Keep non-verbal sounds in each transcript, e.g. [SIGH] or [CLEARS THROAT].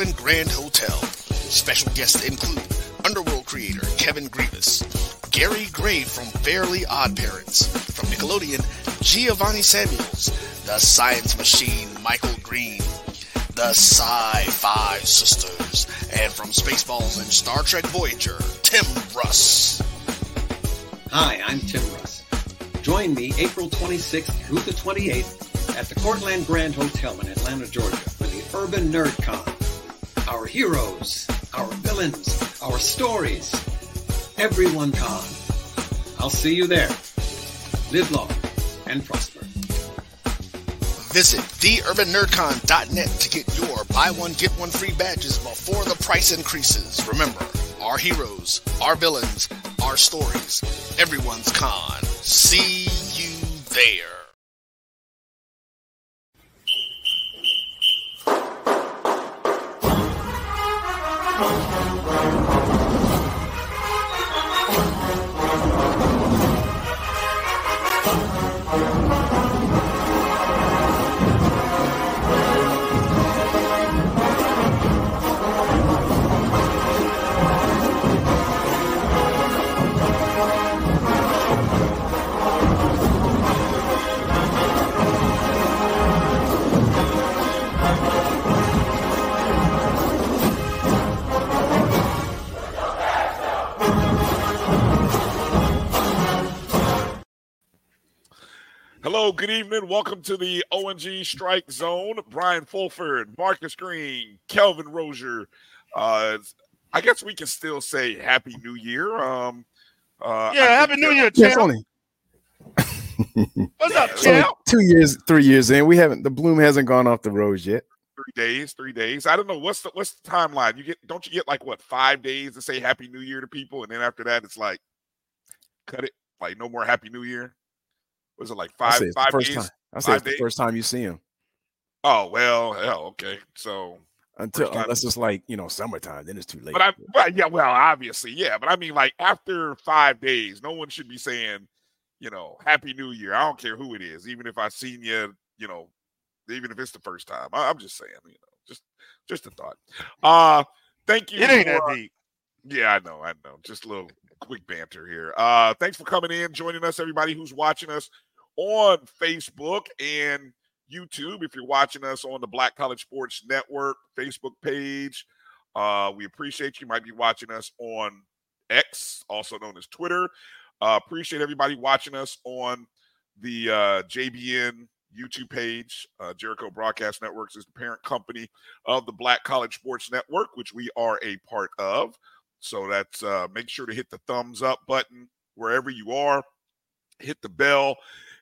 Courtland Grand Hotel. Special guests include Underworld creator Kevin Grevioux, Gary Gray from Fairly Odd Parents, from Nickelodeon, Giovanni Samuels, The Science Machine Michael Green, The Sci-Fi Sisters, and from Spaceballs and Star Trek Voyager, Tim Russ. Hi, I'm Tim Russ. Join me April 26th through the 28th at the Courtland Grand Hotel in Atlanta, Georgia for the Urban Nerd Con. Our heroes, our villains, our stories. Everyone con. I'll see you there. Live long and prosper. Visit theurbannerdcon.net to get your buy one get one free badges before the price increases. Remember, our heroes, our villains, our stories. Everyone's con. See you there. Hello, good evening. Welcome to the O&G Strike Zone. Bryan Fulford, Marcus Green, Kelvin Rozier. Uh, I guess we can still say Happy New Year. Um, uh, yeah, Happy New Year, Yes, champ. only What's up, it's only champ? two years, three years in. We haven't the bloom hasn't gone off the rose yet. three days, three days. I don't know what's the what's the timeline. You get don't you get like what five days to say Happy New Year to people, and then after that it's like cut it, like no more Happy New Year. Was it like five say it's five first days? time. I say Five it's the first time you see him Oh well, hell, okay. So until First time. unless it's like you know summertime. Then it's too late. But I, but yeah, well, obviously, yeah. But I mean, like after five days, no one should be saying, you know, Happy New Year. I don't care who it is, even if I seen you, you know, even if it's the first time. I, I'm just saying, you know, just just a thought. Uh thank you. It ain't that deep. yeah, I know, I know. Just a little quick banter here. Uh thanks for coming in, joining us, everybody who's watching us on Facebook and YouTube. If you're watching us on the Black College Sports Network Facebook page, uh, we appreciate you. Might be watching us on X, also known as Twitter. Uh, appreciate everybody watching us on the uh, JBN YouTube page. Uh, Jericho Broadcast Networks is the parent company of the Black College Sports Network, which we are a part of. So that's uh, make sure to hit the thumbs up button wherever you are, hit the bell,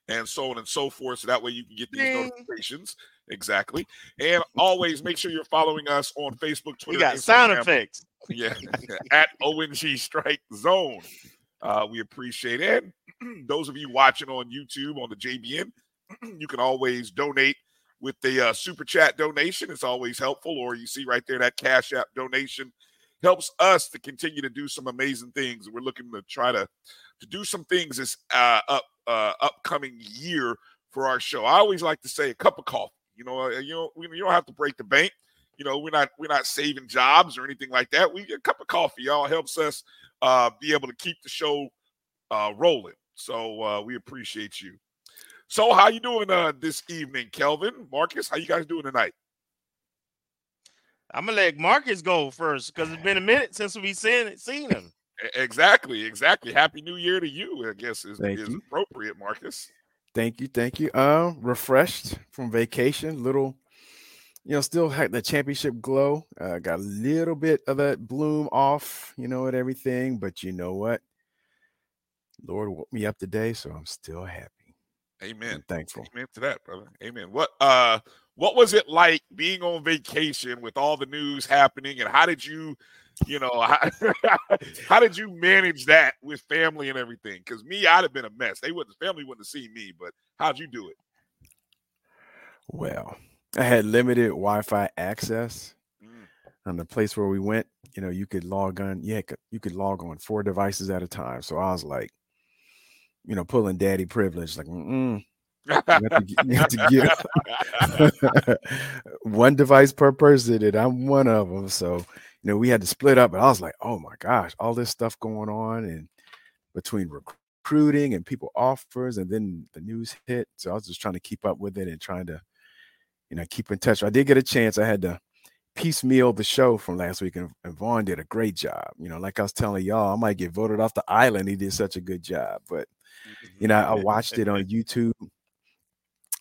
and so on and so forth. So that way you can get these Ding. notifications. Exactly. And always make sure you're following us on Facebook, Twitter, We got sound effects. yeah, [LAUGHS] [LAUGHS] at O&G Strike Zone. Uh, we appreciate it. And [CLEARS THROAT] those of you watching on YouTube on the JBN, [CLEARS THROAT] you can always donate with the uh, super chat donation. It's always helpful. Or you see right there that Cash App donation helps us to continue to do some amazing things. We're looking to try to to do some things this uh, up uh, upcoming year for our show. I always like to say a cup of coffee. You know, uh, you we, you don't have to break the bank you know we're not we're not saving jobs or anything like that we a cup of coffee y'all helps us uh be able to keep the show uh rolling so uh we appreciate you so how you doing uh this evening kelvin marcus how you guys doing tonight I'm gonna let Marcus go first because it's been a minute since we've seen seen him. Exactly exactly happy new year to you i guess is, is appropriate marcus Thank you, thank you. Uh, refreshed from vacation. Little, you know, still had the championship glow. Uh, got a little bit of that bloom off, you know, and everything. But you know what? Lord woke me up today, so I'm still happy amen and thankful. amen to that brother amen what uh what was it like being on vacation with all the news happening and how did you you know [LAUGHS] how, how did you manage that with family and everything because me i'd have been a mess they wouldn't family wouldn't have seen me but how'd you do it Well, I had limited Wi-Fi access. Mm, on the place where we went, you know, you could log on. Yeah, you could log on four devices at a time. So I was like, you know, pulling daddy privilege, like, mm You have to, you have to get [LAUGHS] [LAUGHS] one device per person, and I'm one of them. So, you know, we had to split up, but I was like, oh my gosh, all this stuff going on, and between recruiting and people offers, and then the news hit. So I was just trying to keep up with it and trying to, you know, keep in touch. I did get a chance. I had to piecemeal the show from last week, and, and Vaughn did a great job. You know, like I was telling y'all, I might get voted off the island. He did such a good job, but you know, I watched it on YouTube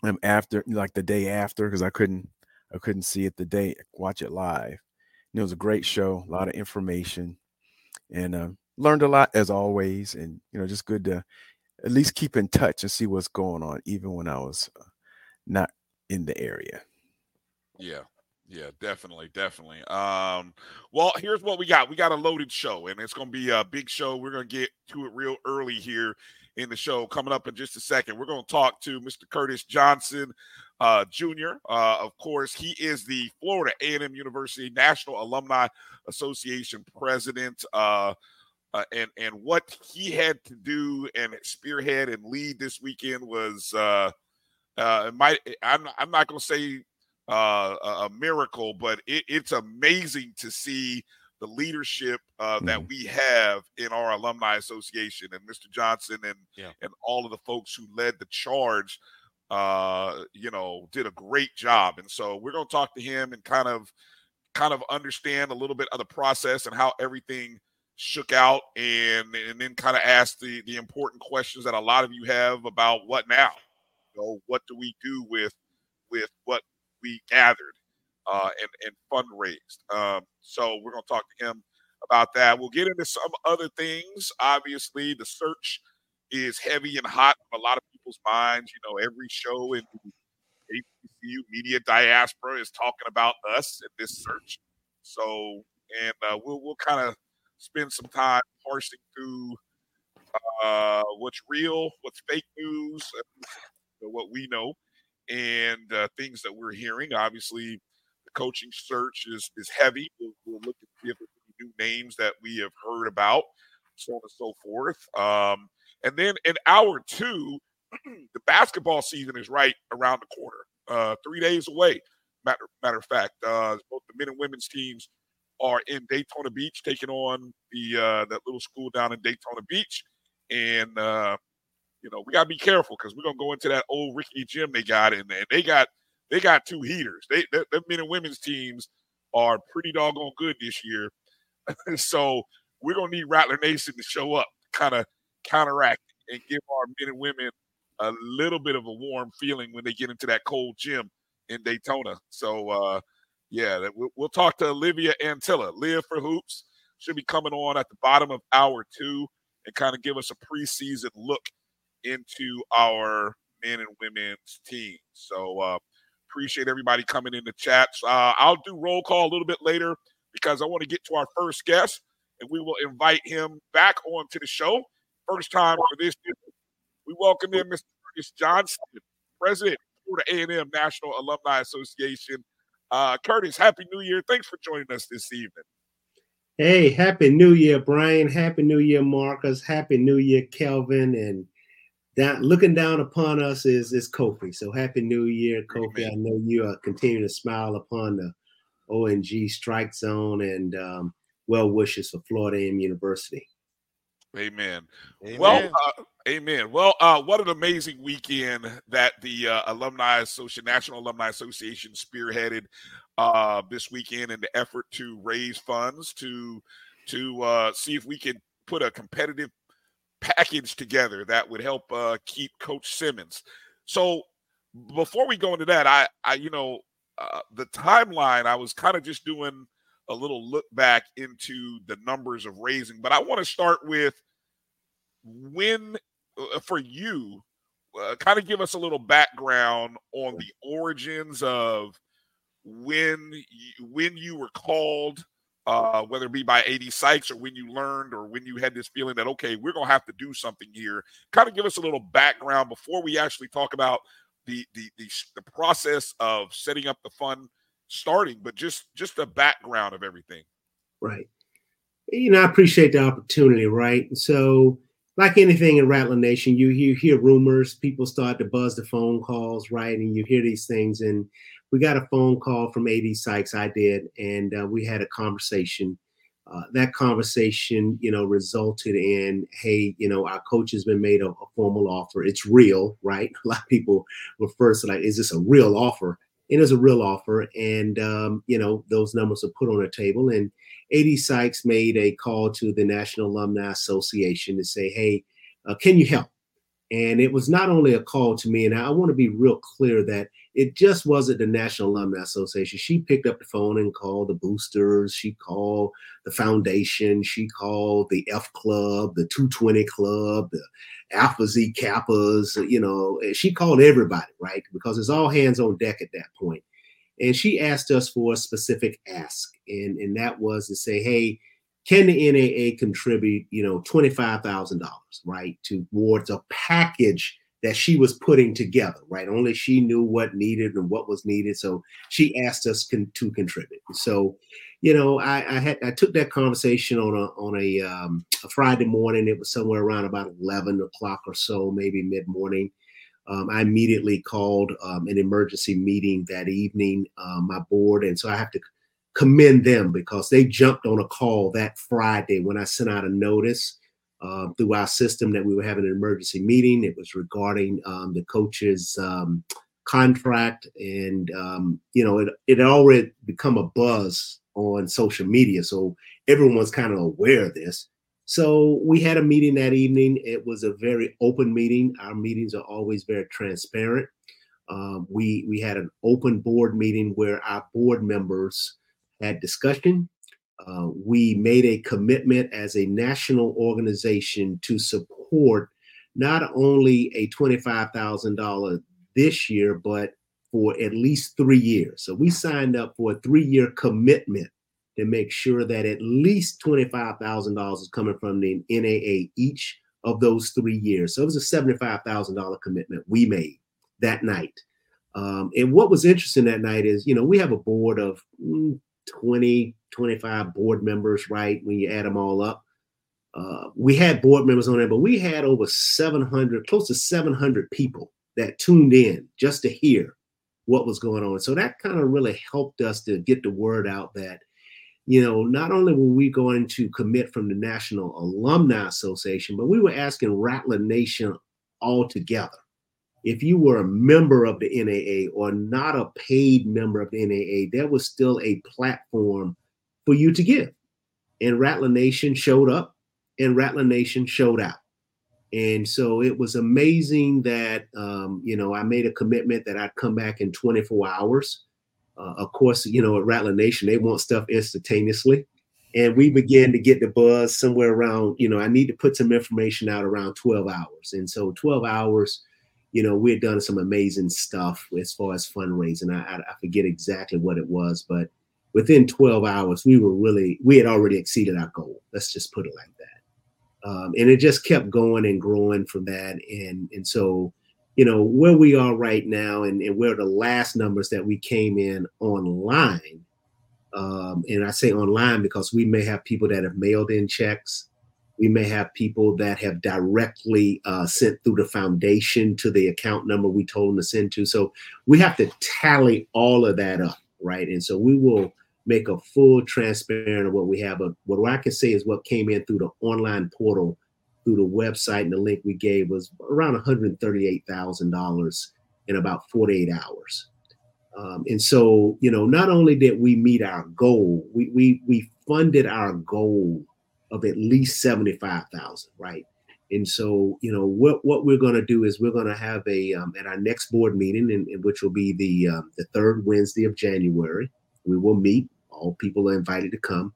um after like the day after because I couldn't I couldn't see it the day watch it live. It was a great show, a lot of information, and uh, learned a lot as always. And you know, just good to at least keep in touch and see what's going on, even when I was uh, not in the area. Yeah. Yeah, definitely, definitely. Um, well, here's what we got. We got a loaded show, and it's gonna be a big show. We're gonna get to it real early here in the show. Coming up in just a second, we're gonna talk to Mr. Curtis Johnson, uh, Jr. Uh, of course, he is the Florida A&M University National Alumni Association president. Uh, uh, and and what he had to do and spearhead and lead this weekend was uh, uh, might I'm I'm not gonna say uh, a miracle, but it, it's amazing to see the leadership uh, that we have in our alumni association and Mr. Johnson and Yeah. and all of the folks who led the charge. Uh, you know, did a great job, and so we're going to talk to him and kind of kind of understand a little bit of the process and how everything shook out and and then kind of ask the the important questions that a lot of you have about what now you know what do we do with with what we gathered uh and and fundraised. Um so we're going to talk to him about that. We'll get into some other things. Obviously the search is heavy and hot on a lot of people's minds. You know every show in HBCU media diaspora is talking about us and this search. So and uh, we'll we'll kind of spend some time parsing through uh, what's real, what's fake news, what we know, and uh, things that we're hearing. Obviously, the coaching search is is heavy. We'll, we'll look at see if there's new names that we have heard about, so on and so forth. Um, and then in hour two, [CLEARS THROAT] the basketball season is right around the corner, uh, three days away. Matter, matter of fact, uh, both the men and women's teams are in Daytona Beach, taking on the uh, that little school down in Daytona Beach, and uh, you know we gotta be careful because we're gonna go into that old Ricky gym they got in there. They got they got two heaters. They the, men and women's teams are pretty doggone good this year, [LAUGHS] so we're gonna need Rattler Nation to show up, kind of counteract and give our men and women a little bit of a warm feeling when they get into that cold gym in Daytona. So. uh yeah, we'll, we'll talk to Olivia Antilla. LivForHoops should be coming on at the bottom of hour two and kind of give us a preseason look into our men and women's teams. So uh, appreciate everybody coming in the chats. Uh, I'll do roll call a little bit later because I want to get to our first guest and we will invite him back onto the show. First time for this year. We welcome in Mr. Curtis Johnson, President, Florida A&M National Alumni Association. Uh, Curtis, Happy New Year. Thanks for joining us this evening. Hey, happy new year, Bryan. Happy new year, Marcus. Happy new year, Kelvin. And down looking down upon us is is Kofi. So happy new year, Kofi. Amen. I know you are continuing to smile upon the O&G strike zone and um, well wishes for Florida A&M University. Amen. Amen. Well, uh, amen. Well, uh, what an amazing weekend that the uh, Alumni Association, National Alumni Association, spearheaded uh, this weekend in the effort to raise funds to to uh, see if we can put a competitive package together that would help uh, keep Coach Simmons. So, before we go into that, I, I you know, uh, the timeline. I was kind of just doing a little look back into the numbers of raising, but I want to start with when uh, for you uh, kind of give us a little background on the origins of when you, when you were called uh, whether it be by AD Sykes or when you learned or when you had this feeling that okay we're gonna have to do something here kind of give us a little background before we actually talk about the the the, the process of setting up the fund starting but just just the background of everything Right. You know, I appreciate the opportunity, right? So like anything in Rattler Nation, you, you hear rumors, people start to buzz the phone calls, right? And you hear these things. And we got a phone call from AD Sykes, I did, and uh, we had a conversation. Uh, that conversation, you know, resulted in, hey, you know, our coach has been made a, a, formal offer. It's real, right? [LAUGHS] A lot of people were first like, is this a real offer? It is a real offer, and um, you know, those numbers are put on the table. And AD Sykes made a call to the National Alumni Association to say, hey, uh, can you help? And it was not only a call to me, and I want to be real clear that it just wasn't the National Alumni Association. She picked up the phone and called the boosters. She called the foundation. She called the F Club, the 220 Club, the Alpha Z Kappas. You know, she called everybody, right? Because it's all hands on deck at that point. And she asked us for a specific ask, and and that was to say, hey, can the NAA contribute, you know, $25,000, right, towards a package that she was putting together, right? Only she knew what needed and what was needed. So she asked us con- to contribute. So, you know, I, I, had I took that conversation on a on a, um, a Friday morning. It was somewhere around about 11 o'clock or so, maybe mid morning. Um, I immediately called um, an emergency meeting that evening, uh, my board, and so I have to commend them because they jumped on a call that Friday when I sent out a notice uh, through our system that we were having an emergency meeting. It was regarding um, the coach's um, contract, and um, you know, it it already become a buzz on social media, so everyone's kind of aware of this. So we had a meeting that evening. It was a very open meeting. Our meetings are always very transparent. Um, we we had an open board meeting where our board members had discussion. Uh, we made a commitment as a national organization to support not only a $25,000 this year, but for at least three years. So we signed up for a three year commitment to make sure that at least $25,000 is coming from the NAA each of those three years. So it was a $75,000 commitment we made that night. Um, and what was interesting that night is, you know, we have a board of mm, 20, 25 board members, right? When you add them all up. Uh, we had board members on there, but we had over 700, close to 700 people that tuned in just to hear what was going on. So that kind of really helped us to get the word out that, you know, not only were we going to commit from the National Alumni Association, but we were asking Rattler Nation altogether if you were a member of the NAA or not a paid member of the NAA, there was still a platform for you to give. And Rattler Nation showed up and Rattler Nation showed out. And so it was amazing that, um, you know, I made a commitment that I'd come back in 24 hours. Uh, of course, you know, at Rattler Nation, they want stuff instantaneously. And we began to get the buzz somewhere around, you know, I need to put some information out around 12 hours. And so 12 hours, you know, we had done some amazing stuff as far as fundraising. I, I, forget exactly what it was, but within 12 hours, we were really, we had already exceeded our goal. Let's just put it like that. Um, and it just kept going and growing from that. And, and so, you know, where we are right now and, and where the last numbers that we came in online, um, and I say online because we may have people that have mailed in checks we may have people that have directly uh, sent through the foundation to the account number we told them to send to. So we have to tally all of that up, right? And so we will make a full transparent of what we have. But what I can say is what came in through the online portal, through the website, and the link we gave was around $138,000 in about 48 hours. Um, and so, you know, not only did we meet our goal, we we we funded our goal of at least 75,000, right? And so, you know, what, what we're going to do is we're going to have a, um, at our next board meeting, in, in which will be the, um, the third Wednesday of January, we will meet. All people are invited to come.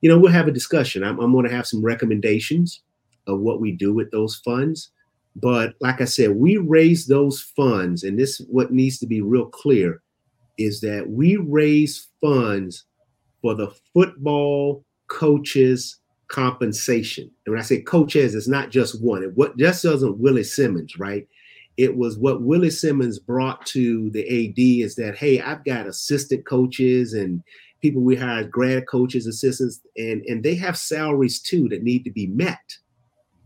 You know, we'll have a discussion. I'm, I'm going to have some recommendations of what we do with those funds. But like I said, we raise those funds, and this what needs to be real clear is that we raise funds for the football coaches compensation. And when I say coaches, it's not just one. It what just doesn't Willie Simmons, right? It was what Willie Simmons brought to the AD is that hey, I've got assistant coaches and people we hire grad coaches, assistants, and and they have salaries too that need to be met.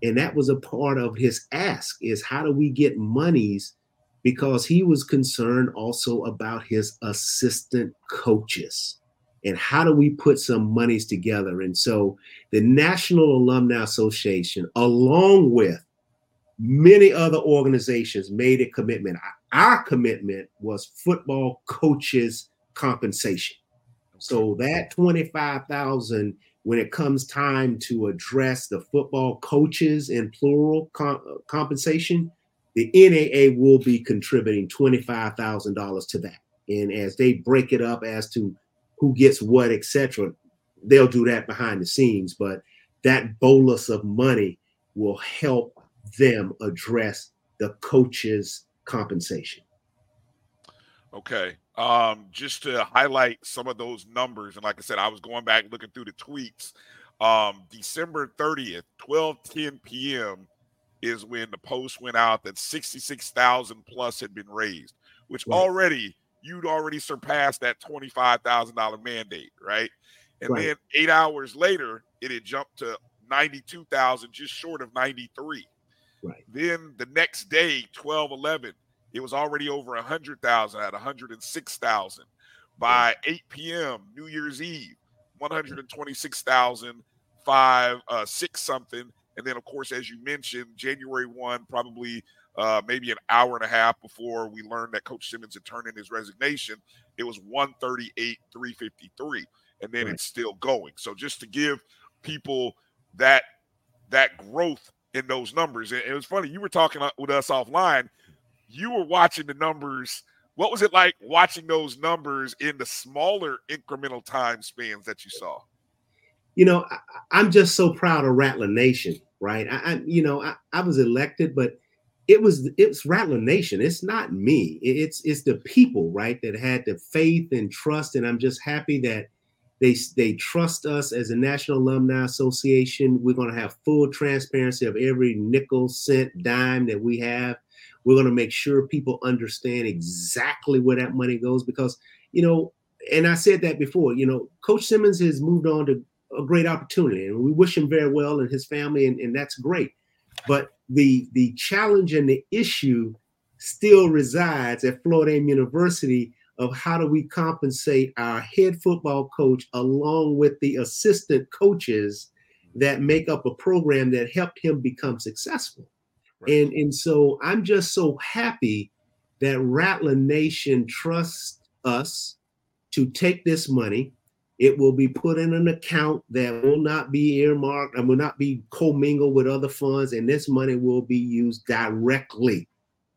And that was a part of his ask is how do we get monies? Because he was concerned also about his assistant coaches and how do we put some monies together? And so the National Alumni Association, along with many other organizations, made a commitment. Our commitment was football coaches compensation. So that 25,000 when it comes time to address the football coaches in plural com- compensation, the NAA will be contributing $25,000 to that. And as they break it up as to who gets what, etc., they'll do that behind the scenes. But that bolus of money will help them address the coaches' compensation. Okay. Um, just to highlight some of those numbers, and like I said, I was going back looking through the tweets. Um, December 30th, 12 10 p.m. is when the post went out that 66,000 plus had been raised, which right. already you'd already surpassed that $25,000 mandate, right? And right. then eight hours later, it had jumped to 92,000, just short of 93. Right. Then the next day, 12 11, it was already over 100,000 at 106,000. By 8 p.m., New Year's Eve, 126,000, five, uh, six something. And then, of course, as you mentioned, January 1, probably uh, maybe an hour and a half before we learned that Coach Simmons had turned in his resignation, it was 138, 353. And then right. it's still going. So just to give people that that growth in those numbers. And it was funny, you were talking uh, with us offline you were watching the numbers. What was it like watching those numbers in the smaller incremental time spans that you saw? You know, I, am just so proud of Rattler Nation, right? I, I you know, I, I, was elected, but it was it's Rattler Nation. It's not me. It's it's the people, right, that had the faith and trust, and I'm just happy that they they trust us as a National Alumni Association. We're going to have full transparency of every nickel, cent, dime that we have we're going to make sure people understand exactly where that money goes because, you know, and I said that before, you know, Coach Simmons has moved on to a great opportunity and we wish him very well and his family, and, and that's great. But the the challenge and the issue still resides at Florida A&M University of how do we compensate our head football coach along with the assistant coaches that make up a program that helped him become successful. And and so I'm just so happy that Rattler Nation trusts us to take this money. It will be put in an account that will not be earmarked and will not be commingled with other funds. And this money will be used directly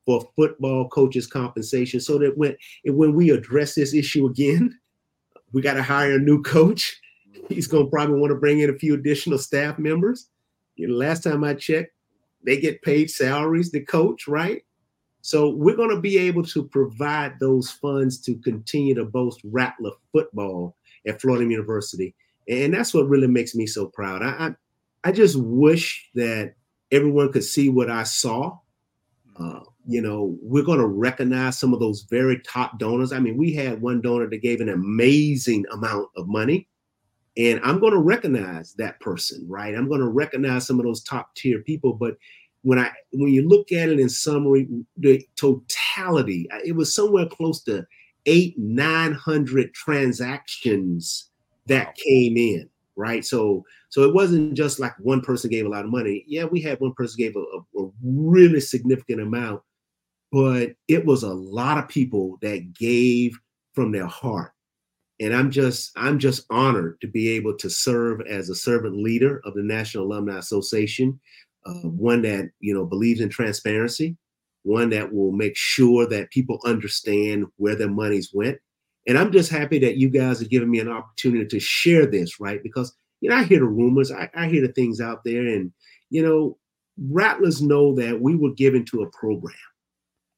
for football coaches' compensation. So that when when we address this issue again, [LAUGHS] we got to hire a new coach. Mm-hmm. He's going to probably want to bring in a few additional staff members. You know, last time I checked, they get paid salaries, the coach, right? So we're going to be able to provide those funds to continue to boast Rattler football at Florida University. And that's what really makes me so proud. I, I, I just wish that everyone could see what I saw. Uh, you know, we're going to recognize some of those very top donors. I mean, we had one donor that gave an amazing amount of money. And I'm going to recognize that person, right? I'm going to recognize some of those top tier people. But when I when you look at it in summary, the totality, it was somewhere close to eight, nine hundred transactions that came in, right? So so it wasn't just like one person gave a lot of money. Yeah, we had one person gave a, a, a really significant amount, but it was a lot of people that gave from their heart and i'm just i'm just honored to be able to serve as a servant leader of the national alumni association uh, one that you know believes in transparency one that will make sure that people understand where their monies went and i'm just happy that you guys are giving me an opportunity to share this right because you know i hear the rumors i, I hear the things out there and you know rattlers know that we were given to a program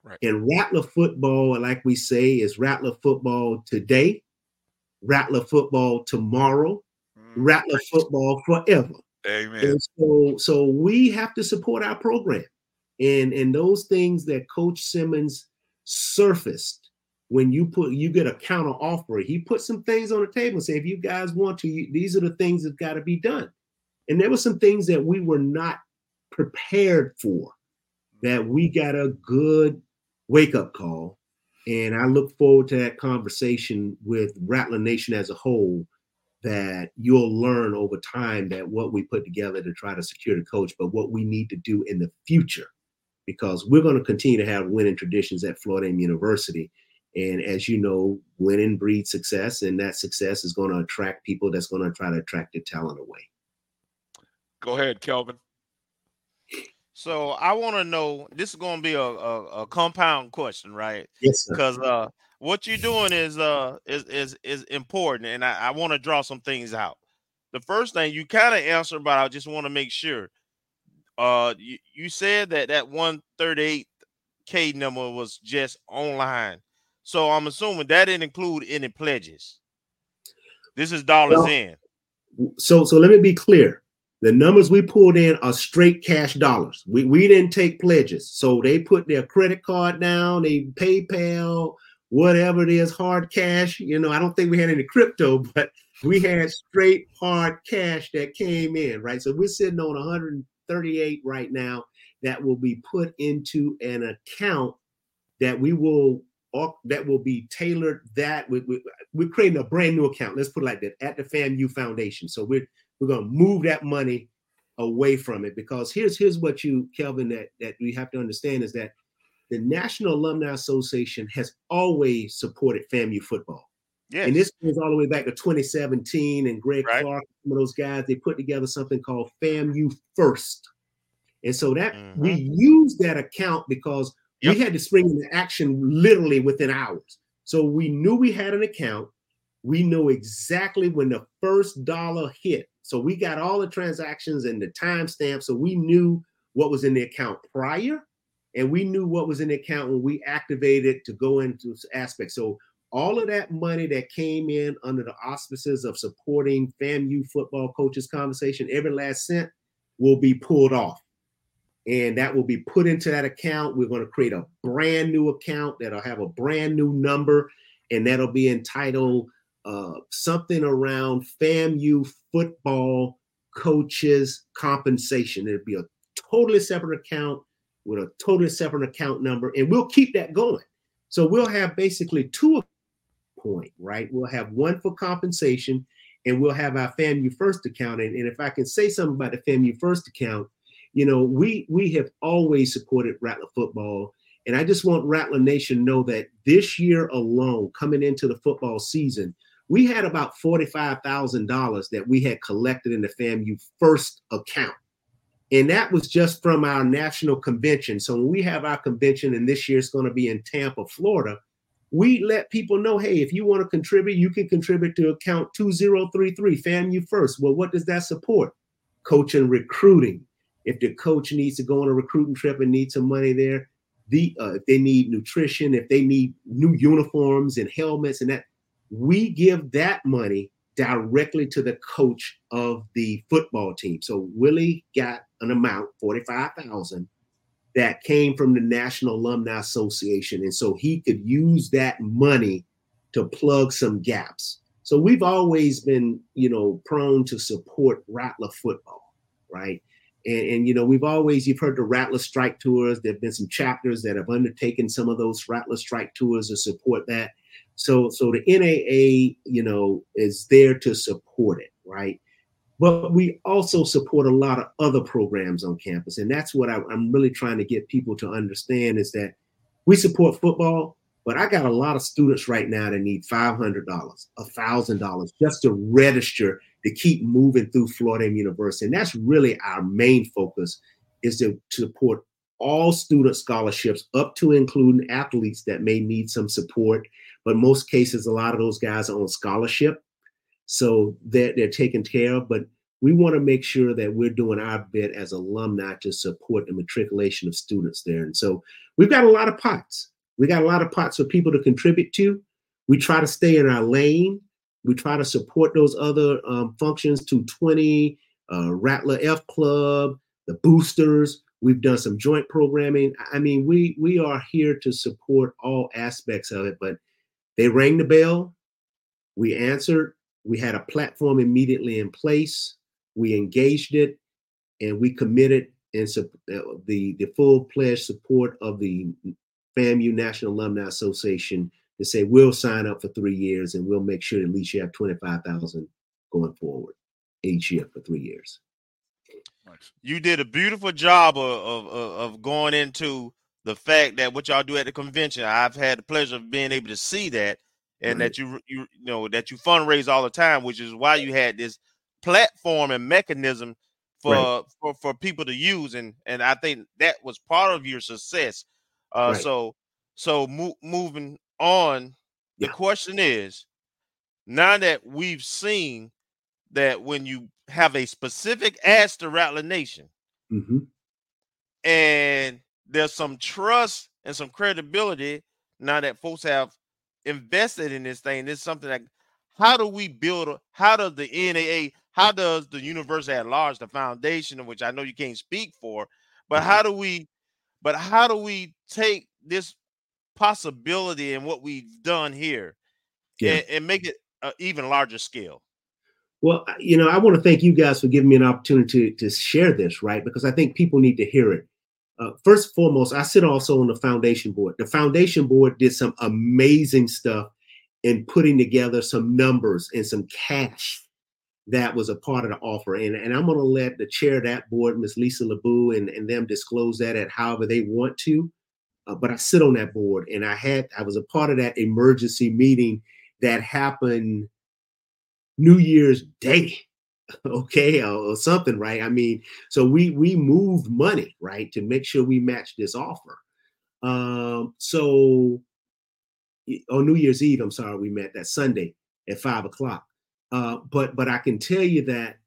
right. and rattler football like we say is rattler football today Rattler football tomorrow, mm, Rattler football forever. Amen. And so, so we have to support our program, and and those things that Coach Simmons surfaced when you put you get a counter offer. He put some things on the table and say, if you guys want to, you, these are the things that got to be done. And there were some things that we were not prepared for that we got a good wake up call. And I look forward to that conversation with Rattler Nation as a whole. That you'll learn over time that what we put together to try to secure the coach, but what we need to do in the future, because we're going to continue to have winning traditions at Florida University. And as you know, winning breeds success, and that success is going to attract people that's going to try to attract the talent away. Go ahead, Kelvin. So I want to know. This is going to be a, a, a, compound question, right? Yes, Because uh, what you're doing is uh is is is important, and I, I want to draw some things out. The first thing you kind of answered, but I just want to make sure. Uh, you, you said that that 138k number was just online, so I'm assuming that didn't include any pledges. This is dollars Well, in. so so let me be clear. The numbers we pulled in are straight cash dollars. We we didn't take pledges. So they put their credit card down, they PayPal, whatever it is, hard cash. You know, I don't think we had any crypto, [LAUGHS] but we had straight hard cash that came in, right? So we're sitting on 138 right now that will be put into an account that we will that will be tailored that we, we, we're creating a brand new account. Let's put it like that at the famu foundation. So we're we're going to move that money away from it because here's here's what you kelvin that that we have to understand is that the national alumni association has always supported famu football And this goes all the way back to 2017 and greg Right. clark some of those guys they put together something called famu first and so that mm-hmm. we used that account because Yep. we had to spring into action literally within hours. So we knew we had an account. We know exactly when the first dollar hit. So we got all the transactions and the timestamp. So we knew what was in the account prior, and we knew what was in the account when we activated to go into aspects. So all of that money that came in under the auspices of supporting FAMU football coaches conversation, every last cent will be pulled off and that will be put into that account. We're going to create a brand new account that'll have a brand new number, and that'll be entitled uh, something around FAMU football coaches compensation. It'll be a totally separate account with a totally separate account number, and we'll keep that going. So we'll have basically two point, right? We'll have one for compensation, and we'll have our FAMU First account. And, and if I can say something about the FAMU First account, you know, we we have always supported Rattler football, and I just want Rattler Nation to know that this year alone, coming into the football season, we had about forty-five thousand dollars that we had collected in the FAMU First account, and that was just from our national convention. So when we have our convention, and this year it's going to be in Tampa, Florida, we let people know, hey, if you want to contribute, you can contribute to account 2033, FAMU First. Well, what does that support? Coaching, recruiting. If the coach needs to go on a recruiting trip and need some money there, the uh, if they need nutrition, if they need new uniforms and helmets and that, we give that money directly to the coach of the football team. So Willie got an amount, 45,000 that came from the National Alumni Association. And so he could use that money to plug some gaps. So we've always been, you know, prone to support Rattler football, right? And, and, you know, we've always you've heard the Rattler Strike Tours. There have been some chapters that have undertaken some of those Rattler Strike Tours to support that. So, so the NAA, you know, is there to support it, right? But we also support a lot of other programs on campus, and that's what I, I'm really trying to get people to understand is that we support football, but I got a lot of students right now that need five hundred dollars, thousand dollars just to register to keep moving through Florida A&M University. And that's really our main focus is to, to support all student scholarships up to including athletes that may need some support. But most cases, a lot of those guys are on scholarship. So they're, they're taken care of. But we want to make sure that we're doing our bit as alumni to support the matriculation of students there. And so we've got a lot of pots. We got a lot of pots for people to contribute to. We try to stay in our lane. We try to support those other um, functions to 20, uh, Rattler F Club, the boosters. We've done some joint programming. I mean, we we are here to support all aspects of it. But they rang the bell. We answered. We had a platform immediately in place. We engaged it, and we committed and uh, the the full pledged support of the FAMU National Alumni Association to say we'll sign up for three years and we'll make sure at least you have 25,000 going forward each year for three years. You did a beautiful job of, of, of going into the fact that what y'all do at the convention. I've had the pleasure of being able to see that and right. that you, you you know that you fundraise all the time, which is why you had this platform and mechanism for right. for, for people to use and and I think that was part of your success. Uh right. so so mo- moving on, the yeah. question is now that we've seen that when you have a specific ask to Rattler Nation, mm-hmm. and there's some trust and some credibility now that folks have invested in this thing. This is something that how do we build how does the NAA, how does the university at large, the foundation, which I know you can't speak for, but mm-hmm. how do we, but how do we take this possibility and what we've done here yeah. and, and make it an even larger scale? Well, you know, I want to thank you guys for giving me an opportunity to, to share this, right? Because I think people need to hear it. Uh, first and foremost, I sit also on the foundation board. The foundation board did some amazing stuff in putting together some numbers and some cash that was a part of the offer. And, and I'm going to let the chair of that board, Ms. Lisa LeBou, and, and them disclose that at however they want to. Uh, but I sit on that board and I had, I was a part of that emergency meeting that happened New Year's Day, okay, or, something, right? I mean, so we we moved money, right, to make sure we matched this offer. Um, so on New Year's Eve, I'm sorry, we met that Sunday at five o'clock. Uh, but but I can tell you that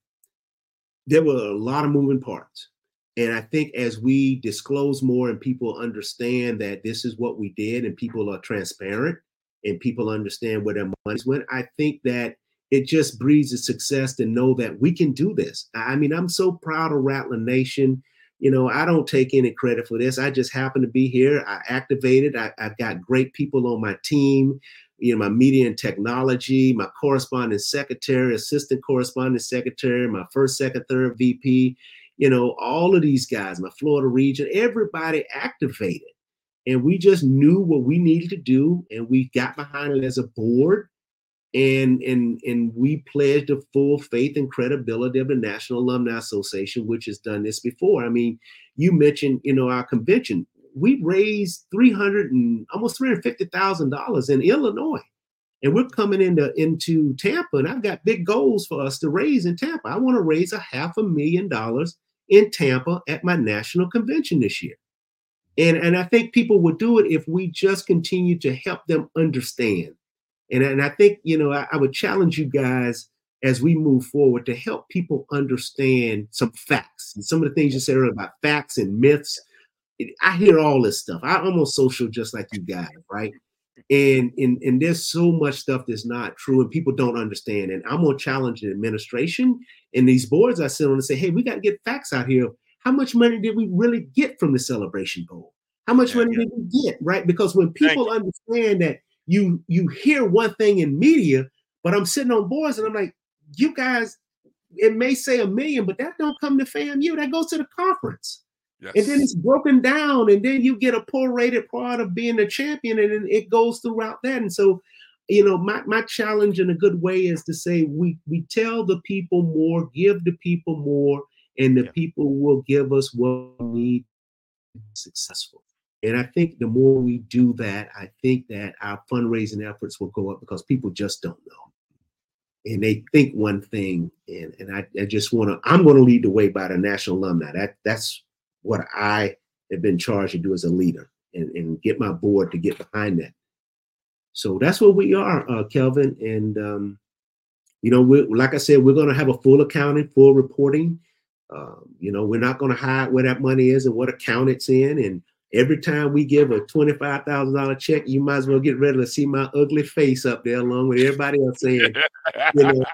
there were a lot of moving parts. And I think as we disclose more and people understand that this is what we did and people are transparent and people understand where their money's went, I think that it just breeds a success to know that we can do this. I mean, I'm so proud of Rattler Nation. You know, I don't take any credit for this. I just happen to be here. I activated. I, have got great people on my team. You know, my media and technology, my correspondent secretary, assistant correspondent secretary, my first, second, third VP. You know, all of these guys, my Florida region, everybody activated. And we just knew what we needed to do, and we got behind it as a board and and and we pledged the full faith and credibility of the National Alumni Association, which has done this before. I mean, you mentioned, you know, our convention. We raised three hundred and almost three hundred fifty thousand dollars in Illinois, and we're coming into into Tampa, and I've got big goals for us to raise in Tampa. I want to raise a half a million dollars in Tampa at my national convention this year. And, and I think people would do it if we just continue to help them understand and, and I think, you know, I, I would challenge you guys as we move forward to help people understand some facts and some of the things you said earlier about facts and myths. I hear all this stuff. I almost social just like you guys, right? And, and and there's so much stuff that's not true and people don't understand. And I'm gonna challenge the administration and these boards I sit on and say, hey, we got to get facts out here. How much money did we really get from the celebration bowl? How much money did we get? Right? Because when people understand that you you hear one thing in media, but I'm sitting on boards and I'm like, you guys, it may say a million, but that don't come to FAMU. That goes to the conference. Yes. And then it's broken down, and then you get a prorated part of being a champion, and then it goes throughout that. And so, you know, my, my challenge in a good way is to say we we tell the people more, give the people more, and the yeah. people will give us what we need successful. And I think the more we do that, I think that our fundraising efforts will go up because people just don't know. And they think one thing, and, and I, I just want to, I'm going to lead the way by the national alumni. That that's what I have been charged to do as a leader and, and get my board to get behind that. So that's where we are, uh, Kelvin. And um, you know, we like I said, we're going to have a full accounting, full reporting. Um, you know, we're not going to hide where that money is and what account it's in, and Every time we give a $25,000 check, you might as well get ready to see my ugly face up there along with everybody else saying, [LAUGHS] you know,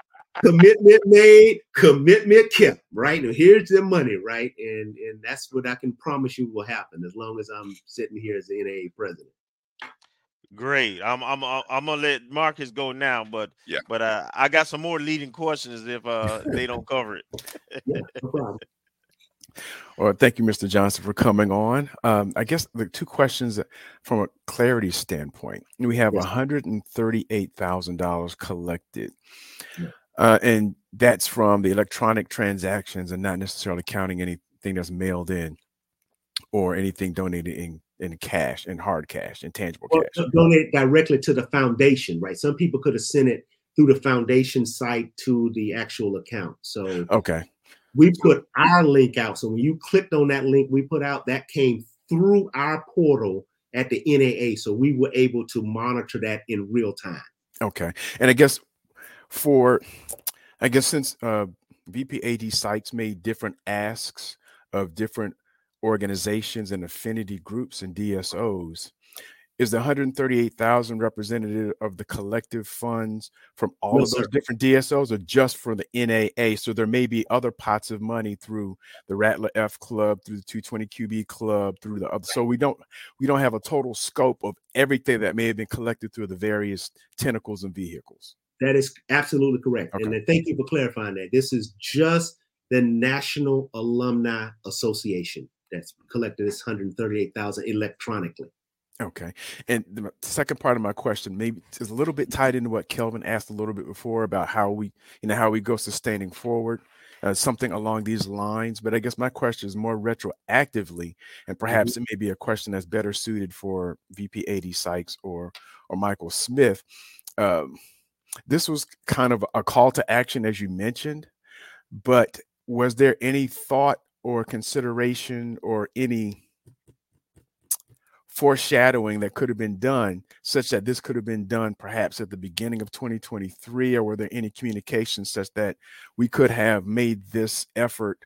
commitment made, commitment kept, right? Now here's the money, right? And and that's what I can promise you will happen as long as I'm sitting here as the NAA president. Great. I'm I'm I'm gonna let Marcus go now, but yeah, but uh, I got some more leading questions if uh they don't cover it. [LAUGHS] yeah, no problem. Well, thank you, Mr. Johnson, for coming on. Um, I guess the two questions from a clarity standpoint we have Yes. $138,000 collected. Yeah. Uh, and that's from the electronic transactions and not necessarily counting anything that's mailed in or anything donated in, in cash, in hard cash, in tangible Or cash. donate directly to the foundation, right? Some people could have sent it through the foundation site to the actual account. So Okay. We put our link out. So when you clicked on that link we put out, that came through our portal at the NAA. So we were able to monitor that in real time. Okay. And I guess for, I guess since uh, VPAD Sykes made different asks of different organizations and affinity groups and DSOs, is the 138,000 representative of the collective funds from all No, of those sir. different DSOs or just for the NAA? So there may be other pots of money through the Rattler F Club, through the 220 QB Club, through the other. So we don't we don't have a total scope of everything that may have been collected through the various tentacles and vehicles. That is absolutely correct. And Okay. then thank you for clarifying that. This is just the National Alumni Association that's collected this 138,000 electronically. Okay. And the second part of my question maybe is a little bit tied into what Kelvin asked a little bit before about how we, you know, how we go sustaining forward, uh, something along these lines. But I guess my question is more retroactively, and perhaps it may be a question that's better suited for VP AD Sykes or or Michael Smith. Um, this was kind of a call to action, as you mentioned, but was there any thought or consideration or any foreshadowing that could have been done such that this could have been done perhaps at the beginning of 2023 or were there any communications such that we could have made this effort?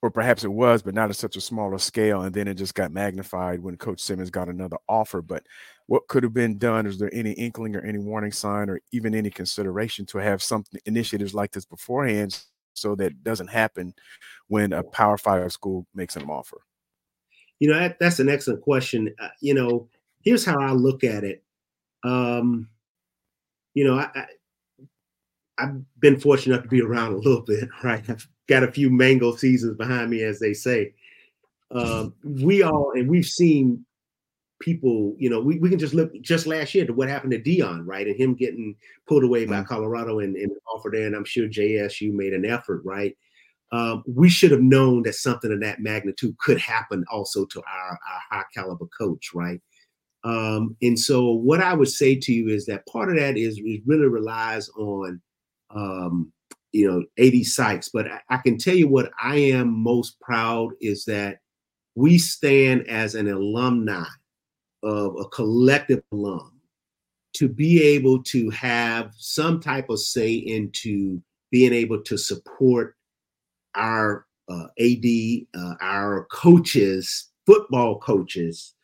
Or perhaps it was but not at such a smaller scale and then it just got magnified when coach simmons got another offer. But what could have been done? Is there any inkling or any warning sign or even any consideration to have some initiatives like this beforehand so that doesn't happen when a power five school makes an offer You know, that, that's an excellent question. Uh, you know, here's how I look at it. Um, you know, I, I, I've been fortunate enough to be around a little bit, [LAUGHS] right? I've got a few mango seasons behind me, as they say. Um, we all, and we've seen people, you know, we, we can just look just last year to what happened to Deion, right? And him getting pulled away by Mm. Colorado and, and offer there. And I'm sure JSU made an effort, right? Um, we should have known that something of that magnitude could happen also to our, our high caliber coach, right? Um, and so, what I would say to you is that part of that is it really relies on, um, you know, AD Sykes. But I, I can tell you what I am most proud is that we stand as an alumni of a collective alum to be able to have some type of say into being able to support our uh, AD, uh, our coaches, football coaches,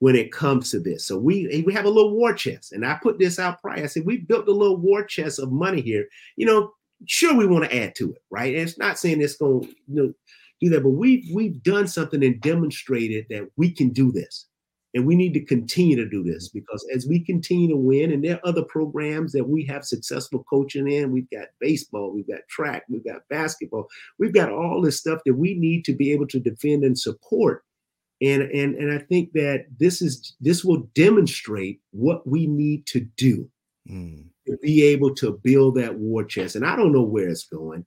when it comes to this. So we we have a little war chest, and I put this out prior. I said we built a little war chest of money here. You know, sure we want to add to it, right? And it's not saying it's going to you know, do that, but we've we've done something and demonstrated that we can do this. And we need to continue to do this because as we continue to win, and there are other programs that we have successful coaching in, we've got baseball, we've got track, we've got basketball, we've got all this stuff that we need to be able to defend and support. And and and I think that this is this will demonstrate what we need to do Mm. to be able to build that war chest. And I don't know where it's going,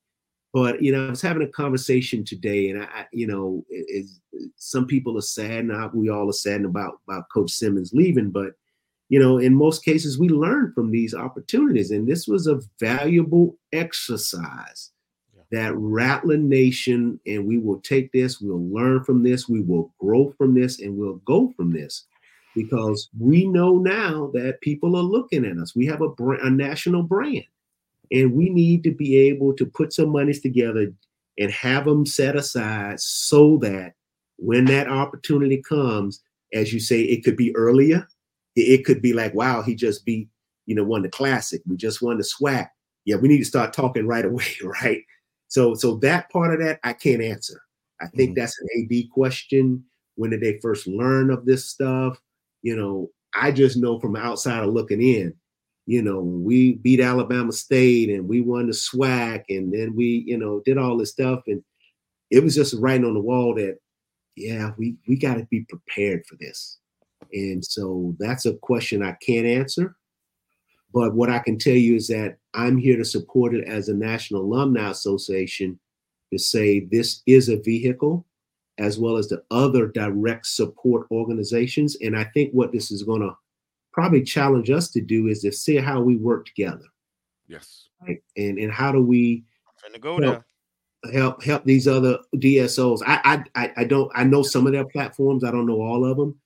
but you know, I was having a conversation today, and I, I- you know, it, it's- some people are sad, and we all are saddened about about Coach Simmons leaving. But you know, in most cases, we learn from these opportunities, and this was a valuable exercise Yeah. that Rattler Nation, and we will take this, we'll learn from this, we will grow from this, and we'll go from this because we know now that people are looking at us. We have a, brand, a national brand, and we need to be able to put some monies together and have them set aside so that when that opportunity comes, as you say, it could be earlier. It, could be like, wow, he just beat, you know, won the classic. We just won the SWAC. Yeah, we need to start talking right [LAUGHS] away, right? So, so that part of that I can't answer. I think Mhm. that's an AD question. When did they first learn of this stuff? You know, I just know from outside of looking in, you know, we beat Alabama State and we won the SWAC and then we, you know, did all this stuff. And it was just writing on the wall that, yeah, we we got to be prepared for this. And so that's a question I can't answer. But what I can tell you is that I'm here to support it as a National Alumni Association to say this is a vehicle as well as the other direct support organizations. And I think what this is going to probably challenge us to do is to see how we work together. Yes. Right. And and how do we go help, help help these other DSOs? I, I I don't I know some of their platforms. I don't know all of them,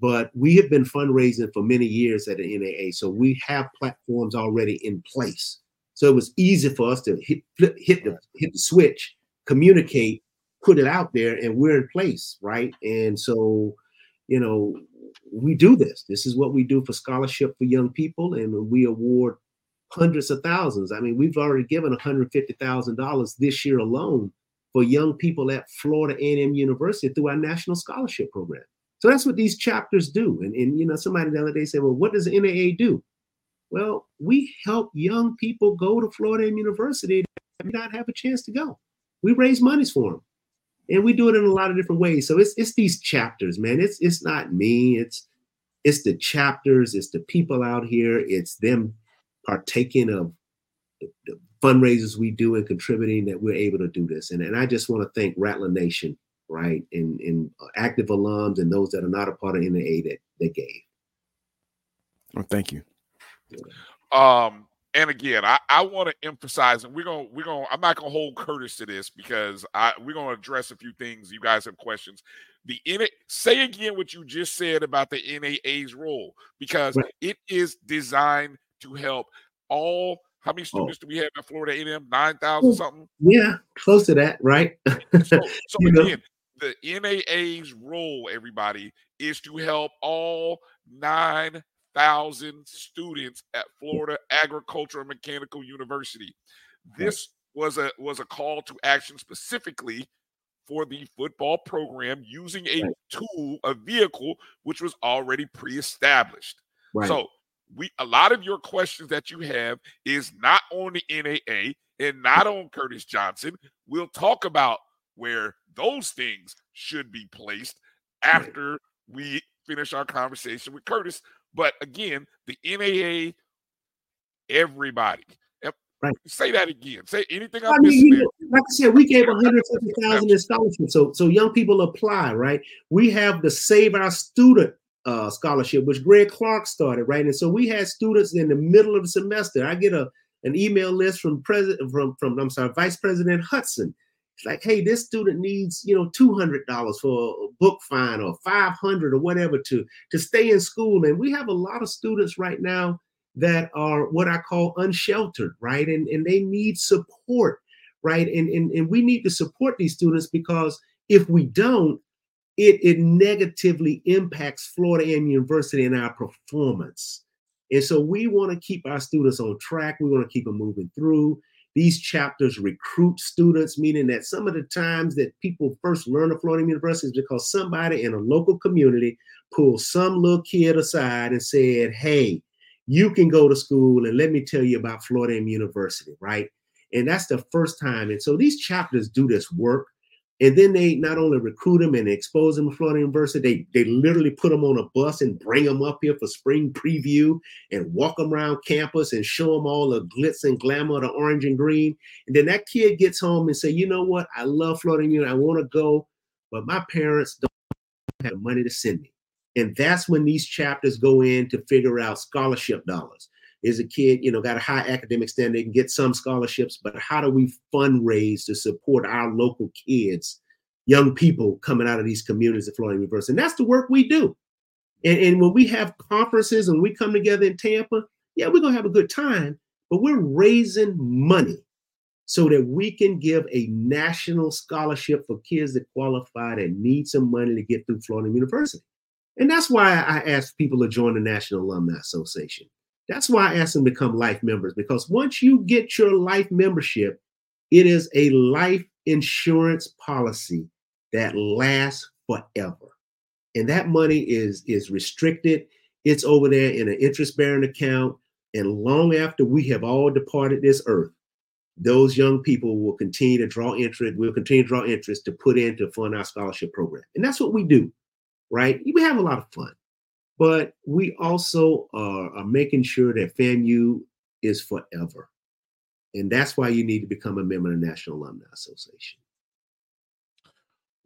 but we have been fundraising for many years at the NAA, so we have platforms already in place. So it was easy for us to hit flip, hit the hit the switch, communicate, put it out there, and we're in place, right? And so, you know, we do this. This is what we do for scholarship for young people, and we award hundreds of thousands. I mean, we've already given $150,000 this year alone for young people at Florida A&M University through our national scholarship program. So that's what these chapters do. And, and you know, somebody the other day said, well, what does the NAA do? Well, we help young people go to Florida A&M University and not have a chance to go. We raise monies for them. And we do it in a lot of different ways. So it's it's these chapters, man. It's it's not me. It's it's the chapters, it's the people out here, it's them partaking of the fundraisers we do and contributing that we're able to do this. And, and I just want to thank Rattler Nation, right, and, and active alums and those that are not a part of NAA that they gave. Well, thank you. Um, and again, I, I want to emphasize, and we're gonna we're gonna I'm not gonna hold Curtis to this because I we're gonna address a few things. You guys have questions. The NA say again what you just said about the NAA's role because it is designed to help all how many oh. students oh. do we have at Florida A&M? Nine thousand something. Yeah, close to that, right? so, [LAUGHS] so again, know? the NAA's role, everybody, is to help all nine thousand students at Florida Agricultural Mechanical University. This was a was a call to action specifically for the football program using a right. tool, a vehicle which was already pre-established. Right. So we a lot of your questions that you have is not on the NAA and not on Curtis Johnson. We'll talk about where those things should be placed after we finish our conversation with Curtis. But again, the NAA, everybody. Right. Say that again. Say anything I, I mean, you know, like I said, we gave 150,000 [LAUGHS] in scholarships. So so young people apply, right? We have the Save Our Student uh, scholarship, which Greg Clark started, right? And so we had students in the middle of the semester. I get a an email list from president from from I'm sorry, Vice President Hudson. Like, hey, this student needs you know two hundred dollars for a book fine or five hundred or whatever to to stay in school. And we have a lot of students right now that are what I call unsheltered, right? And and they need support, right? And and and we need to support these students because if we don't, it, it negatively impacts Florida A&M University and our performance. And so we want to keep our students on track. We want to keep them moving through. These chapters recruit students, meaning that some of the times that people first learn of Florida University is because somebody in a local community pulled some little kid aside and said, Hey, you can go to school and let me tell you about Florida University, right? And that's the first time. And so these chapters do this work. And then they not only recruit them and expose them to Florida University, they, they literally put them on a bus and bring them up here for spring preview and walk them around campus and show them all the glitz and glamour of the orange and green. And then that kid gets home and say, you know what? I love Florida University. I want to go, but my parents don't have money to send me. And that's when these chapters go in to figure out scholarship dollars is a kid, you know, got a high academic standard, they can get some scholarships, but how do we fundraise to support our local kids, young people coming out of these communities at Florida University? And that's the work we do. And, and when we have conferences and we come together in Tampa, yeah, we're gonna have a good time, but we're raising money so that we can give a national scholarship for kids that qualify that need some money to get through Florida University. And that's why I ask people to join the National Alumni Association. That's why I asked them to become life members because once you get your life membership, it is a life insurance policy that lasts forever. And that money is is restricted. It's over there in an interest bearing account. And long after we have all departed this earth, those young people will continue to draw interest. We'll continue to draw interest to put in to fund our scholarship program. And that's what we do, right? We have a lot of fun, but we also are, are making sure that FAMU is forever. And that's why you need to become a member of the National Alumni Association.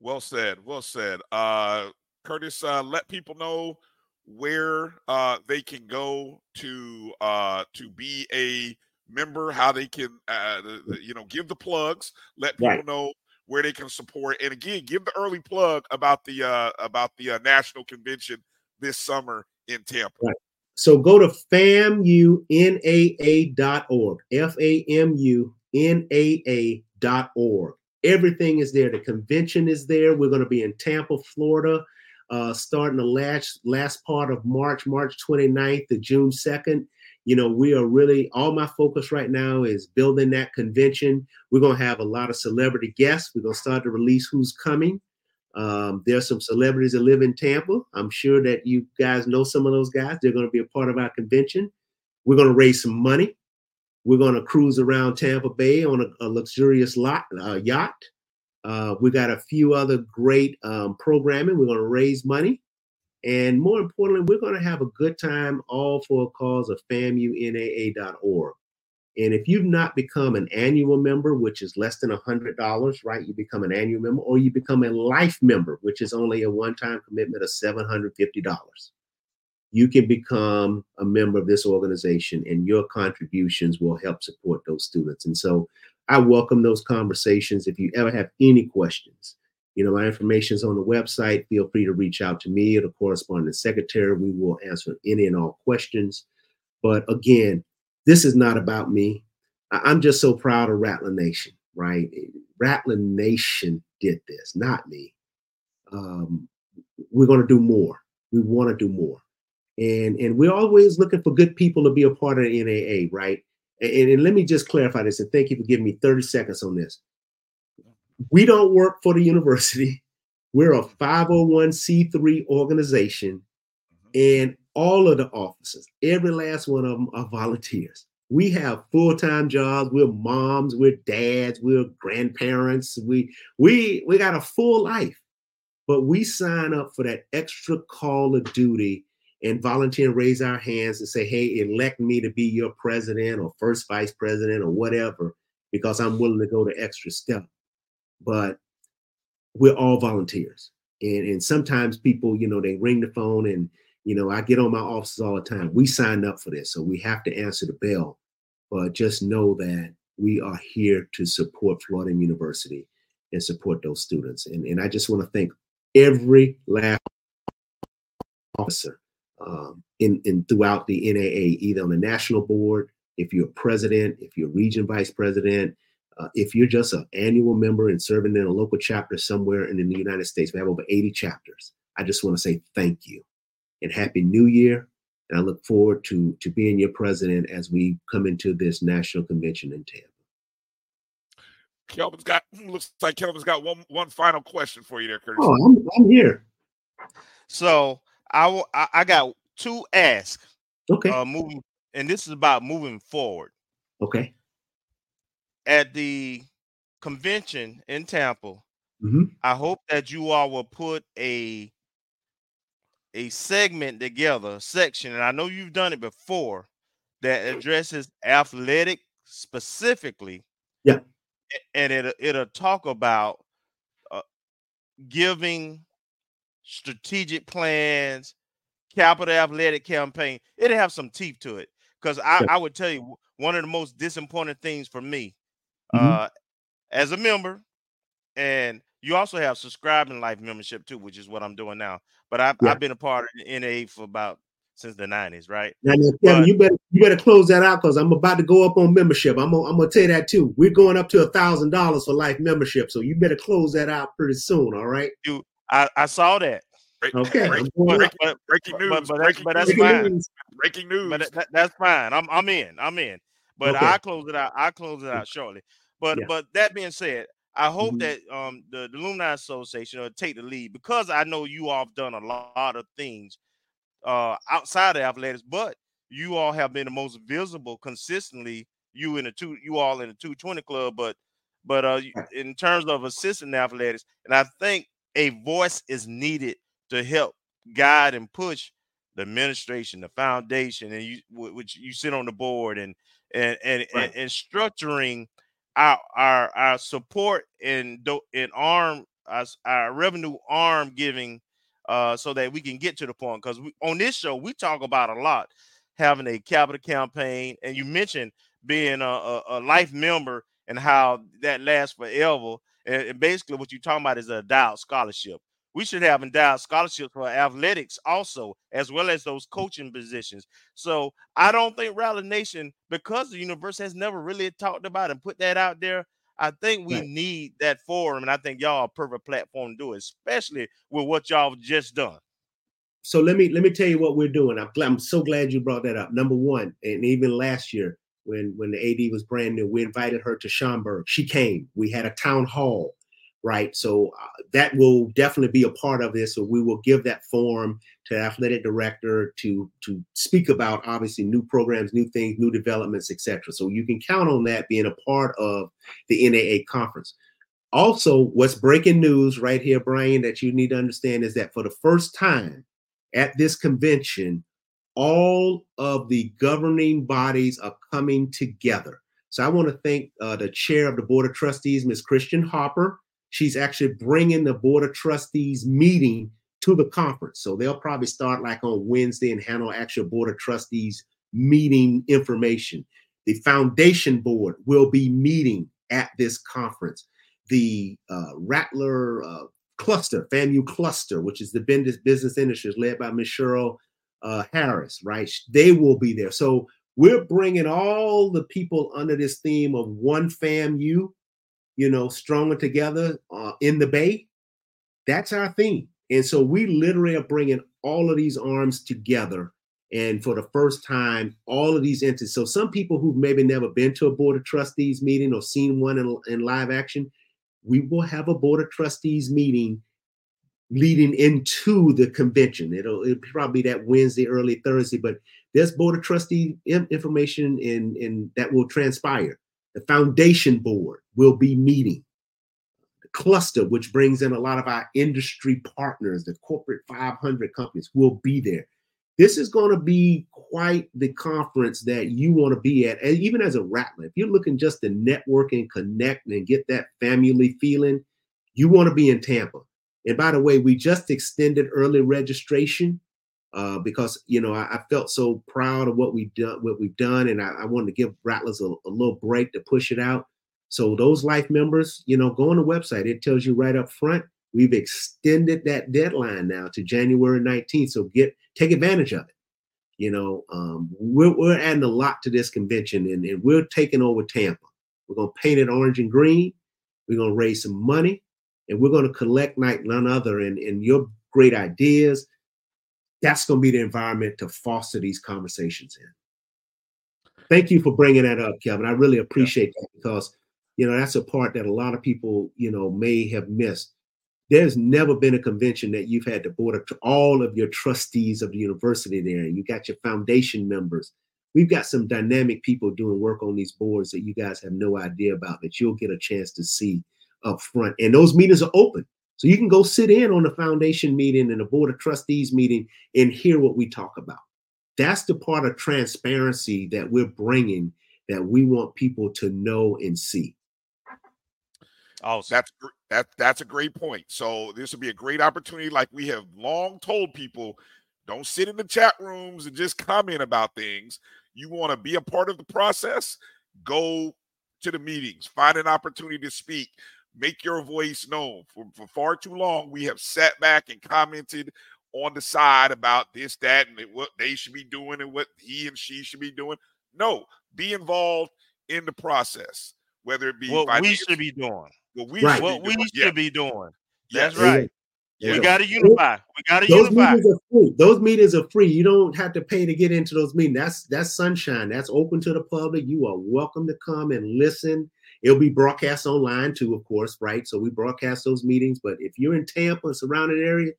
Well said. Well said. Uh, Curtis, uh, let people know where uh, they can go to uh, to be a member, how they can, uh, you know, give the plugs, let people right. know where they can support, and again, give the early plug about the uh, about the uh, national convention this summer in Tampa. Right. So go to famunaa.org, F A M U N A A.org. Everything is there. The convention is there. We're going to be in Tampa, Florida, uh, starting the last last part of March, March 29th to June 2nd. You know, we are really all my focus right now is building that convention. We're going to have a lot of celebrity guests. We're going to start to release who's coming. Um, there's some celebrities that live in Tampa. I'm sure that you guys know some of those guys. They're going to be a part of our convention. We're going to raise some money. We're going to cruise around Tampa Bay on a, a luxurious lot, uh, yacht. Uh, we got a few other great um, programming. We're going to raise money. And more importantly, we're going to have a good time all for a cause of famunaa.org. And if you've not become an annual member, which is less than $100, right? You become an annual member, or you become a life member, which is only a one time commitment of $750. You can become a member of this organization, and your contributions will help support those students. And so I welcome those conversations. If you ever have any questions, you know, my information is on the website. Feel free to reach out to me or the corresponding secretary. We will answer any and all questions. But again, this is not about me. I'm just so proud of Rattler Nation, right? Rattler Nation did this, not me. Um, we're going to do more. We want to do more. And, and we're always looking for good people to be a part of the NAA, right? And, and let me just clarify this, and thank you for giving me 30 seconds on this. We don't work for the university. We're a 501c3 organization, and all of the officers, every last one of them are volunteers. We have full-time jobs. We're moms, we're dads, we're grandparents. We we we got a full life, but we sign up for that extra call of duty and volunteer and raise our hands and say, hey, elect me to be your president or first vice president or whatever, because I'm willing to go the extra step. But we're all volunteers. And, and sometimes people, you know, they ring the phone and, you know, I get on my offices all the time. We signed up for this, so we have to answer the bell. But just know that we are here to support Florida University and support those students. And, and I just want to thank every last officer um, in, in throughout the NAA, either on the national board, if you're president, if you're region vice president, uh, if you're just an annual member and serving in a local chapter somewhere in the United States, we have over 80 chapters. I just want to say thank you and happy new year. And I look forward to, to being your president as we come into this national convention in Tampa. Kelvin's got [CLEARS THROAT] looks like Kelvin's got one one final question for you there, Curtis. Oh, I'm, I'm here. So I will. I, I got two asks. Okay. Uh, moving, and this is about moving forward. Okay. At the convention in Tampa, mm-hmm. I hope that you all will put a a segment together, section, and I know you've done it before that addresses athletic specifically. Yeah. And it it'll talk about uh, giving strategic plans, capital athletic campaign. It'll have some teeth to it. Because I, I would tell you one of the most disappointing things for me mm-hmm. uh, as a member, and you also have subscribing life membership too, which is what I'm doing now. But I've, yeah. I've been a part of the NA for about since the 90s, right? Now, now Kevin, but, you better you better close that out because I'm about to go up on membership. I'm gonna, I'm gonna tell you that too. We're going up to a thousand dollars for life membership, so you better close that out pretty soon. All right. Dude, I, I saw that. Okay. Breaking, breaking, breaking news. But, but, breaking, but that's news. fine. Breaking news. But that, that's fine. I'm I'm in. I'm in. But Okay. I close it out. I close it out shortly. But Yeah. but that being said, I hope Mhm. that um the, the Alumni Association will take the lead because I know you all have done a lot of things uh outside of athletics, but you all have been the most visible consistently, you in the two, you all in the 220 club, but but uh, in terms of assistant athletics, and I think a voice is needed to help guide and push the administration, the foundation, and you which you sit on the board and and and, right. and, and structuring our our our support and and arm us our revenue arm giving uh so that we can get to the point because on this show we talk about a lot having a capital campaign and you mentioned being a, a, a life member and how that lasts forever and, and basically what you're talking about is a endowed scholarship we should have endowed scholarships for athletics also, as well as those coaching positions. So I don't think Rattler Nation, because the universe has never really talked about and put that out there. I think we right. need that forum, and I think y'all are a perfect platform to do it, especially with what y'all have just done. So let me let me tell you what we're doing. I'm, I'm so glad you brought that up. Number one, and even last year when when the AD was brand new, we invited her to Schaumburg. She came. We had a town hall right? So uh, that will definitely be a part of this. So we will give that forum to athletic director to to speak about obviously new programs, new things, new developments, etc. So you can count on that being a part of the NAA conference. Also, what's breaking news right here, Bryan, that you need to understand is that for the first time at this convention, all of the governing bodies are coming together. So I want to thank uh, the chair of the board of trustees, Ms. Kristin Harper, she's actually bringing the board of trustees meeting to the conference. So they'll probably start like on Wednesday and handle actual board of trustees meeting information. The foundation board will be meeting at this conference. The uh, Rattler uh, cluster, FAMU cluster, which is the business industries led by Ms. Cheryl uh, Harris, right? They will be there. So we're bringing all the people under this theme of one FAMU you know, stronger together uh, in the Bay. That's our theme. And so we literally are bringing all of these arms together. And for the first time, all of these entities. So some people who've maybe never been to a board of trustees meeting or seen one in, in live action, we will have a board of trustees meeting leading into the convention. It'll, it'll probably be that Wednesday, early Thursday, but there's board of trustee information in, in that will transpire. The foundation board will be meeting. The cluster, which brings in a lot of our industry partners, the corporate 500 companies, will be there. This is going to be quite the conference that you want to be at, and even as a rattler. If you're looking just to network and connect and get that family feeling, you want to be in Tampa. And by the way, we just extended early registration uh, because you know I, I, felt so proud of what we done, what we've done, and I, I wanted to give Rattlers a, a, little break to push it out. So those life members, you know, go on the website. It tells you right up front. We've extended that deadline now to January 19th. So get take advantage of it. You know, um, we're, we're adding a lot to this convention, and, and we're taking over Tampa. We're gonna paint it orange and green. We're gonna raise some money, and we're gonna collect like none other. And, and your great ideas, that's going to be the environment to foster these conversations in. Thank you for bringing that up, Kevin. I really appreciate yeah. that because, you know, that's a part that a lot of people, you know, may have missed. There's never been a convention that you've had the board of all of your trustees of the university there. and You got your foundation members. We've got some dynamic people doing work on these boards that you guys have no idea about that you'll get a chance to see up front. And those meetings are open. So you can go sit in on the foundation meeting and the board of trustees meeting and hear what we talk about. That's the part of transparency that we're bringing that we want people to know and see. Oh, that's that that's a great point. So this would be a great opportunity, like we have long told people, don't sit in the chat rooms and just comment about things. You want to be a part of the process, go to the meetings, find an opportunity to speak, make your voice known. For, for far too long, we have sat back and commented on the side about this, that, and what they should be doing and what he and she should be doing. No, be involved in the process, whether it be what we should be doing. What we right. should, what be, doing. we Yeah. should be doing. Yes. That's right. Yeah. We got to unify. We got to Those unify. meetings are free. Those meetings are free. You don't have to pay to get into those meetings. That's that's sunshine. That's open to the public. You are welcome to come and listen It'll be broadcast online too, of course, right? So we broadcast those meetings. But if you're in Tampa, and surrounding area,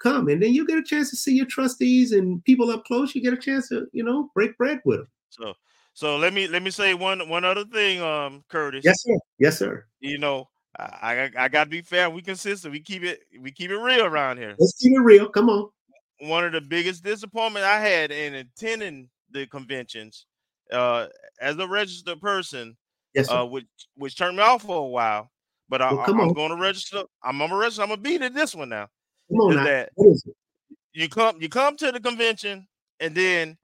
come and then you get a chance to see your trustees and people up close. You get a chance to, you know, break bread with them. So, So let me let me say one one other thing, um, Curtis. Yes, sir. Yes, sir. You know, I I, I got to be fair. We consistent. We keep it we keep it real around here. Let's keep it real. Come on. One of the biggest disappointment I had in attending the conventions, uh, as a registered person, Yes, sir. uh, which which turned me off for a while. But I, Well, I'm on. going to register. I'm gonna register. I'm gonna beat it this one now. Come on is now. that What is it? you come you come to the convention and then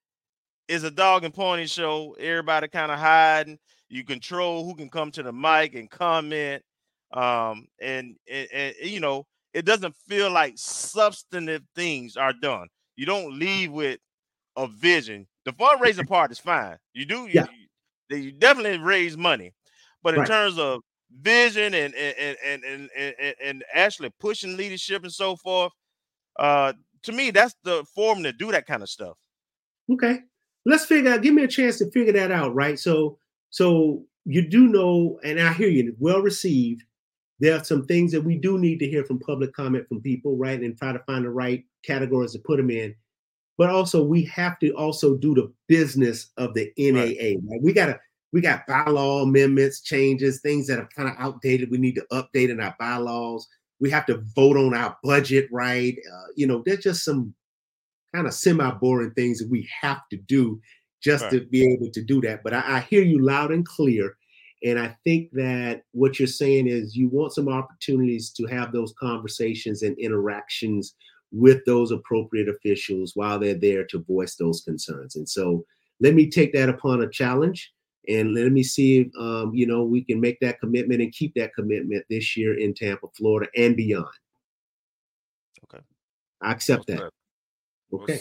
it's a dog and pony show. Everybody kind of hiding. You control who can come to the mic and comment. Um, and, and, and you know, it doesn't feel like substantive things are done. You don't leave with a vision. The fundraising part is fine. You do, Yeah. you, you definitely raise money, but in Right. terms of vision and and and and and, and, and actually pushing leadership and so forth, uh, to me, that's the forum to do that kind of stuff. Okay. Let's figure out, give me a chance to figure that out, right? So, so you do know, and I hear you, well received. There are some things that we do need to hear from public comment from people, right? And try to find the right categories to put them in. But also, we have to also do the business of the NAA. Right? We gotta, we got bylaw amendments, changes, things that are kind of outdated. We need to update in our bylaws. We have to vote on our budget, right? Uh, you know, there's just some kind of semi-boring things that we have to do just to be able to do that. But I, I hear you loud and clear. And I think that what you're saying is you want some opportunities to have those conversations and interactions with those appropriate officials while they're there to voice those concerns. And so let me take that upon a challenge and let me see if um, you know we can make that commitment and keep that commitment this year in Tampa, Florida, and beyond. Okay. I accept that. Well Okay.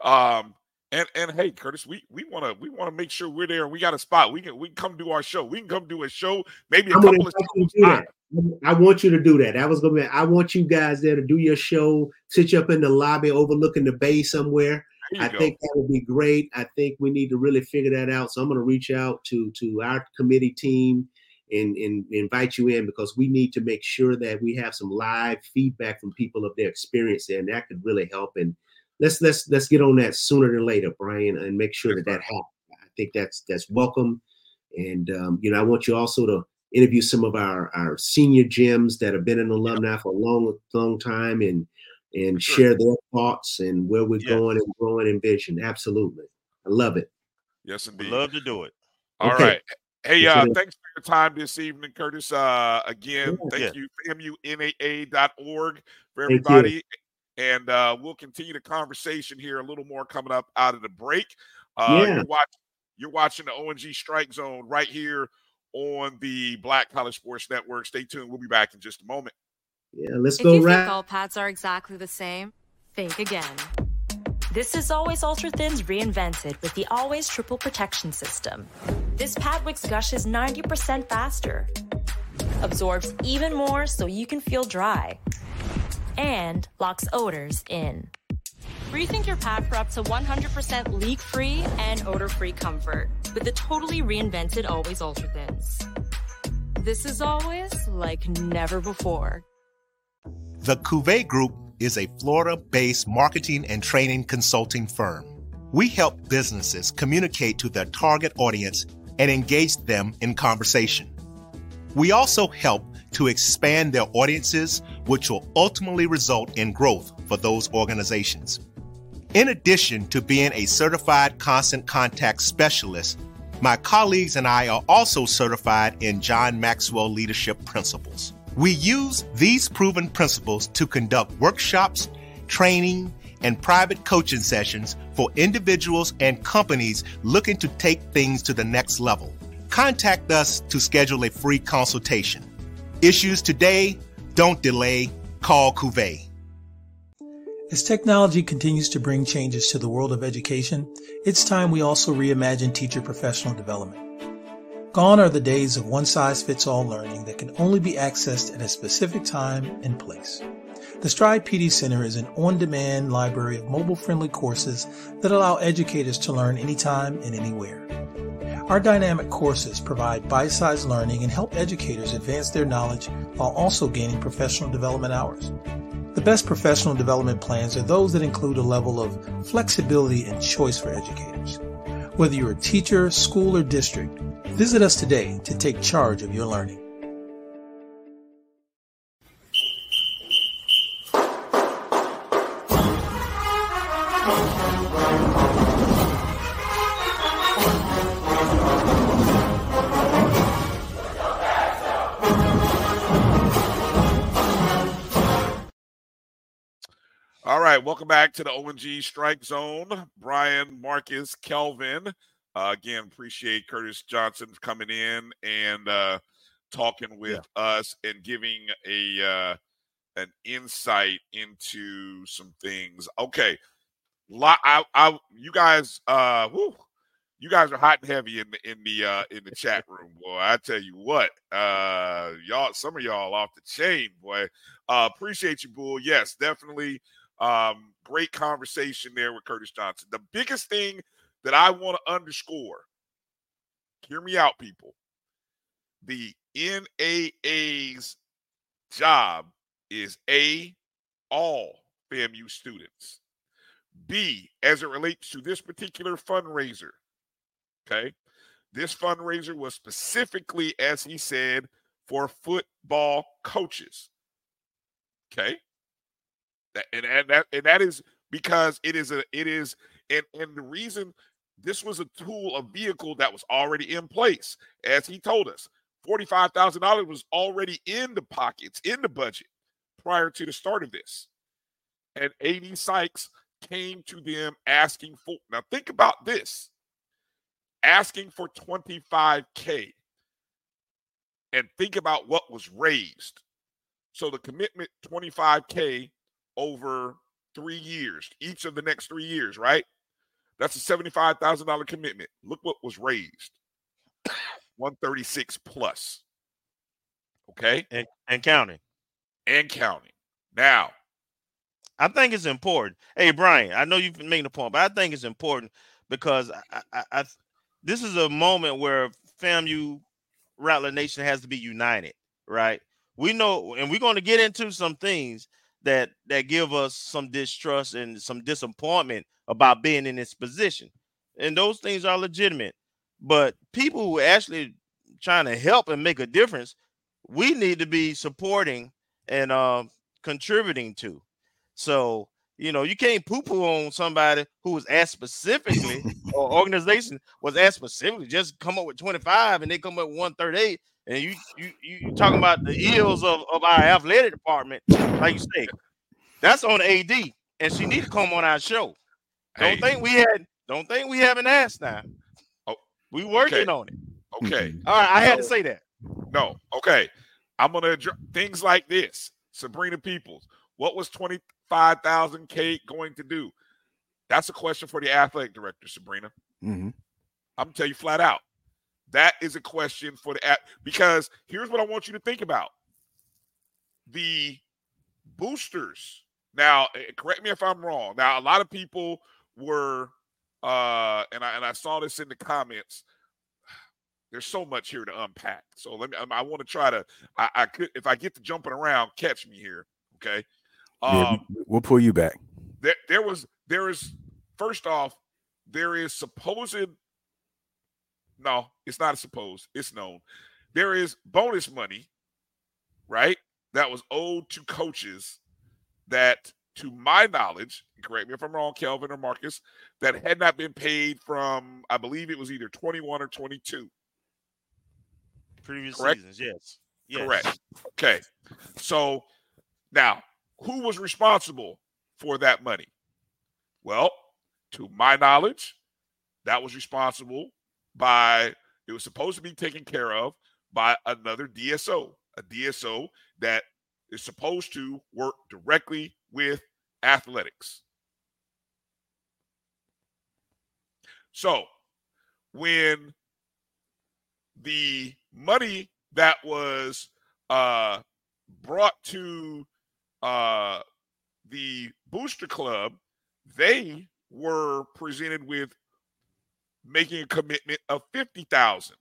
Um, and and hey, Curtis, we we want to we want to make sure we're there. We got a spot. We can we can come do our show. We can come do a show, maybe a I'm couple of shows. To do live. that. I want you to do that. That was gonna be. I want you guys there to do your show. Sit you up in the lobby, overlooking the bay somewhere. I go. think that would be great. I think we need to really figure that out. So I'm gonna reach out to to our committee team and and invite you in because we need to make sure that we have some live feedback from people of their experience there, and that could really help. And let's let's let's get on that sooner than later, Bryan, and make sure that that happens. I think that's that's welcome. And um, you know, I want you also to interview some of our our senior gyms that have been an alumni for a long long time and and Sure. share their thoughts and where we're Yeah. going and growing in vision. Absolutely, I love it. Yes, Would indeed. love to do it. All Okay. right. Hey, uh, thanks for your time this evening, Curtis. Uh, again, Yeah. thank Yeah. you, famunaa.org for Thank you. everybody. And uh, we'll continue the conversation here a little more coming up out of the break. Uh, Yeah. you're, watch, you're watching the O&G StrikeZone right here on the Black College Sports Network. Stay tuned. We'll be back in just a moment. Yeah, let's If go you right. think all pads are exactly the same, think again. This is Always Ultra Thins reinvented with the Always Triple Protection System. This pad wicks gushes 90% faster, absorbs even more so you can feel dry, and locks odors in. Rethink your pad for up to 100% leak-free and odor-free comfort with the totally reinvented Always Ultra Thins. This is always like never before. The Cuvée Group is a Florida based marketing and training consulting firm. We help businesses communicate to their target audience and engage them in conversation. We also help to expand their audiences, which will ultimately result in growth for those organizations. In addition to being a certified constant contact specialist, my colleagues and I are also certified in John Maxwell Leadership Principles. We use these proven principles to conduct workshops, training, and private coaching sessions for individuals and companies looking to take things to the next level. Contact us to schedule a free consultation. Issues today, don't delay, call Cuvée. As technology continues to bring changes to the world of education, it's time we also reimagine teacher professional development. Gone are the days of one size fits all learning that can only be accessed at a specific time and place. The Stride PD Center is an on demand library of mobile friendly courses that allow educators to learn anytime and anywhere. Our dynamic courses provide bite sized learning and help educators advance their knowledge while also gaining professional development hours. The best professional development plans are those that include a level of flexibility and choice for educators. Whether you're a teacher, school, or district, visit us today to take charge of your learning. Right, welcome back to the ONG Strike Zone. Bryan, Marcus, Kelvin. Uh, again, appreciate Curtis Johnson coming in and uh, talking with us and giving a uh, an insight into some things. Okay. I, I, you guys, uh, whew, you guys are hot and heavy in the in the uh, in the chat [LAUGHS] room, boy. I tell you what, uh, y'all, some of y'all off the chain, boy. Uh, appreciate you, Bull. Yes, definitely. Um, great conversation there with Curtis Johnson. The biggest thing that I want to underscore, hear me out, people. The NAA's job is A, all FAMU students. B, as it relates to this particular fundraiser, okay, this fundraiser was specifically, as he said, for football coaches. Okay. And, and that and that is because it is a it is and and the reason this was a tool, a vehicle that was already in place, as he told us. Forty-five thousand dollars was already in the pockets, in the budget prior to the start of this. And AD Sykes came to them asking for now think about this asking for 25k and think about what was raised so the commitment 25k over three years, each of the next three years, right? That's a $75,000 commitment. Look what was raised 136 plus. Okay. And, and counting. And counting. Now, I think it's important. Hey, Bryan, I know you've been making a point, but I think it's important because I, I, I this is a moment where FAMU Rattler Nation has to be united, right? We know, and we're going to get into some things that that give us some distrust and some disappointment about being in this position. And those things are legitimate. But people who are actually trying to help and make a difference, we need to be supporting and uh, contributing to. So, you know, you can't poo-poo on somebody who was asked specifically, [LAUGHS] or organization was asked specifically, just come up with 25 and they come up with 138 and you you you talking about the ills of, of our athletic department, like you say, that's on AD, and she need to come on our show. Don't Hey. think we had. Don't think we haven't asked now. Oh, we working okay. on it. okay. All right, I had to say that. No, okay. I'm gonna address things like this. Sabrina Peoples, what was 25,000 K going to do? That's a question for the athletic director, Sabrina. Mhm. I'm gonna tell you flat out. That is a question for the app because here's what I want you to think about. The boosters. Now, eh, correct me if I'm wrong. Now, a lot of people were uh and I and I saw this in the comments. There's so much here to unpack. So let me I, I want to try to I, I could if I get to jumping around, catch me here. Okay. Yeah, Um we- we'll pull you back. there, there was there is first off there is supposed no it's not a supposed it's known there is bonus money right that was owed to coaches that to my knowledge correct me if i'm wrong kelvin or marcus that had not been paid from i believe it was either 21 or 22 Previous Correct? seasons, yes. yes. Correct. Okay. So now, who was responsible for that money? Well, to my knowledge, that was responsible by, it was supposed to be taken care of by another DSO, a DSO that is supposed to work directly with athletics. So when the money that was uh brought to uh the booster club they were presented with making a commitment of 50,000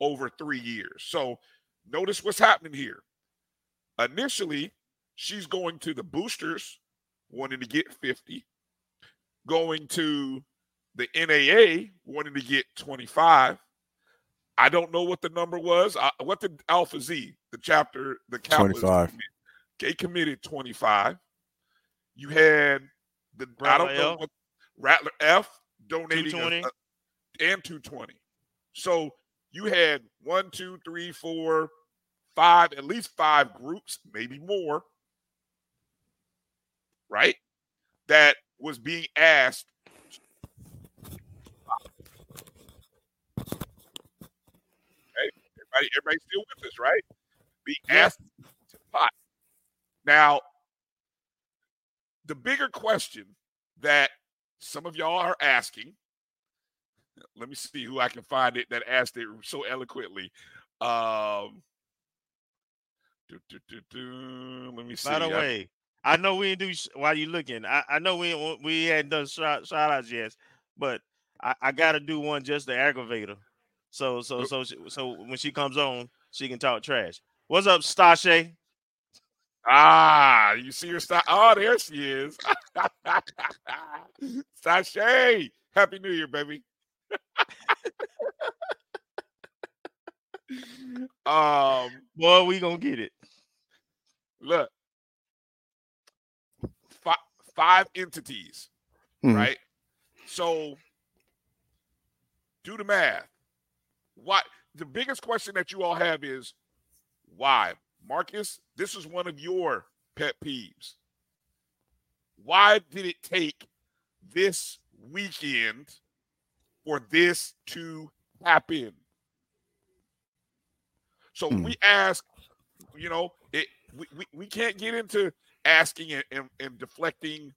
over 3 years. So notice what's happening here. Initially, she's going to the boosters wanting to get 50, going to the NAA wanting to get 25. I don't know what the number was. Uh, what did Alpha Z, the chapter, the Kappas, 25. they committed 25. You had the I don't Rattler know F. what Rattler F donating a- a- and 220. So you had one, two, three, four, five, at least five groups, maybe more, right? That was being asked. Okay, everybody, everybody still with us, right? Being asked to pot. Now, the bigger question that some of y'all are asking. Let me see who I can find it that asked it so eloquently. Um, do, do, do, let me see. By the I- way, I know we didn't do sh- while you looking. I, I know we we hadn't done shout, shout outs yet, but I, I got to do one just to aggravate her. So so so she, so when she comes on, she can talk trash. What's up, Stashe? Ah, you see her stop. Oh, there she is. [LAUGHS] Sashay. Happy New Year, baby. Um, Boy, we gonna get it. look. Five, five entities, Mhm. right? So do the math. Why the biggest question that you all have is why? Marcus, this is one of your pet peeves. Why did it take this weekend for this to happen? So Hmm. we ask, you know, it we, we, we can't get into asking and, and, and deflecting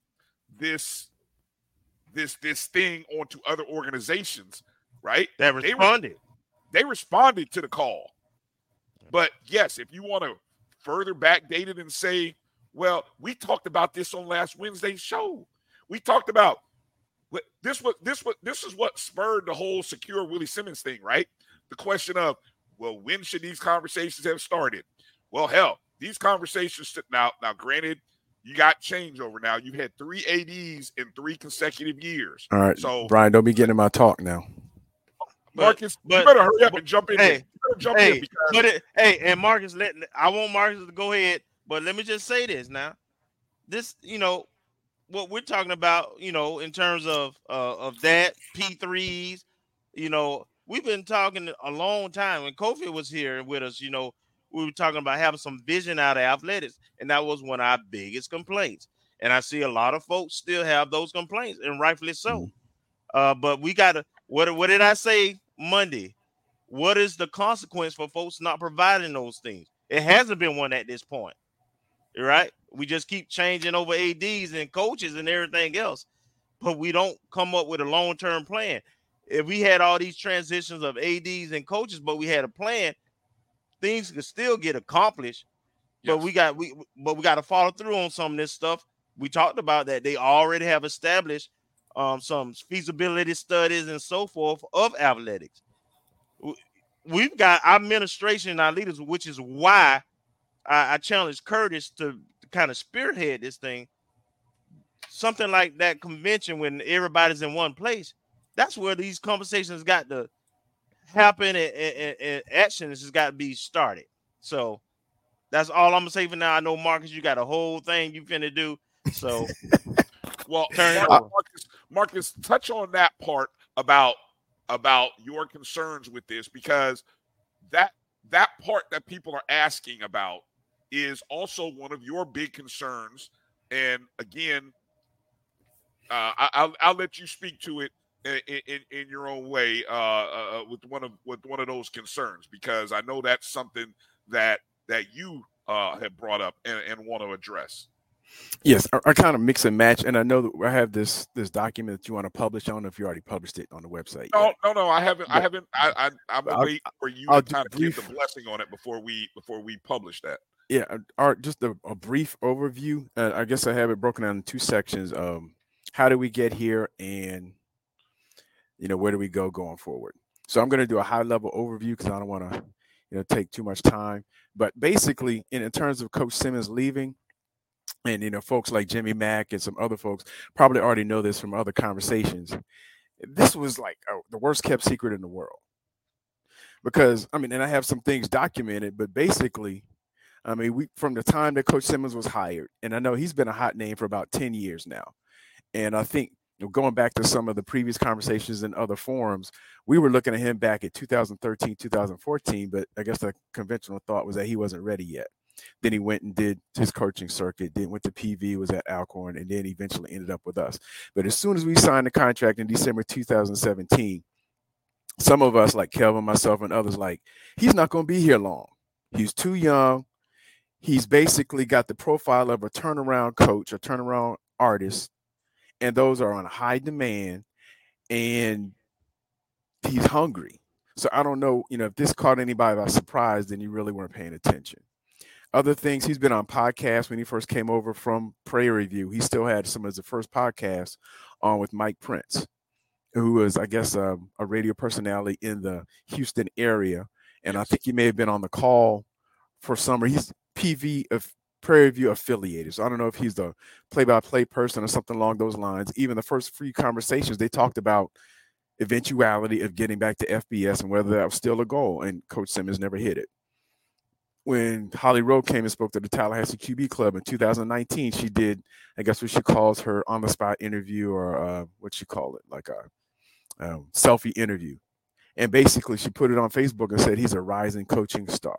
this this this thing onto other organizations, right? That They responded. they responded to the call. But yes, if you want to further backdate it and say, well, we talked about this on last Wednesday's show. We talked about this was this was this is what spurred the whole secure Willie Simmons thing, right? The question of, well, when should these conversations have started? Well, hell, these conversations should- now now granted, you got changeover now. You've had three ADs in three consecutive years. All right. So Brian, don't be getting in my talk now. But- Marcus, but- you better hurry up and jump in. hey, there. You better jump in because but it, hey, and Marcus, let I want Marcus to go ahead, but let me just say this now. This, you know, what we're talking about, you know, in terms of uh, of that P threes, you know, we've been talking a long time. When Kofi was here with us, you know, we were talking about having some vision out of athletics, and that was one of our biggest complaints. And I see a lot of folks still have those complaints, and rightfully so. Uh, but we got to what? What did I say Monday? What is the consequence for folks not providing those things? It hasn't been one at this point, right? We just keep changing over ADs and coaches and everything else, but we don't come up with a long term plan. If we had all these transitions of ADs and coaches, but we had a plan, things could still get accomplished. But Yes. we got we but we got to follow through on some of this stuff. We talked about that they already have established um, some feasibility studies and so forth of athletics. We've got our administration, and our leaders, which is why I, I challenged Curtis to kind of spearhead this thing. Something like that convention when everybody's in one place. That's where these conversations got to happen and, and, and actions has got to be started. So that's all I'm gonna say for now. I know Marcus, you got a whole thing you finna do. So Well, Turn it over. Marcus, Marcus, touch on that part about about your concerns with this because that that part that people are asking about is also one of your big concerns. And again, uh, I, I'll I'll let you speak to it in, in, in your own way uh, uh, with one of with one of those concerns because I know that's something that that you uh, have brought up and, and want to address. Yes, I, I kind of mix and match, and I know that I have this this document that you want to publish. I don't know if you already published it on the website. No, yet. no, no. I haven't. I But- haven't. I, I I'm I'll- wait for you I'll to kind of give the blessing on it before we before we publish that. Yeah, uh, or just a, a brief overview. Uh, I guess I have it broken down in two sections. Um, how did we get here, and you know where do we go going forward? So I'm going to do a high level overview because I don't want to, you know, take too much time. But basically, in, in terms of Coach Simmons leaving, and you know, folks like Jimmy Mack and some other folks probably already know this from other conversations. this was like oh, the worst kept secret in the world. Because I mean, and I have some things documented, but basically, I mean, we from the time that Coach Simmons was hired, and I know he's been a hot name for about 10 years now. And I think going back to some of the previous conversations in other forums, we were looking at him back at 2013, 2014, but I guess the conventional thought was that he wasn't ready yet. Then he went and did his coaching circuit, then went to PV, was at Alcorn, and then eventually ended up with us. But as soon as we signed the contract in December 2017, some of us, like Kelvin, myself, and others, like, he's not going to be here long. He's too young. He's basically got the profile of a turnaround coach, a turnaround artist, and those are on high demand, and he's hungry. So I don't know, you know, if this caught anybody by surprise, then you really weren't paying attention. Other things, he's been on podcasts when he first came over from Prairie View. He still had some of the first podcasts on with Mike Prince, who was, I guess, um, a radio personality in the Houston area. And I think he may have been on the call for summer. He's PV of Prairie View affiliated. So I don't know if he's the play-by-play person or something along those lines. Even the first few conversations, they talked about eventuality of getting back to FBS and whether that was still a goal. And Coach Simmons never hit it when Holly Rowe came and spoke to the Tallahassee QB Club in 2019, she did, I guess, what she calls her on the spot interview or uh, what she call it, like a um, selfie interview. And basically, she put it on Facebook and said he's a rising coaching star.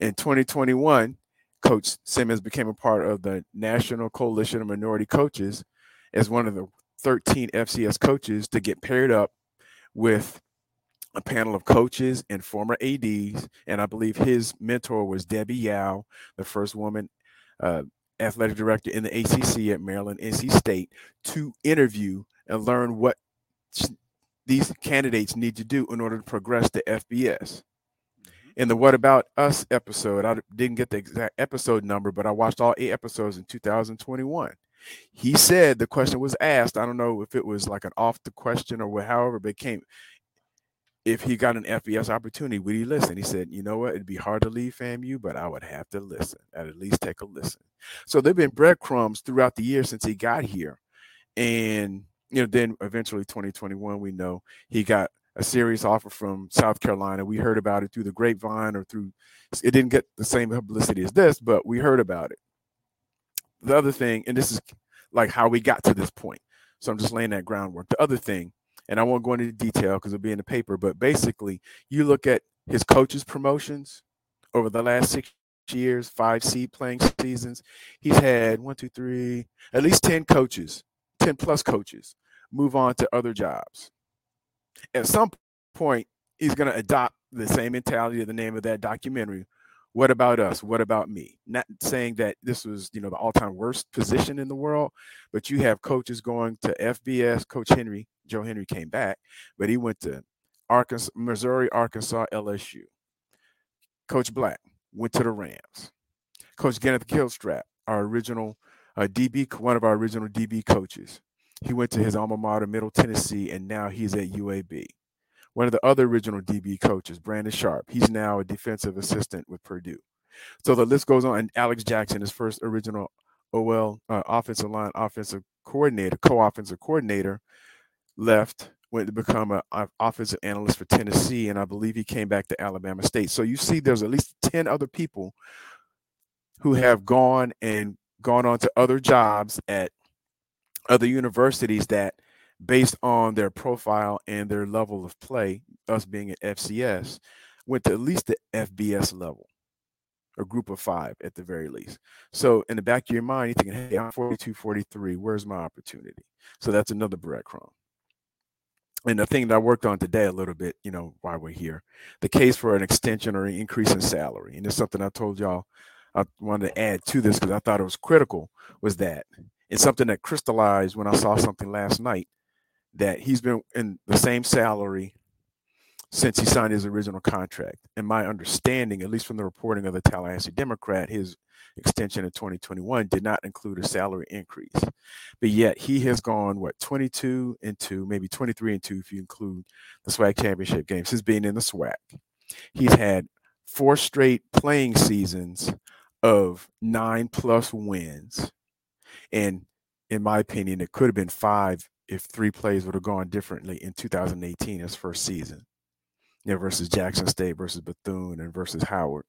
In 2021, Coach Simmons became a part of the National Coalition of Minority Coaches as one of the 13 FCS coaches to get paired up with a panel of coaches and former ADs, and I believe his mentor was Debbie Yow, the first woman uh, athletic director in the ACC at Maryland NC State, to interview and learn what these candidates need to do in order to progress to FBS. In the What About Us episode, I didn't get the exact episode number, but I watched all eight episodes in 2021. He said the question was asked. I don't know if it was like an off the question or what, however, but came if he got an FBS opportunity, would he listen? He said, you know what? It'd be hard to leave FAMU, but I would have to listen. I'd at least take a listen. So there've been breadcrumbs throughout the year since he got here. And, you know, then eventually 2021, we know he got a serious offer from South Carolina. We heard about it through the grapevine or through, it didn't get the same publicity as this, but we heard about it. The other thing, and this is like how we got to this point. So I'm just laying that groundwork. The other thing, and I won't go into detail because it'll be in the paper, but basically, you look at his coaches' promotions over the last six years, five seed playing seasons. He's had one, two, three, at least 10 coaches, 10 plus coaches move on to other jobs. At some point, he's going to adopt the same mentality of the name of that documentary. What about us? What about me? Not saying that this was, you know, the all-time worst position in the world, but you have coaches going to FBS. Coach Henry Joe Henry came back, but he went to Arkansas, Missouri, Arkansas, LSU. Coach Black went to the Rams. Coach Kenneth Gilstrap, our original uh, DB, one of our original DB coaches. He went to his alma mater, Middle Tennessee, and now he's at UAB. One of the other original DB coaches, Brandon Sharp, he's now a defensive assistant with Purdue. So the list goes on. And Alex Jackson, his first original OL uh, offensive line offensive coordinator, co-offensive coordinator, left, went to become an offensive analyst for Tennessee, and I believe he came back to Alabama State. So you see, there's at least 10 other people who have gone and gone on to other jobs at other universities that, based on their profile and their level of play, us being at FCS, went to at least the FBS level, a group of five at the very least. So in the back of your mind, you're thinking, hey, I'm 42, 43. Where's my opportunity? So that's another breadcrumb and the thing that I worked on today a little bit, you know, why we're here, the case for an extension or an increase in salary. And it's something I told y'all I wanted to add to this because I thought it was critical was that it's something that crystallized when I saw something last night that he's been in the same salary since he signed his original contract. And my understanding, at least from the reporting of the Tallahassee Democrat, his extension in 2021 did not include a salary increase. But yet he has gone, what, 22 and 2, maybe 23 and 2 if you include the SWAC championship games since being in the SWAC. He's had four straight playing seasons of nine plus wins. And in my opinion, it could have been five if three plays would have gone differently in 2018, his first season, you know, versus Jackson State, versus Bethune, and versus Howard.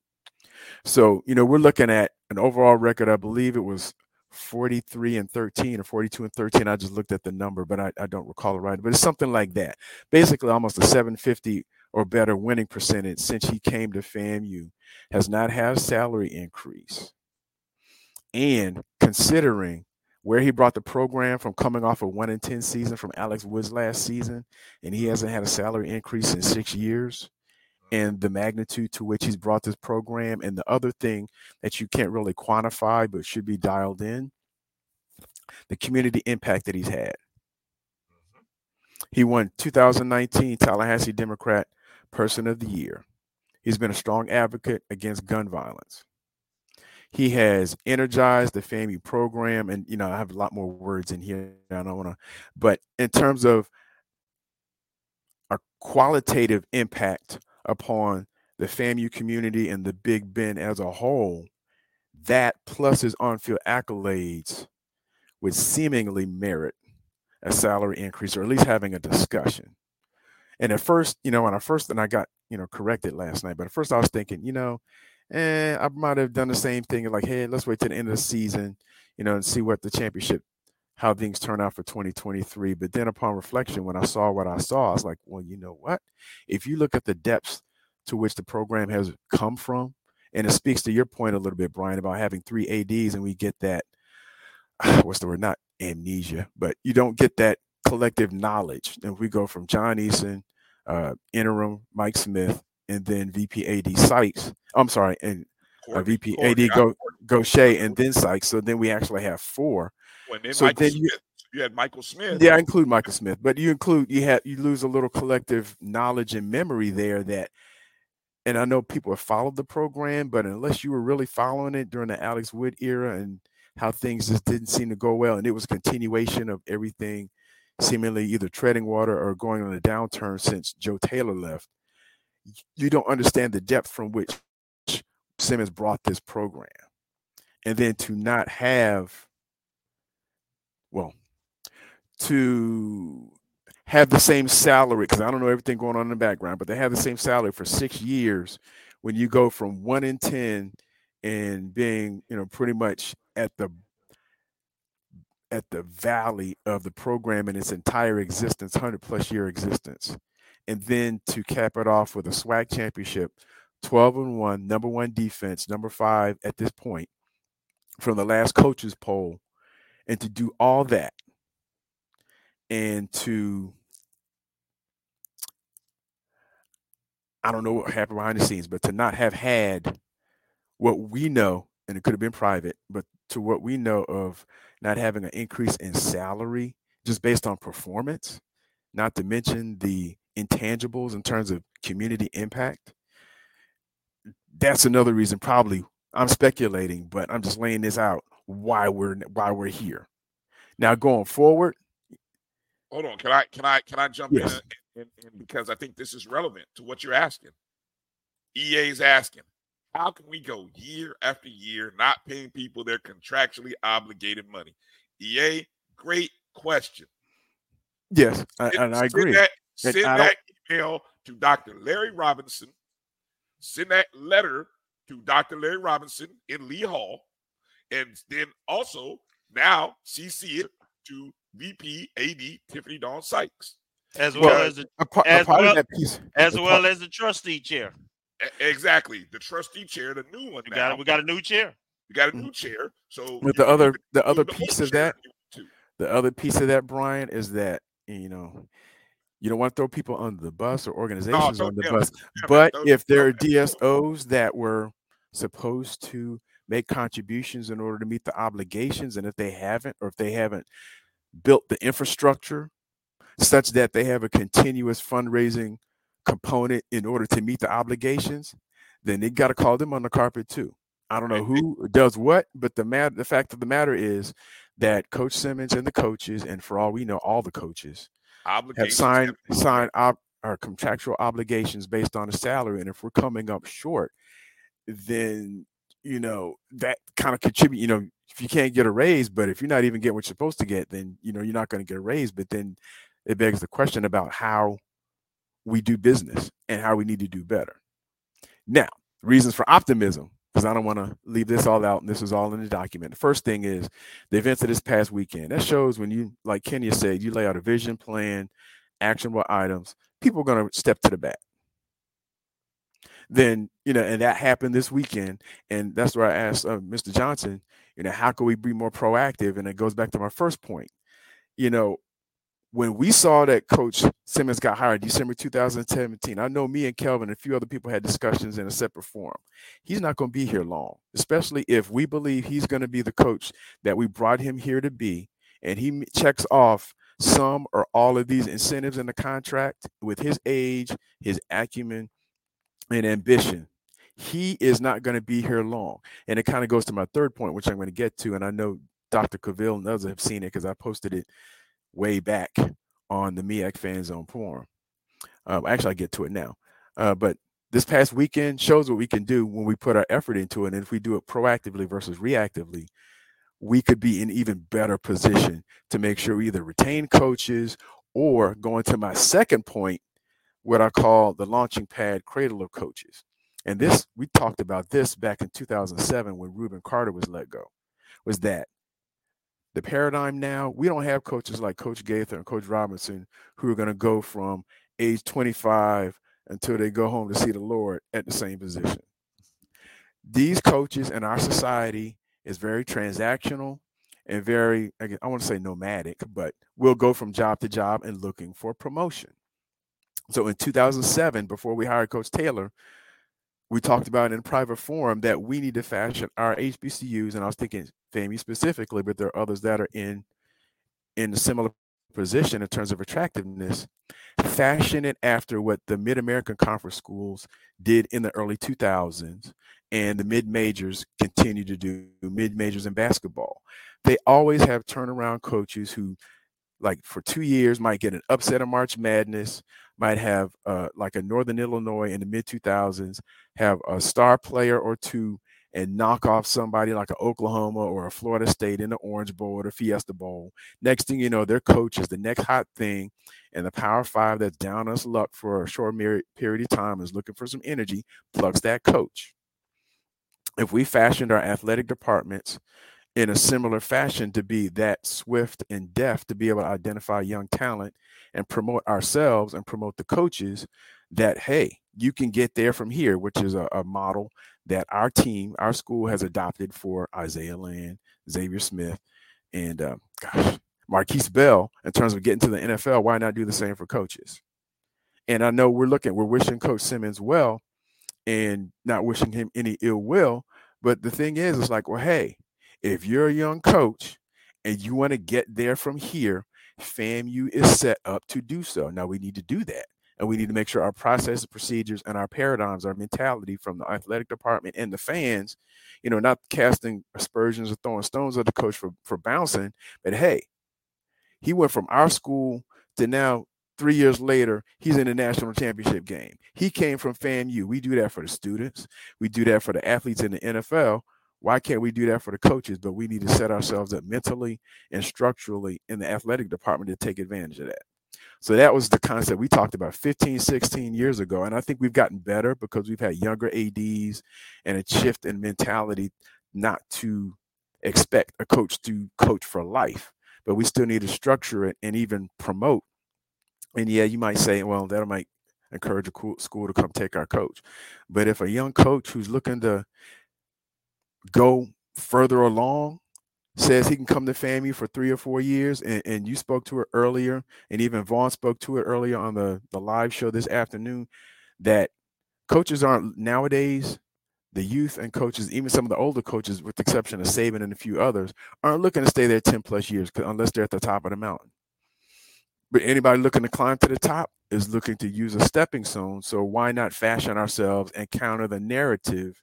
So, you know, we're looking at an overall record. I believe it was 43 and 13 or 42 and 13. I just looked at the number, but I, I don't recall it right. But it's something like that. Basically, almost a 750 or better winning percentage since he came to FAMU. Has not had a salary increase. And considering where he brought the program from coming off a one in 10 season from Alex Wood's last season, and he hasn't had a salary increase in six years, and the magnitude to which he's brought this program. And the other thing that you can't really quantify but should be dialed in the community impact that he's had. He won 2019 Tallahassee Democrat Person of the Year. He's been a strong advocate against gun violence. He has energized the FAMU program, and you know I have a lot more words in here. I don't want to, but in terms of a qualitative impact upon the FAMU community and the Big Bend as a whole, that plus his on-field accolades would seemingly merit a salary increase or at least having a discussion. And at first, you know, when I first and I got, you know, corrected last night, but at first I was thinking, you know, eh, I might have done the same thing like, hey, let's wait to the end of the season, you know, and see what the championship, how things turn out for 2023. But then upon reflection, when I saw what I saw, I was like, well, you know what? If you look at the depths to which the program has come from, and it speaks to your point a little bit, Brian, about having three ADs, and we get that [SIGHS] what's the word? Not amnesia, but you don't get that collective knowledge. And we go from John Eason, uh, interim Mike Smith, and then VP AD Sykes. I'm sorry, and uh, VP AD Go Gaucher, and then Sykes. So then we actually have four. When then so Michael then Smith, you, you had Michael Smith. yeah, I include Michael Smith, but you include you have you lose a little collective knowledge and memory there that. And I know people have followed the program, but unless you were really following it during the Alex Wood era and how things just didn't seem to go well, and it was a continuation of everything seemingly either treading water or going on a downturn since Joe Taylor left. You don't understand the depth from which Simmons brought this program. And then to not have, well, to have the same salary, because I don't know everything going on in the background, but they have the same salary for six years when you go from one in 10 and being, you know, pretty much at the at the valley of the program in its entire existence, 100 plus year existence. And then to cap it off with a SWAC championship, 12 and 1, number one defense, number five at this point from the last coaches poll. And to do all that and to, I don't know what happened behind the scenes, but to not have had what we know, and it could have been private, but to what we know of not having an increase in salary just based on performance, not to mention the intangibles in terms of community impact. That's another reason, probably. I'm speculating, but I'm just laying this out why we're why we're here. Now going forward. Hold on, can I can I can I jump uh, Yes. in, in, in because I think this is relevant to what you're asking. EA is asking, how can we go year after year not paying people their contractually obligated money? EA, great question. Yes, I, and I agree. That, send that email to Dr. Larry Robinson. Send that letter to Dr. Larry Robinson in Lee Hall. And then also now CC it to VP AD Tiffani-Dawn Sykes. as Well, well as the part, as well- of that piece, as a well as the trustee chair. Exactly. The trustee chair, the new one We now. got we got a new chair. We got a mm. new chair. So With the other the other piece old of that, if you want to. the other piece of that, Brian, is that you know you don't want to throw people under the bus or organizations don't on the bus. [LAUGHS] never, But if there are don't ever do it. DSOs that were supposed to make contributions in order to meet the obligations, and if they haven't, or if they haven't built the infrastructure such that they have a continuous fundraising component in order to meet the obligations, then they got to call them on the carpet too. I don't know who does what, but the matter, the fact of the matter is that Coach Simmons and the coaches, and for all we know, all the coaches Obligations signed have signed op, our contractual obligations based on a salary, and if we're coming up short, then you know that kind of contribute. You know, if you can't get a raise, but if you're not even getting what you're supposed to get, then you know you're not going to get a raise. But then it begs the question about how we do business and how we need to do better. Now, reasons for optimism, because I don't want to leave this all out, and this is all in the document. The first thing is the events of this past weekend. That shows when you, like Kenya said, you lay out a vision plan, actionable items, people are going to step to the bat. Then, you know, and that happened this weekend. And that's where I asked uh, Mr. Johnson, you know, how can we be more proactive? And it goes back to my first point. You know, when we saw that Coach Simmons got hired December 2017, I know me and Kelvin and a few other people had discussions in a separate forum. He's not going to be here long, especially if we believe he's going to be the coach that we brought him here to be, and he checks off some or all of these incentives in the contract with his age, his acumen, and ambition. He is not going to be here long. And it kind of goes to my third point, which I'm going to get to. And I know Dr. Cavill and others have seen it because I posted it way back on the MEAC Fan Zone forum. Um, actually, I get to it now. Uh, but this past weekend shows what we can do when we put our effort into it. And if we do it proactively versus reactively, we could be in even better position to make sure we either retain coaches or going to my second point, what I call the launching pad cradle of coaches. And this, we talked about this back in 2007 when Rubin Carter was let go, was that the paradigm now, we don't have coaches like Coach Gaither and Coach Robinson who are going to go from age 25 until they go home to see the Lord at the same position. These coaches in our society is very transactional and very, I want to say nomadic, but we'll go from job to job and looking for promotion. So in 2007, before we hired Coach Taylor, we talked about in private forum that we need to fashion our HBCUs, and I was thinking Specifically, but there are others that are in in a similar position in terms of attractiveness, fashion it after what the Mid American Conference schools did in the early 2000s, and the mid majors continue to do mid majors in basketball. They always have turnaround coaches who, like for two years, might get an upset of March Madness, might have uh, like a Northern Illinois in the mid 2000s, have a star player or two and knock off somebody like an Oklahoma or a Florida State in the Orange Bowl or the Fiesta Bowl. Next thing you know, their coach is the next hot thing, and the Power Five that's down us luck for a short period of time is looking for some energy, plugs that coach. If we fashioned our athletic departments in a similar fashion to be that swift and deft to be able to identify young talent and promote ourselves and promote the coaches that hey you can get there from here which is a, a model that our team our school has adopted for isaiah land xavier smith and uh, gosh markquese bell in terms of getting to the nfl why not do the same for coaches and i know we're looking we're wishing coach simmons well and not wishing him any ill will but the thing is it's like well hey if you're a young coach and you want to get there from here, FAMU is set up to do so. Now we need to do that. And we need to make sure our processes, procedures, and our paradigms, our mentality from the athletic department and the fans, you know, not casting aspersions or throwing stones at the coach for, for bouncing, but hey, he went from our school to now three years later, he's in the national championship game. He came from FAMU. We do that for the students. We do that for the athletes in the NFL. Why can't we do that for the coaches? But we need to set ourselves up mentally and structurally in the athletic department to take advantage of that. So that was the concept we talked about 15, 16 years ago. And I think we've gotten better because we've had younger ADs and a shift in mentality not to expect a coach to coach for life, but we still need to structure it and even promote. And yeah, you might say, well, that might encourage a school to come take our coach. But if a young coach who's looking to go further along says he can come to FAMU for three or four years, and, and you spoke to it earlier, and even Vaughn spoke to it earlier on the, the live show this afternoon, that coaches aren't nowadays, the youth and coaches, even some of the older coaches, with the exception of Saban and a few others, aren't looking to stay there 10 plus years unless they're at the top of the mountain. But anybody looking to climb to the top is looking to use a stepping stone. So why not fashion ourselves and counter the narrative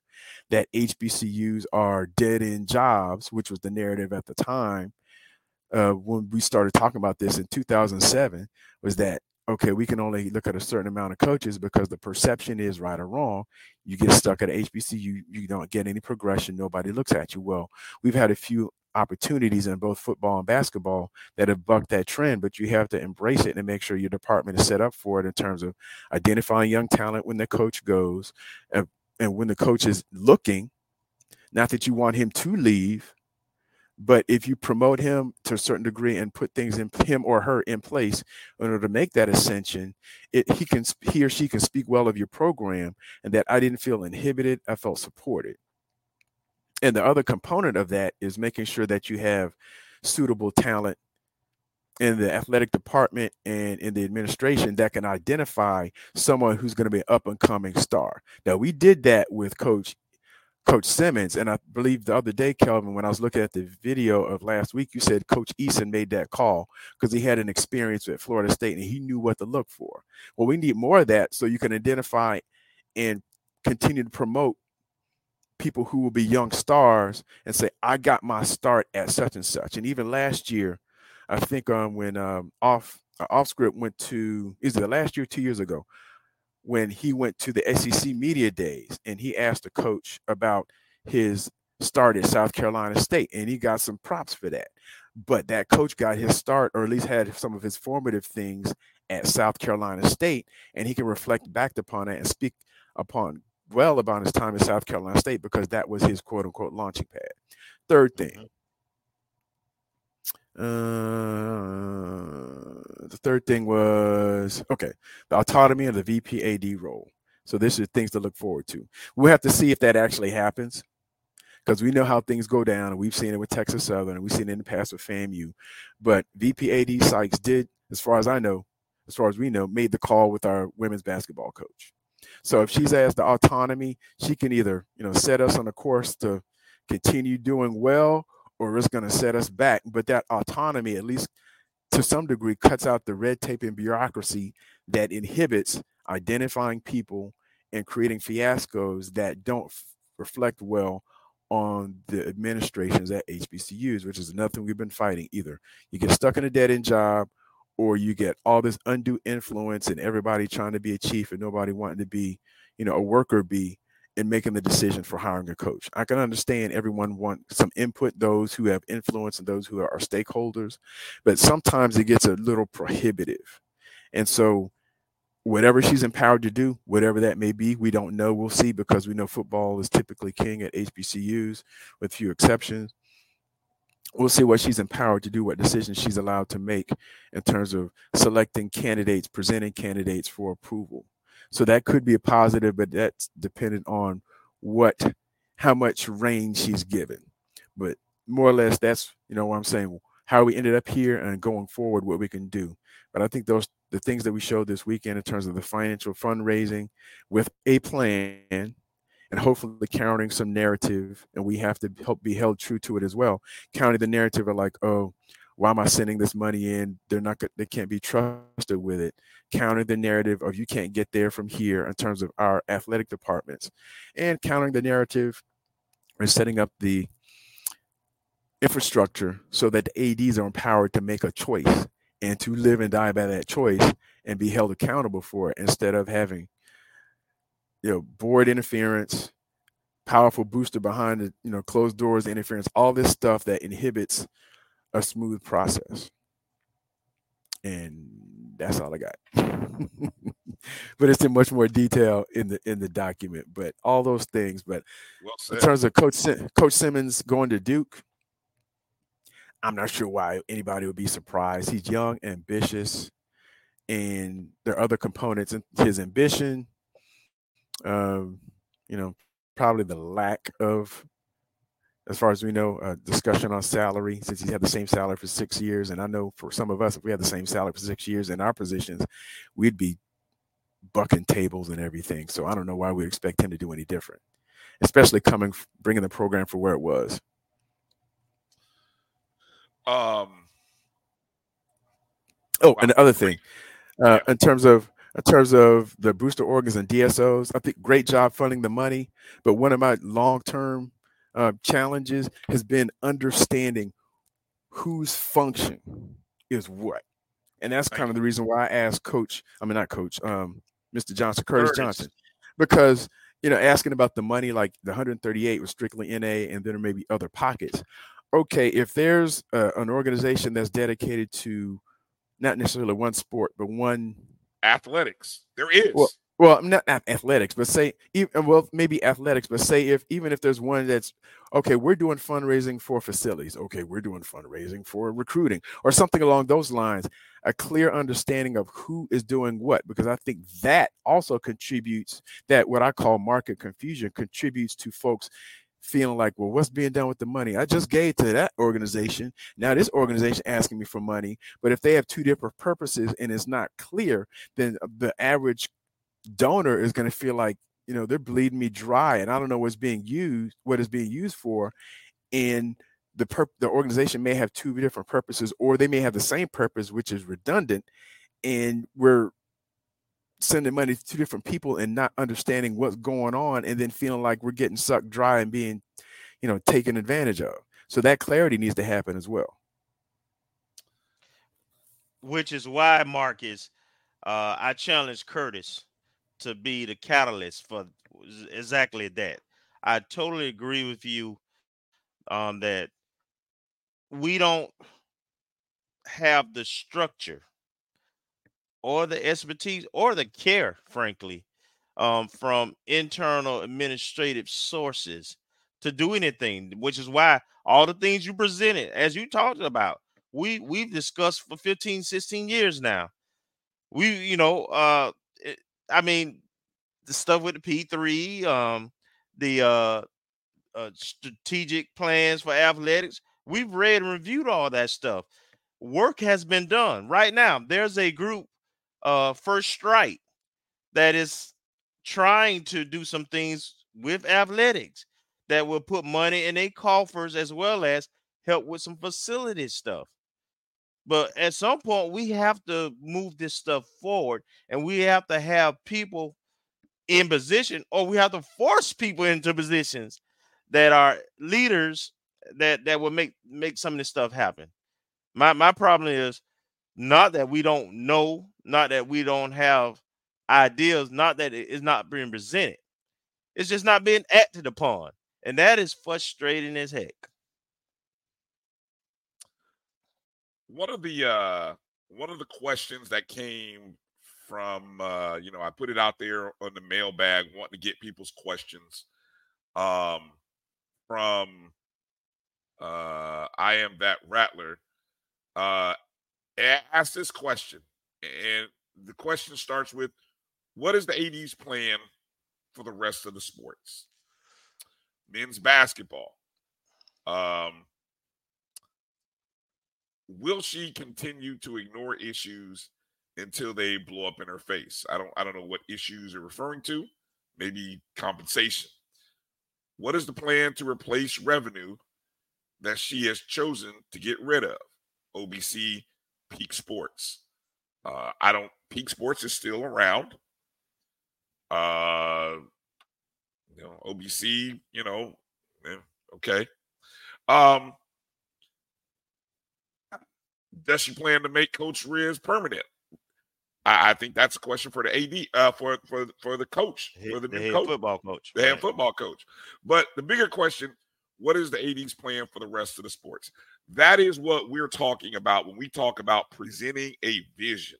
that HBCUs are dead end jobs, which was the narrative at the time uh, when we started talking about this in 2007, was that okay, we can only look at a certain amount of coaches because the perception is right or wrong. You get stuck at HBCU, you don't get any progression. Nobody looks at you. Well, we've had a few opportunities in both football and basketball that have bucked that trend, but you have to embrace it and make sure your department is set up for it in terms of identifying young talent when the coach goes and, when the coach is looking. Not that you want him to leave, but if you promote him to a certain degree and put things in him or her in place in order to make that ascension, it he can he or she can speak well of your program and that I didn't feel inhibited, I felt supported. And the other component of that is making sure that you have suitable talent in the athletic department and in the administration that can identify someone who's going to be an up and coming star. Now, we did that with Coach Coach Simmons. And I believe the other day, Kelvin, when I was looking at the video of last week, you said Coach Eason made that call because he had an experience at Florida State and he knew what to look for. Well, we need more of that so you can identify and continue to promote people who will be young stars and say, I got my start at such and such. And even last year, I think um, when um, off uh, off script went to is it last year, two years ago, when he went to the SEC media days and he asked the coach about his start at South Carolina State, and he got some props for that. But that coach got his start, or at least had some of his formative things at South Carolina State, and he can reflect back upon it and speak upon well about his time at South Carolina State because that was his quote unquote launching pad. Third thing, mm-hmm. Uh, the third thing was okay, the autonomy of the VPAD role. So this is things to look forward to. We'll have to see if that actually happens because we know how things go down, and we've seen it with Texas Southern, and we've seen it in the past with FAMU. But VPAD Sykes did, as far as I know, as far as we know, made the call with our women's basketball coach. So if she's asked the autonomy, she can either you know set us on a course to continue doing well, or it's going to set us back. But that autonomy, at least to some degree, cuts out the red tape and bureaucracy that inhibits identifying people and creating fiascos that don't f- reflect well on the administrations at HBCUs, which is nothing we've been fighting either. You get stuck in a dead end job, or you get all this undue influence and everybody trying to be a chief and nobody wanting to be, you know, a worker bee in making the decision for hiring a coach. I can understand everyone want some input, those who have influence and those who are stakeholders, but sometimes it gets a little prohibitive. And so whatever she's empowered to do, whatever that may be, we don't know. We'll see because we know football is typically king at HBCUs with few exceptions. We'll see what she's empowered to do, what decisions she's allowed to make in terms of selecting candidates, presenting candidates for approval. So that could be a positive, but that's dependent on what, how much range she's given. But more or less, that's you know what I'm saying. How we ended up here and going forward, what we can do. But I think those the things that we showed this weekend in terms of the financial fundraising with a plan and hopefully countering some narrative, and we have to help be held true to it as well. Counting the narrative of like, oh, why am I sending this money in? They're not they can't be trusted with it. Countering the narrative of you can't get there from here in terms of our athletic departments, and countering the narrative and setting up the infrastructure so that the ADs are empowered to make a choice and to live and die by that choice and be held accountable for it instead of having you know board interference powerful booster behind the you know closed doors interference all this stuff that inhibits a smooth process. And that's all I got. [LAUGHS] but it's in much more detail in the in the document. But all those things. But well in terms of Coach Coach Simmons going to Duke, I'm not sure why anybody would be surprised. He's young, ambitious, and there are other components in his ambition. Um, you know, probably the lack of as far as we know, uh, discussion on salary since he's had the same salary for six years. And I know for some of us, if we had the same salary for six years in our positions, we'd be bucking tables and everything. So I don't know why we expect him to do any different, especially coming, bringing the program for where it was. Um. Oh, and the other thing, uh, in terms of in terms of the booster organs and DSOs, I think great job funding the money. But one of my long term uh, challenges has been understanding whose function is what. And that's kind of the reason why I asked Coach, I mean, not Coach, um, Mr. Johnson, Curtis, Curtis. Johnson, because you know, asking about the money, like the 138 was strictly NA, and then there may be other pockets. Okay, if there's uh, an organization that's dedicated to not necessarily one sport, but one athletics, there is. Well, well, not athletics, but say uh, well maybe athletics, but say if even if there's one that's okay, we're doing fundraising for facilities. Okay, we're doing fundraising for recruiting or something along those lines. A clear understanding of who is doing what, because I think that also contributes that what I call market confusion contributes to folks feeling like, well, what's being done with the money? I just gave to that organization. Now this organization asking me for money. But if they have two different purposes and it's not clear, then uh, the average donor is going to feel like you know they're bleeding me dry and i don't know what's being used what is being used for and the per- the organization may have two different purposes or they may have the same purpose which is redundant and we're sending money to two different people and not understanding what's going on and then feeling like we're getting sucked dry and being you know taken advantage of. So that clarity needs to happen as well. Which is why marcus uh, i challenge curtis to be the catalyst for exactly that. I totally agree with you um, that we don't have the structure or the expertise or the care, frankly, um, from internal administrative sources to do anything, which is why all the things you presented, as you talked about, we we've discussed for 15, 16 years now. We, you know, uh, I mean, the stuff with the P3, um, the uh, uh, strategic plans for athletics. We've read and reviewed all that stuff. Work has been done. Right now, there's a group, uh, First Strike, that is trying to do some things with athletics that will put money in their coffers as well as help with some facility stuff. But at some point, we have to move this stuff forward and we have to have people in position, or we have to force people into positions that are leaders that that will make make some of this stuff happen. My my problem is not that we don't know, not that we don't have ideas, not that it is not being presented. It's just not being acted upon. And that is frustrating as heck. One of the uh one of the questions that came from uh you know i put it out there on the mailbag wanting to get people's questions um from uh i am that rattler uh ask this question and the question starts with what is the AD's plan for the rest of the sports? Men's basketball um will she continue to ignore issues until they blow up in her face? I don't I don't know what issues you're referring to. Maybe compensation. What is the plan to replace revenue that she has chosen to get rid of? OBC Peak Sports. Uh, I don't Peak Sports is still around. Uh you know, OBC, you know, okay. Um does she plan to make Coach Riz permanent? I, I, think that's a question for the AD, uh, for for for the coach, for the, the new coach. football coach, the right. head football coach. But the bigger question: What is the AD's plan for the rest of the sports? That is what we're talking about when we talk about presenting a vision.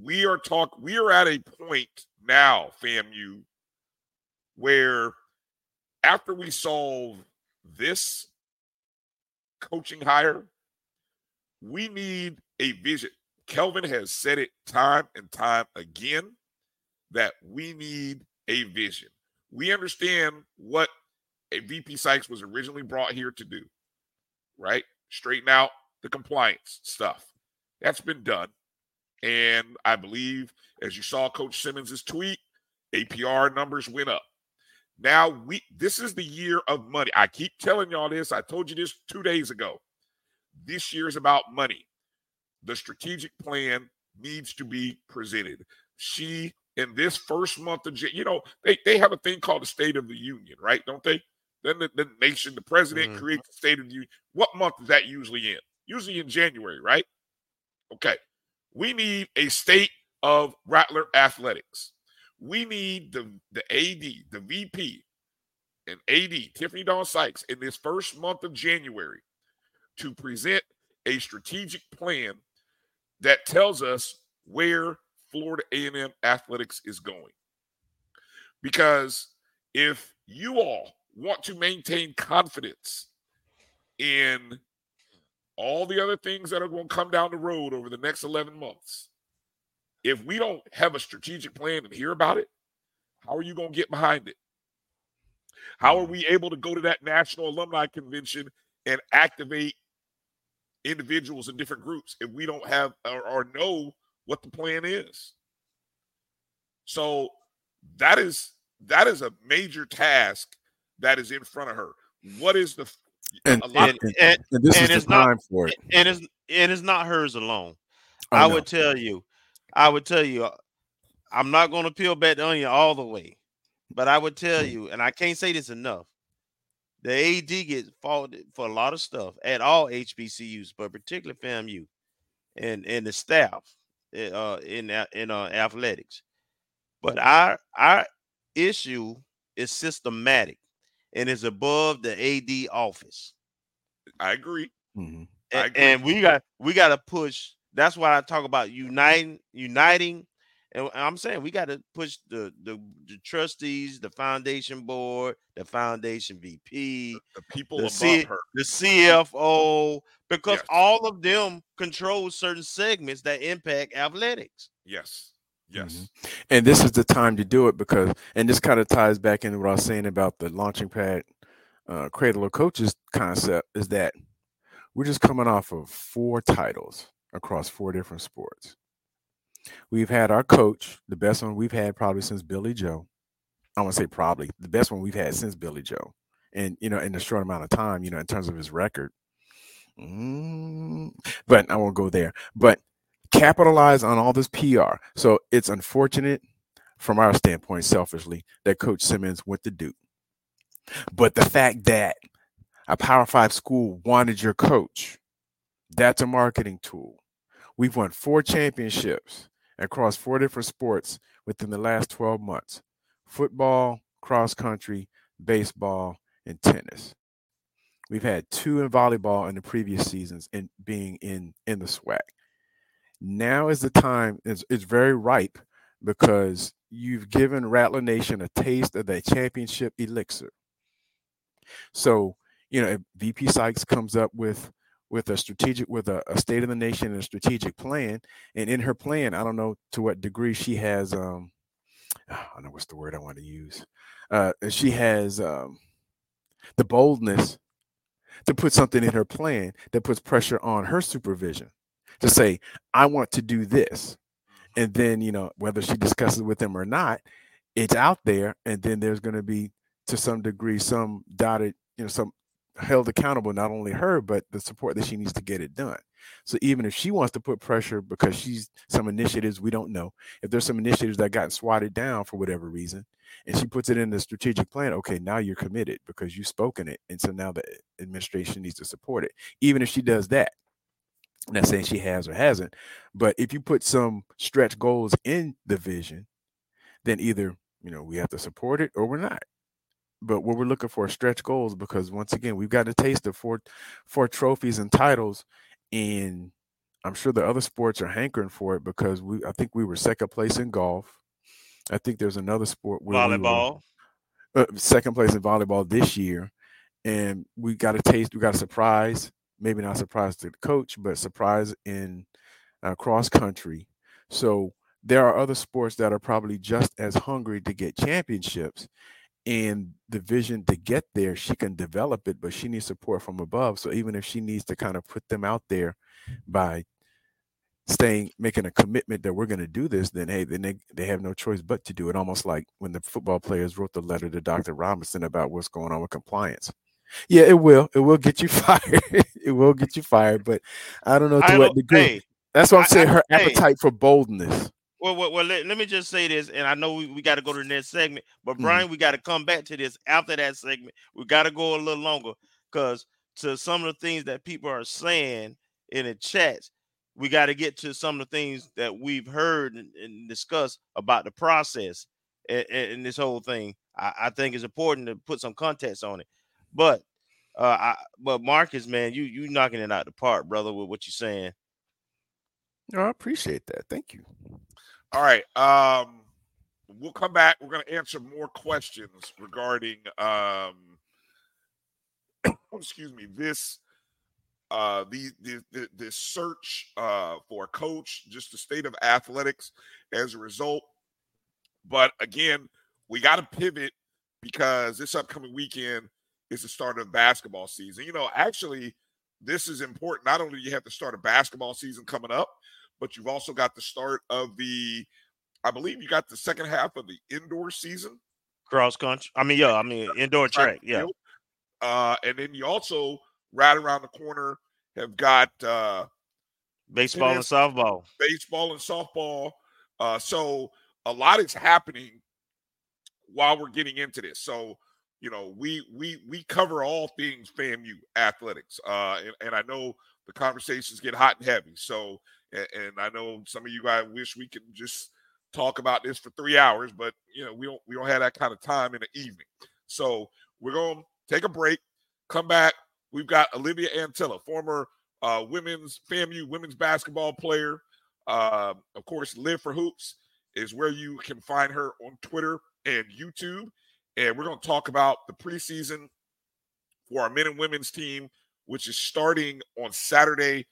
We are talk. We are at a point now, FAMU, where after we solve this coaching hire, we need a vision. Kelvin has said it time and time again that we need a vision. We understand what a VP Sykes was originally brought here to do, right? Straighten out the compliance stuff. That's been done. And I believe, as you saw Coach Simmons's tweet, APR numbers went up. Now we this is the year of money. I keep telling y'all this. I told you this two days ago. This year is about money. The strategic plan needs to be presented. She, in this first month of, January, you know, they, they have a thing called the State of the Union, right? Don't they? Then the, the nation, the president mm-hmm. creates the State of the Union. What month is that usually in? Usually in January, right? Okay. We need a state of Rattler athletics. We need the the AD, the VP, and AD Tiffani-Dawn Sykes in this first month of January to present a strategic plan that tells us where Florida A&M athletics is going. Because if you all want to maintain confidence in all the other things that are going to come down the road over the next 11 months, if we don't have a strategic plan and hear about it, how are you going to get behind it? How are we able to go to that national alumni convention and activate individuals in different groups if we don't have or, or know what the plan is? So that is that is a major task that is in front of her. What is the and, a lot and, and, and this and is the time for it. And it's and it's not hers alone. I, I would tell you, I would tell you, I'm not going to peel back the onion all the way, but I would tell Mm. you, and I can't say this enough. The AD gets faulted for a lot of stuff at all HBCUs, but particularly FAMU and and the staff uh, in in uh, athletics. But our our issue is systematic and is above the AD office. I agree. Mm-hmm. I And, agree. and we got we got to push. That's why I talk about uniting, uniting, and I'm saying we got to push the, the the trustees, the foundation board, the foundation VP, the people the above C- her. the CFO, because Yes. all of them control certain segments that impact athletics. Yes. Yes. Mm-hmm. And this is the time to do it because, and this kind of ties back into what I was saying about the launching pad uh, cradle of coaches concept is that we're just coming off of four titles across four different sports. We've had our coach, the best one we've had probably since Billy Joe. I want to say probably the best one we've had since Billy Joe. And, you know, in a short amount of time, you know, in terms of his record. Mm, but I won't go there. But capitalize on all this PR. So it's unfortunate from our standpoint, selfishly, that Coach Simmons went to Duke. But the fact that a Power Five school wanted your coach, that's a marketing tool. We've won four championships across four different sports within the last 12 months football, cross country, baseball, and tennis. We've had two in volleyball in the previous seasons and being in in the SWAC. now is the time it's, it's very ripe because you've given rattler nation a taste of that championship elixir so you know if vp sykes comes up with with a strategic with a, a state of the nation and a strategic plan and in her plan i don't know to what degree she has um [SIGHS] i don't know what's the word i want to use uh she has um the boldness to put something in her plan that puts pressure on her supervision to say, I want to do this. And then, you know, whether she discusses with them or not, it's out there. And then there's going to be, to some degree, some dotted, you know, some held accountable, not only her, but the support that she needs to get it done. So even if she wants to put pressure because she's some initiatives we don't know, if there's some initiatives that got swatted down for whatever reason, and she puts it in the strategic plan, okay, now you're committed because you've spoken it. And so now the eh, administration needs to support it. Even if she does that, I'm not saying she has or hasn't, but if you put some stretch goals in the vision, then either you know we have to support it or we're not. But what we're looking for are stretch goals because once again we've got a taste of four four trophies and titles, and I'm sure the other sports are hankering for it because we I think we were second place in golf. I think there's another sport where we were, Volleyball. uh, second place in volleyball this year, and we got a taste. We got a surprise maybe not surprise to the coach, but surprise in uh, cross country. So there are other sports that are probably just as hungry to get championships. And the vision to get there, she can develop it, but she needs support from above. So even if she needs to kind of put them out there by staying, making a commitment that we're going to do this, then hey, then they, they have no choice but to do it. Almost like when the football players wrote the letter to Dr. Robinson about what's going on with compliance. Yeah, it will. It will get you [LAUGHS] fired. it will get you fired, but I don't know to I what degree. hey, That's what I'm I- saying. I- Her hey. appetite for boldness. Well, well, well let, let me just say this, and I know we, we got to go to the next segment, but Mhm. Brian, we got to come back to this after that segment. We got to go a little longer because to some of the things that people are saying in the chats, we got to get to some of the things that we've heard and, and discussed about the process. in, in this whole thing. I, I, think it's important to put some context on it. But uh, I, but Marcus, man, you you knocking it out the park, brother, with what you're saying. Oh, I appreciate that. Thank you. All right. Um, we'll come back. We're going to answer more questions regarding um, [COUGHS] excuse me, this uh the the the, the search uh for a coach, just the state of athletics as a result. But again, we got to pivot because this upcoming weekend is the start of basketball season. You know, actually, this is important. Not only do you have to start a basketball season coming up, but you've also got the start of the, I believe you got the second half of the indoor season. Cross country. I mean, yeah, I mean indoor track. Yeah. Uh, and then you also right around the corner have got uh baseball tennis, and softball. Baseball and softball. Uh, so a lot is happening while we're getting into this. So you know, we we we cover all things FAMU athletics, uh, and, and I know the conversations get hot and heavy. So, and, and I know some of you guys wish we could just talk about this for three hours, but you know, we don't we don't have that kind of time in the evening. So we're gonna take a break, come back. We've got Olivia Antilla, former uh, women's FAMU women's basketball player. Uh, of course, LivForHoops is where you can find her on Twitter and YouTube. And we're going to talk about the preseason for our men and women's team, which is starting on Saturday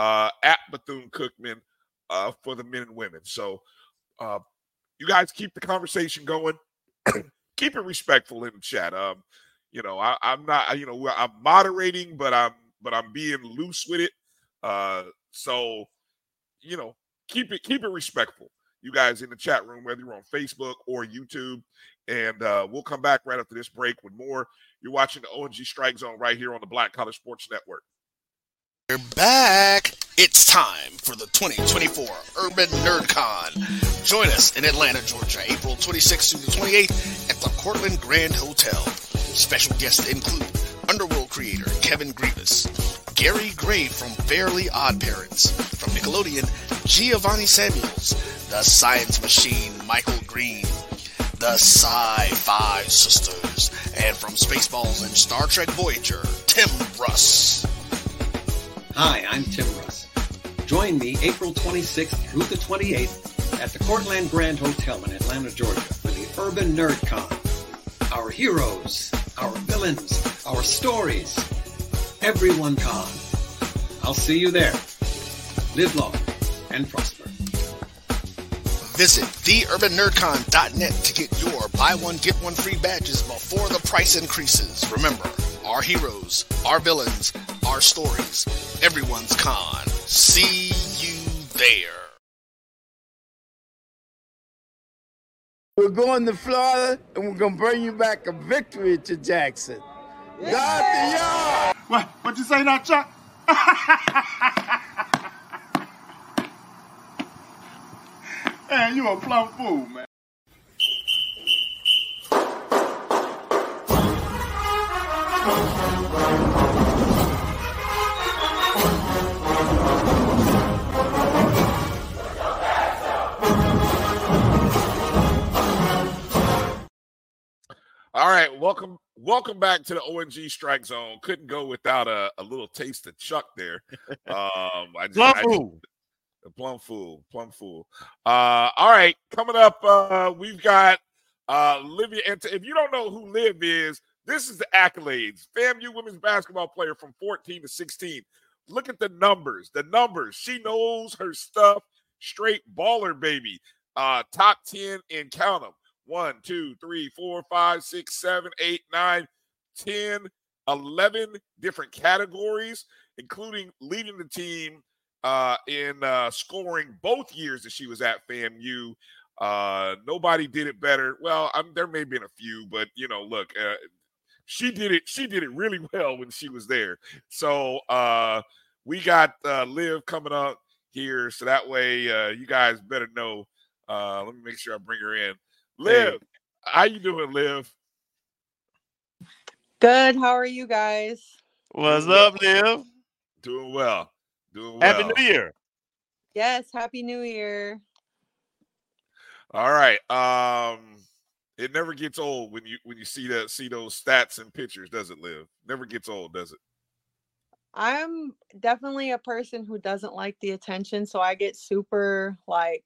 uh, at Bethune Cookman uh, for the men and women. So, uh, you guys keep the conversation going. [CLEARS THROAT] keep it respectful in the chat. Um, you know, I, am not, you know, I'm moderating, but I'm, but I'm being loose with it. Uh, so, you know, keep it, keep it respectful. You guys in the chat room, whether you're on Facebook or YouTube, and uh, we'll come back right after this break with more. You're watching the O&G StrikeZone right here on the Black College Sports Network. We're back. It's time for the 2024 Urban NerdCon. Join us in Atlanta, Georgia, April 26th through the 28th at the Courtland Grand Hotel. Special guests include Underworld creator Kevin Grevioux, Gary Gray from Fairly Odd Parents, from Nickelodeon, Giovanni Samuels, The Science Machine Michael Green, the Sci-Fi Sisters, and from Spaceballs and Star Trek Voyager, Tim Russ. Hi, I'm Tim Russ. Join me April 26th through the 28th at the Courtland Grand Hotel in Atlanta, Georgia for the Urban Nerd Con. Our heroes, our villains, our stories. Everyone con. I'll see you there. Live long and prosper. Visit theurbannerdcon.net to get your buy one, get one free badges before the price increases. Remember, our heroes, our villains, our stories. Everyone's con. See you there. We're going to Florida and we're going to bring you back a victory to Jackson. Yeah. God the yard! What? What you say now, Chuck? Man, you a plumb fool, man. All right, welcome welcome back to the O&G StrikeZone. Couldn't go without a, a little taste of Chuck there. [LAUGHS] Um, I just, I just, the plum fool, plum fool. Uh, all right, coming up, uh, we've got uh, Livia. And if you don't know who Liv is, this is the accolades. FAMU women's basketball player from 14 to 16. Look at the numbers. The numbers. She knows her stuff. Straight baller, baby. Uh, top 10 and count them. One, two, three, four, five, six, seven, eight, nine, 10, 11 different categories, including leading the team uh, in uh, scoring both years that she was at FAMU. Uh, nobody did it better. Well, I'm, there may have been a few, but you know, look, uh, she did it. She did it really [LAUGHS] well when she was there. So uh, we got uh, Liv coming up here, so that way uh, you guys better know. Uh, let me make sure I bring her in. Liv, hey. how you doing, Liv? Good. How are you guys? What's up, Liv? Doing well. Doing well. Happy New Year. Yes, Happy New Year. All right. Um, It never gets old when you when you see that see those stats and pictures, does it Liv? Never gets old, does it? I'm definitely a person who doesn't like the attention, so I get super like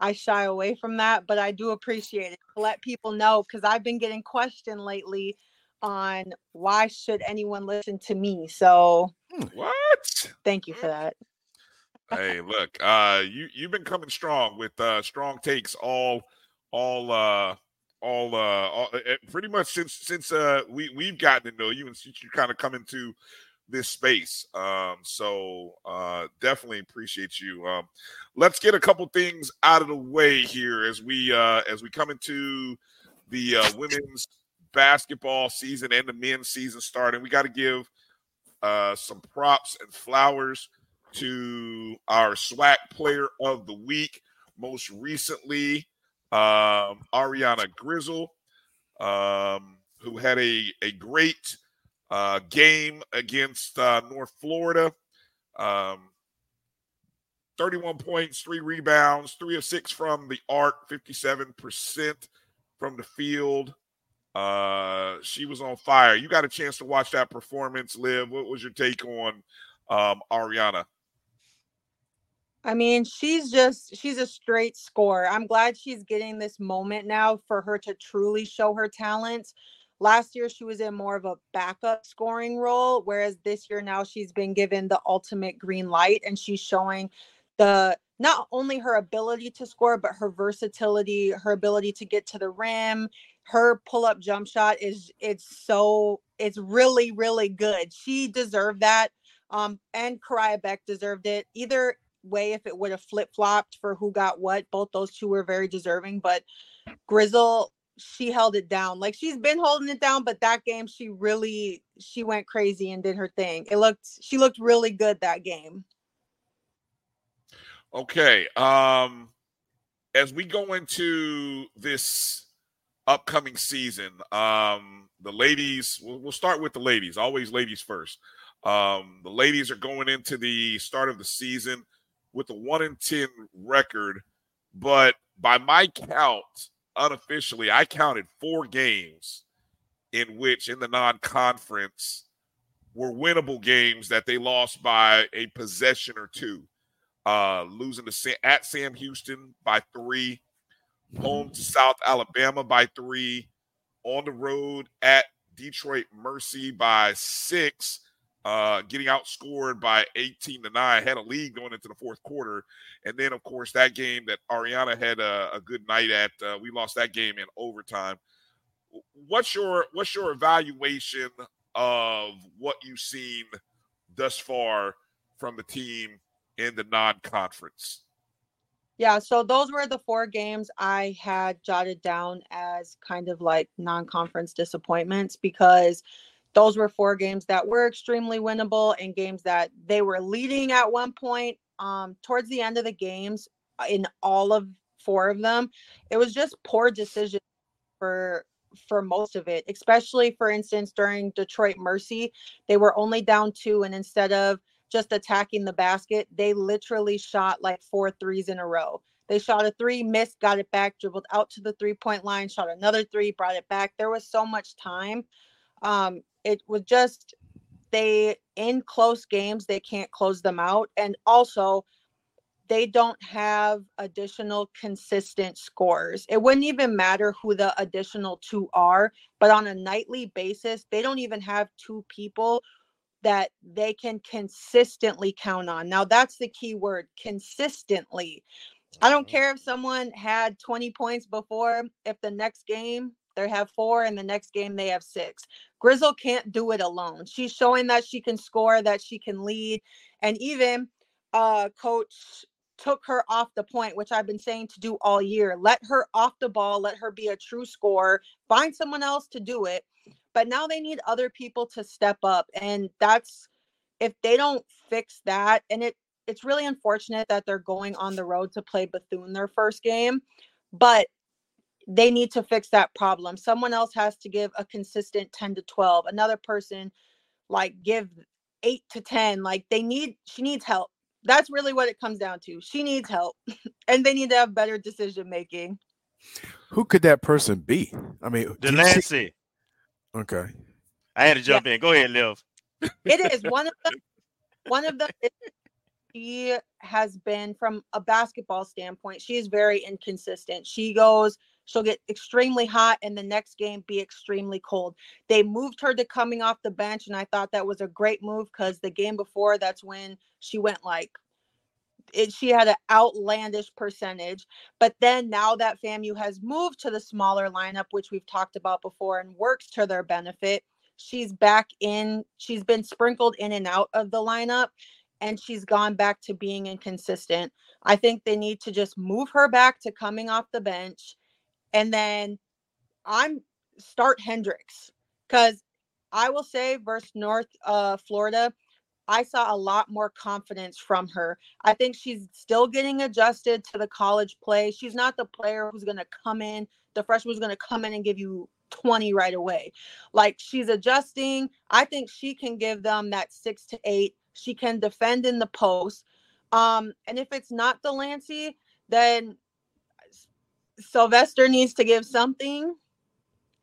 I shy away from that, but I do appreciate it to let people know because I've been getting questioned lately on why should anyone listen to me. So what? Thank you for that. hey, look, uh, you you've been coming strong with uh, strong takes all all uh all uh all, pretty much since since uh we we've gotten to know you and since you kind of come into this space. Um, so uh, definitely appreciate you. Um, let's get a couple things out of the way here as we uh, as we come into the uh, women's basketball season and the men's season starting. We got to give uh, some props and flowers to our SWAC player of the week. Most recently, um, Ariana Grizzle, um, who had a, a great uh, game against uh, North Florida. Um, 31 points, three rebounds, three of six from the arc, 57% from the field. Uh, she was on fire. You got a chance to watch that performance, Liv. What was your take on um, Ariana? I mean, she's just she's a straight scorer. I'm glad she's getting this moment now for her to truly show her talents. Last year, she was in more of a backup scoring role, whereas this year now she's been given the ultimate green light and she's showing the not only her ability to score, but her versatility, her ability to get to the rim. Her pull up jump shot is it's so it's really, really good. She deserved that. Um, and Karaya Beck deserved it. Either way, if it would have flip flopped for who got what, both those two were very deserving. But Grizzle she held it down. Like she's been holding it down, but that game she really she went crazy and did her thing. It looked she looked really good that game. Okay. Um as we go into this upcoming season, um the ladies we'll, we'll start with the ladies. Always ladies first. Um the ladies are going into the start of the season with a 1 in 10 record, but by my count, unofficially, I counted four games in which, in the non conference, were winnable games that they lost by a possession or two. Uh, losing to Sam, at Sam Houston by three, home to South Alabama by three, on the road at Detroit Mercy by six, uh, getting outscored by 18 to 9, had a lead going into the fourth quarter. And then, of course, that game that Ariana had a, a good night at, uh, we lost that game in overtime. What's your what's your evaluation of what you've seen thus far from the team in the non-conference? Yeah, so those were the four games I had jotted down as kind of like non-conference disappointments because – those were four games that were extremely winnable and games that they were leading at one point. Um, towards the end of the games, uh, in all of four of them, it was just poor decision for for most of it. Especially, for instance, during Detroit Mercy, they were only down two, and instead of just attacking the basket, they literally shot like four threes in a row. They shot a three, missed, got it back, dribbled out to the three point line, shot another three, brought it back. There was so much time. Um, it was just they in close games they can't close them out and also they don't have additional consistent scores. It wouldn't even matter who the additional two are, but on a nightly basis, they don't even have two people that they can consistently count on. Now, that's the key word consistently. I don't mm-hmm. care if someone had 20 points before, if the next game they have four, and the next game they have six. Grizzle can't do it alone. She's showing that she can score, that she can lead, and even uh, coach took her off the point, which I've been saying to do all year. Let her off the ball, let her be a true scorer, find someone else to do it. But now they need other people to step up. And that's if they don't fix that, and it it's really unfortunate that they're going on the road to play Bethune their first game. But they need to fix that problem. Someone else has to give a consistent 10 to 12. Another person like give 8 to 10. Like they need she needs help. That's really what it comes down to. She needs help [LAUGHS] and they need to have better decision making. Who could that person be? I mean, do Delancey. Okay. I had to jump in. Go ahead, Liv. It is [LAUGHS] one of them. One of them. is- She has been, from a basketball standpoint, she is very inconsistent. She goes, she'll get extremely hot, and the next game be extremely cold. They moved her to coming off the bench, and I thought that was a great move because the game before, that's when she went like it, she had an outlandish percentage. But then now that FAMU has moved to the smaller lineup, which we've talked about before, and works to their benefit, she's back in. She's been sprinkled in and out of the lineup, and she's gone back to being inconsistent. I think they need to just move her back to coming off the bench, and then I'm start Hendricks because I will say versus North uh, Florida, I saw a lot more confidence from her. I think she's still getting adjusted to the college play. She's not the player who's going to come in, the freshman going to come in and give you 20 right away. Like she's adjusting. I think she can give them that six to eight. She can defend in the post. Um, and if it's not Delancey, then Sylvester needs to give something.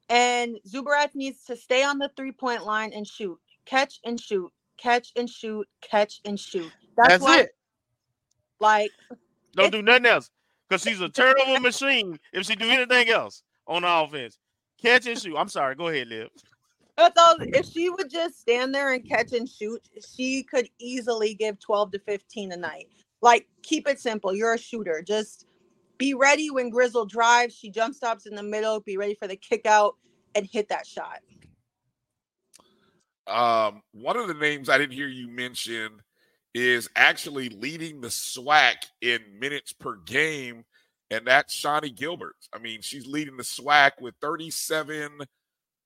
And Zubarak needs to stay on the three point line and shoot, catch and shoot, catch and shoot, catch and shoot. That's, That's why, it. Like, Don't do nothing else because she's a turnover machine. If she do anything else on the offense, catch and shoot. I'm sorry. Go ahead, Liv. That's all. If she would just stand there and catch and shoot, she could easily give 12 to 15 a night. Like, keep it simple. You're a shooter. Just be ready when Grizzle drives. She jump stops in the middle. Be ready for the kick out and hit that shot. Um, one of the names I didn't hear you mention is actually leading the SWAC in minutes per game, and that's Shawnee Gilbert. I mean, she's leading the SWAC with 37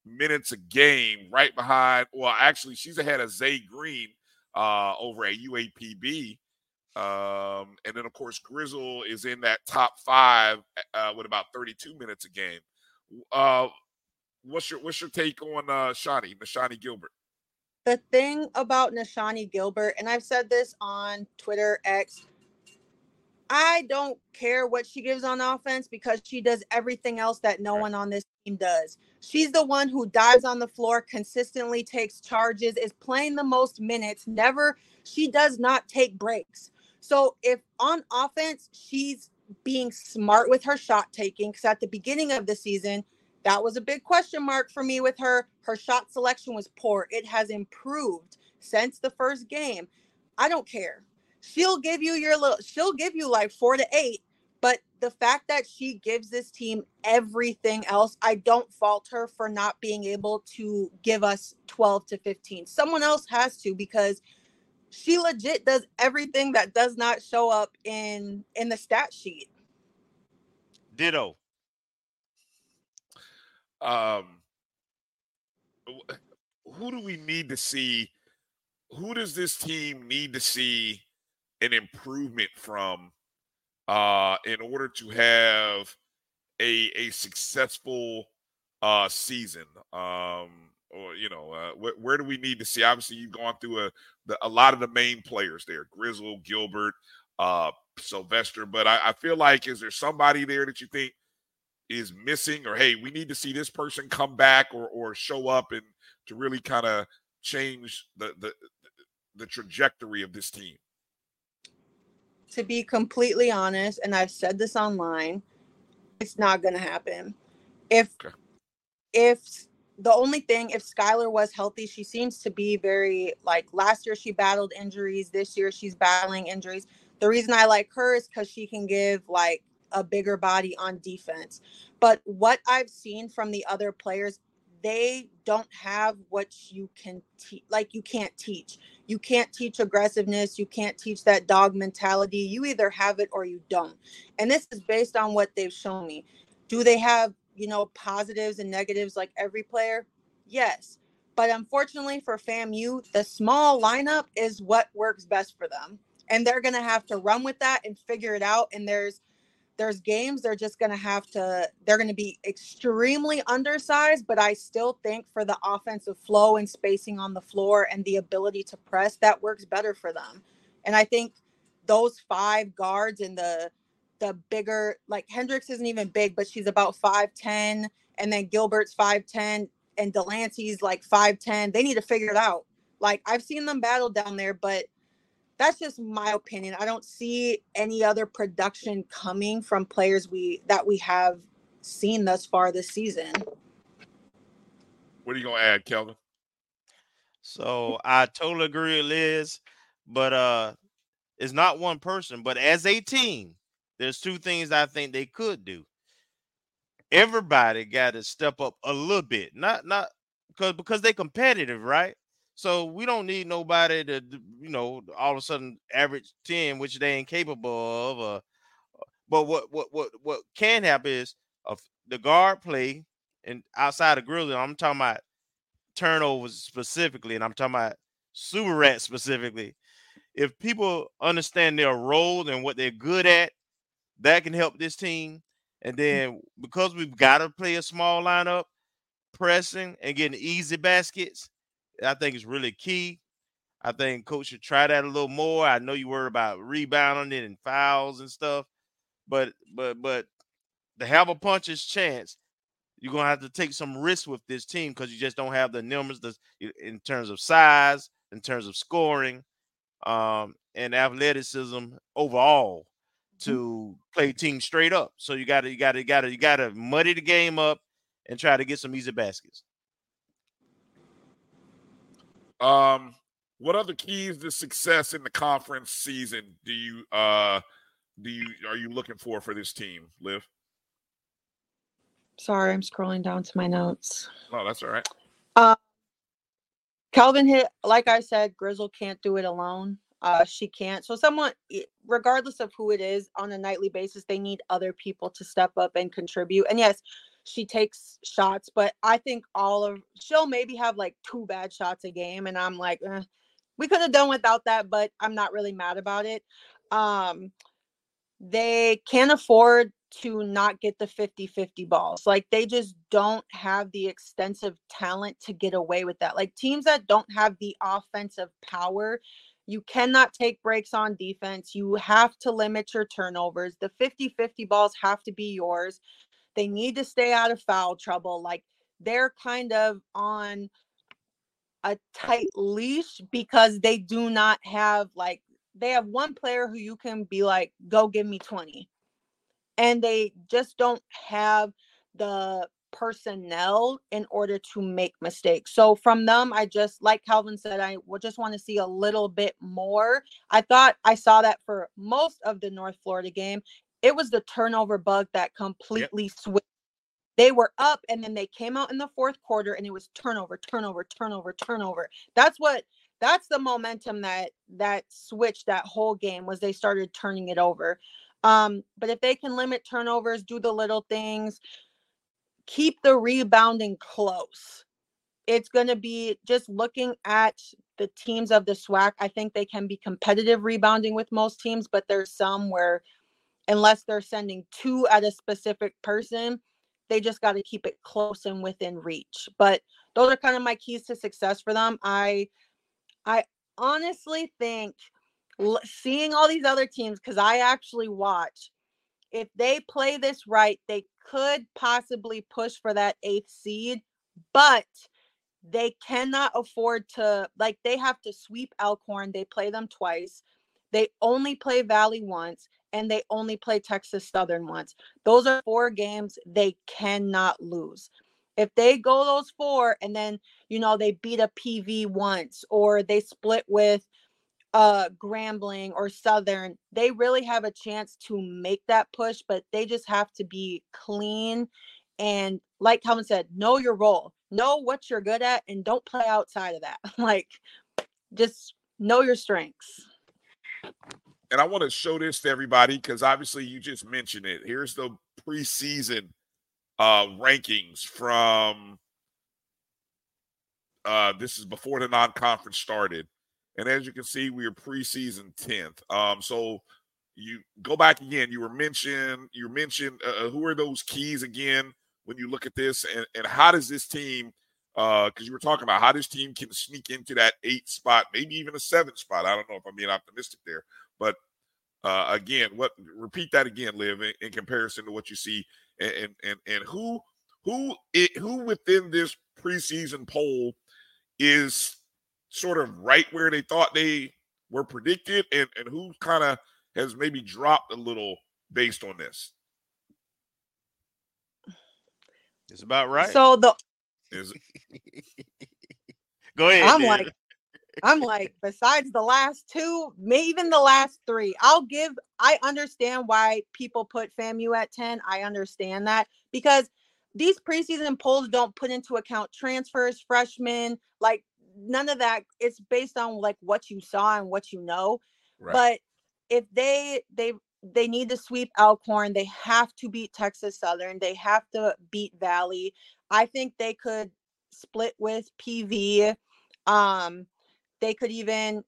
minutes a game, right behind. Well, actually, she's ahead of Zay Green uh, over at UAPB. Um, and then, of course, Grizzle is in that top five uh, with about 32 minutes a game. Uh, what's your what's your take on uh, Shawnee, Nashani Gilbert? The thing about Nashani Gilbert, and I've said this on Twitter X, I don't care what she gives on offense because she does everything else that no one on this team does. She's the one who dives on the floor, consistently takes charges, is playing the most minutes, never, she does not take breaks. So if on offense, she's being smart with her shot taking, because at the beginning of the season, that was a big question mark for me with her. Her shot selection was poor. It has improved since the first game. I don't care. She'll give you your little, she'll give you like four to eight. But the fact that she gives this team everything else, I don't fault her for not being able to give us 12 to 15. Someone else has to because she legit does everything that does not show up in in the stat sheet. Ditto. um who do we need to see who does this team need to see an improvement from uh in order to have a a successful uh season um or you know uh, wh- where do we need to see obviously you've gone through a the, a lot of the main players there grizzle gilbert uh sylvester but I, I feel like is there somebody there that you think is missing or hey we need to see this person come back or or show up and to really kind of change the the the trajectory of this team to be completely honest, and I've said this online, it's not going to happen. If Okay. if the only thing, if Skylar was healthy, she seems to be very like last year she battled injuries. This year she's battling injuries. The reason I like her is because she can give like a bigger body on defense. But what I've seen from the other players, they don't have what you can teach. Like you can't teach. You can't teach aggressiveness. You can't teach that dog mentality. You either have it or you don't. And this is based on what they've shown me. Do they have, you know, positives and negatives like every player? Yes. But unfortunately for FAMU, the small lineup is what works best for them. And they're going to have to run with that and figure it out. And there's there's games they're just going to have to they're going to be extremely undersized but i still think for the offensive flow and spacing on the floor and the ability to press that works better for them and i think those five guards and the the bigger like Hendricks isn't even big, but she's about 5'10 and then Gilbert's 5'10 and Delancey's like 5'10. They need to figure it out. Like I've seen them battle down there, but that's just my opinion. I don't see any other production coming from players we that we have seen thus far this season. What are you gonna add, Kelvin? So I totally agree with Liz, but uh it's not one person, but as a team, there's two things I think they could do. Everybody got to step up a little bit, not not because because they're competitive, right? So we don't need nobody to, you know, all of a sudden average 10, which they ain't capable of. But what what what what can happen is of the guard play and outside of grilling, I'm talking about turnovers specifically, and I'm talking about super rat specifically. If people understand their role and what they're good at, that can help this team. And then because we've got to play a small lineup, pressing and getting easy baskets, I think is really key. I think coach should try that a little more. I know you worry about rebounding it and fouls and stuff, but but but to have a puncher's chance, you're gonna have to take some risks with this team because you just don't have the numbers in terms of size, in terms of scoring, um, and athleticism overall to play teams straight up. So you got to you got to you got to you got to muddy the game up and try to get some easy baskets. Um, what other keys to success in the conference season do you uh do you are you looking for for this team, Liv? Sorry, I'm scrolling down to my notes. Oh, that's all right. Uh, Kelvin hit, like I said, Grizzle can't do it alone. Uh, she can't. So someone, regardless of who it is, on a nightly basis, they need other people to step up and contribute. And yes, she takes shots, but I think all of she'll maybe have like two bad shots a game, and I'm like, eh, we could have done without that, but I'm not really mad about it. Um, they can't afford to not get the 50-50 balls. Like they just don't have the extensive talent to get away with that. Like teams that don't have the offensive power, you cannot take breaks on defense. You have to limit your turnovers. The 50-50 balls have to be yours. They need to stay out of foul trouble. Like they're kind of on a tight leash because they do not have like they have one player who you can be like, go give me 20. And they just don't have the personnel in order to make mistakes. So from them, I just like Kelvin said, I would just want to see a little bit more. I thought I saw that for most of the North Florida game. It was the turnover bug that completely yep. switched. They were up and then they came out in the fourth quarter and it was turnover, turnover, turnover, turnover. That's what that's the momentum that that switched that whole game was they started turning it over. Um, but if they can limit turnovers, do the little things, keep the rebounding close. It's going to be just looking at the teams of the SWAC. I think they can be competitive rebounding with most teams, but there's some where unless they're sending two at a specific person, they just got to keep it close and within reach. But those are kind of my keys to success for them. I I honestly think seeing all these other teams cuz I actually watch if they play this right, they could possibly push for that 8th seed, but they cannot afford to like they have to sweep Alcorn. They play them twice. They only play Valley once and they only play Texas Southern once. Those are four games they cannot lose. If they go those four and then, you know, they beat a PV once or they split with uh Grambling or Southern, they really have a chance to make that push, but they just have to be clean and like Kelvin said, know your role, know what you're good at and don't play outside of that. [LAUGHS] like just know your strengths and I want to show this to everybody because obviously you just mentioned it. Here's the preseason uh, rankings from uh, this is before the non-conference started, and as you can see, we are preseason tenth. Um, so you go back again. You were mentioned. You mentioned uh, uh, who are those keys again when you look at this, and, and how does this team? Because uh, you were talking about how this team can sneak into that eight spot, maybe even a seven spot. I don't know if I'm being optimistic there, but Uh, again, what repeat that again, Liv, in, in comparison to what you see, and and, and who who it, who within this preseason poll is sort of right where they thought they were predicted, and and who kind of has maybe dropped a little based on this. It's about right. So the Is [LAUGHS] Go ahead. I'm Dan. like, I'm like, besides the last two, maybe even the last three, I'll give. I understand why people put FAMU at 10. I understand that because these preseason polls don't put into account transfers, freshmen, like none of that. It's based on like what you saw and what you know. Right. But if they they they need to sweep Alcorn, they have to beat Texas Southern, they have to beat Valley. I think they could split with PV. Um, they could even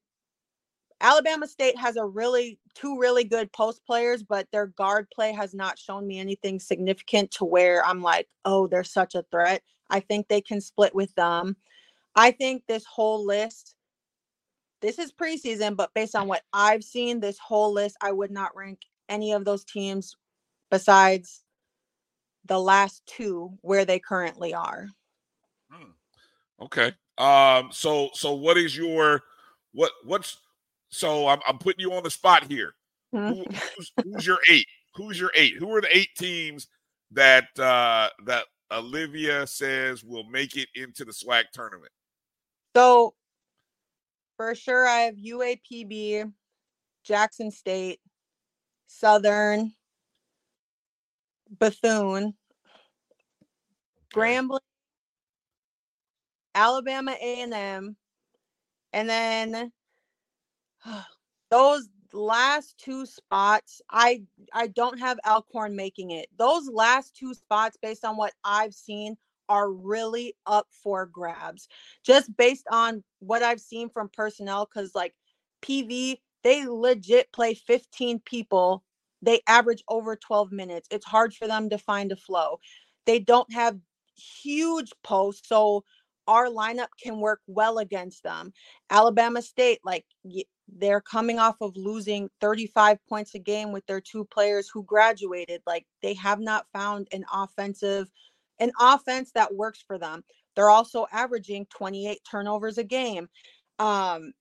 Alabama State has a really two really good post players, but their guard play has not shown me anything significant to where I'm like, oh, they're such a threat. I think they can split with them. I think this whole list, this is preseason, but based on what I've seen, this whole list, I would not rank any of those teams besides the last two where they currently are. Okay. Um. So so what is your what what's so I'm I'm putting you on the spot here. Who, who's, who's your eight? Who's your eight? Who are the eight teams that uh that Olivia says will make it into the SWAC tournament? So for sure, I have UAPB, Jackson State, Southern, Bethune, Grambling, Alabama A&M, and then [SIGHS] those last two spots I I don't have Alcorn making it. Those last two spots based on what I've seen are really up for grabs. Just based on what I've seen from personnel cuz like PV they legit play 15 people. They average over 12 minutes. It's hard for them to find a flow. They don't have huge posts so our lineup can work well against them. Alabama State, like they're coming off of losing 35 points a game with their two players who graduated. Like they have not found an offensive, an offense that works for them. They're also averaging 28 turnovers a game. Um,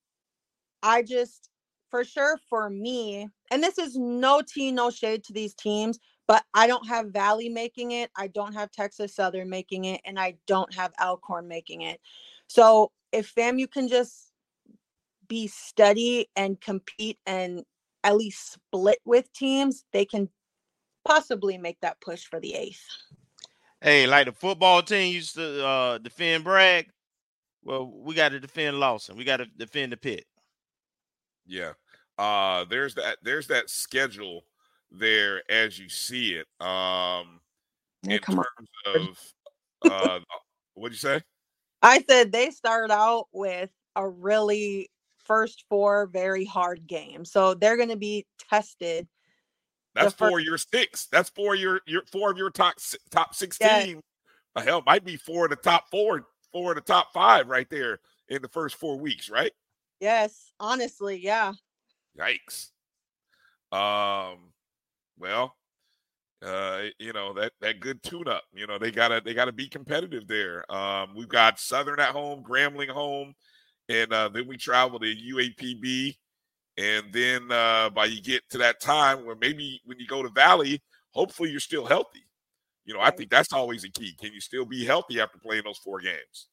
I just, for sure, for me, and this is no tea, no shade to these teams, but I don't have Valley making it. I don't have Texas Southern making it, and I don't have Alcorn making it. So if FAMU can just be steady and compete and at least split with teams, they can possibly make that push for the eighth. Hey, like the football team used to uh, defend Bragg. Well, we got to defend Lawson. We got to defend the pit. Yeah. Uh there's that there's that schedule there as you see it. Um Yeah, in come on. terms of uh [LAUGHS] what'd you say? I said they start out with a really first four very hard game. So they're going to be tested. That's fir- for your six. That's for your your four of your top top sixteen. Uh, hell, might be four of the top four, four of the top five right there in the first four weeks, right? Yes, honestly, yeah. Yikes. Um, well, uh, you know that that good tune up. You know they gotta they gotta be competitive there. Um, we've got Southern at home, Grambling home, and uh, then we travel to UAPB, and then uh, by you get to that time where maybe when you go to Valley, hopefully you're still healthy. You know, I think that's always a key. Can you still be healthy after playing those four games?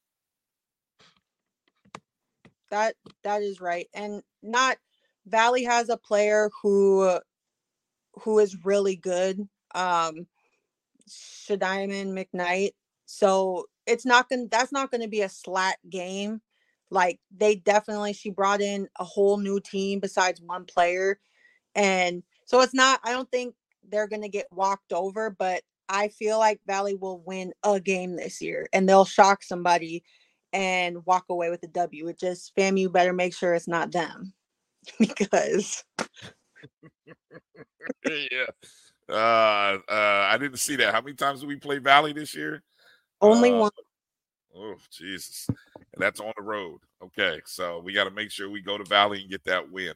That that is right. And not Valley has a player who who is really good. Um Shadiman McKnight. So it's not gonna that's not gonna be a slat game. Like they definitely she brought in a whole new team besides one player. And so it's not I don't think they're gonna get walked over, but I feel like Valley will win a game this year and they'll shock somebody and walk away with a W. It just FAMU better make sure it's not them [LAUGHS] because [LAUGHS] yeah. Uh, uh, I didn't see that. How many times did we play Valley this year? only Uh, one. Oh, Jesus. And that's on the road. Okay. So we got to make sure we go to Valley and get that win.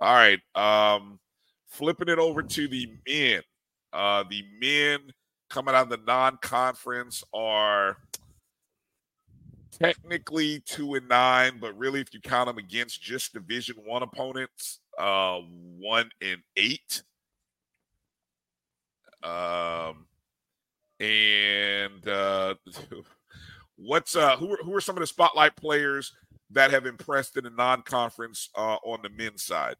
All right. Um, Flipping it over to the men. Uh, the men coming out of the non-conference are technically two and nine, but really, if you count them against just Division One opponents, uh, one and eight. Um, and uh, [LAUGHS] what's uh, who are, who are some of the spotlight players that have impressed in the non-conference uh, on the men's side?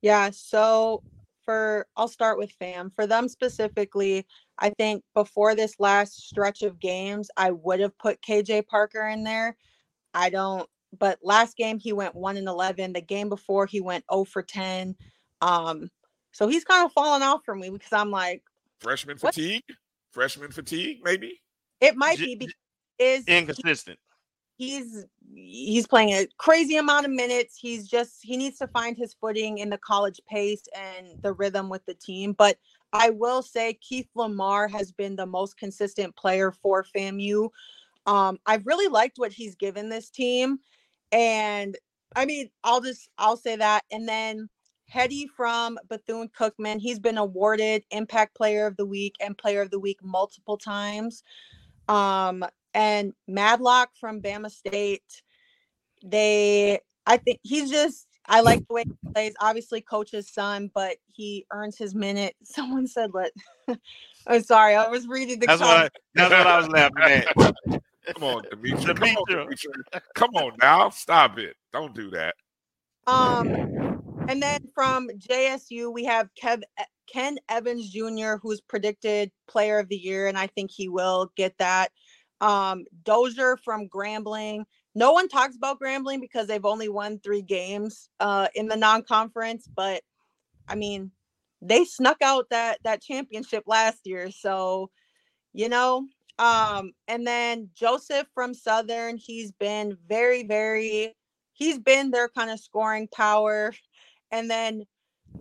Yeah, so for I'll start with fam. For them specifically, I think before this last stretch of games, I would have put KJ Parker in there. I don't but last game he went 1 and 11. The game before he went 0 for 10. Um so he's kind of fallen off for me because I'm like freshman what? fatigue, freshman fatigue maybe. It might be because is inconsistent he's he's playing a crazy amount of minutes. He's just he needs to find his footing in the college pace and the rhythm with the team. But I will say Keith Lamar has been the most consistent player for FAMU. Um, I've really liked what he's given this team. And I mean, I'll just I'll say that. And then Hetty from Bethune Cookman, he's been awarded Impact Player of the Week and Player of the Week multiple times. Um, and Madlock from Bama State. They, I think he's just, I like the way he plays. Obviously, coach's son, but he earns his minute. [LAUGHS] Someone said, "Let." [LAUGHS] I'm sorry, I was reading the. That's what I, that's what I was laughing at. [LAUGHS] Come on, Demetri. Come on, Demetri. Come on now, stop it. Don't do that. Um, and then from JSU we have Kev Ken Evans Jr., who's predicted Player of the Year, and I think he will get that. Um, Dozier from Grambling. No one talks about Grambling because they've only won three games uh, in the non-conference, but I mean, they snuck out that that championship last year. So, you know, um, and then Joseph from Southern, he's been very, very, he's been their kind of scoring power. And then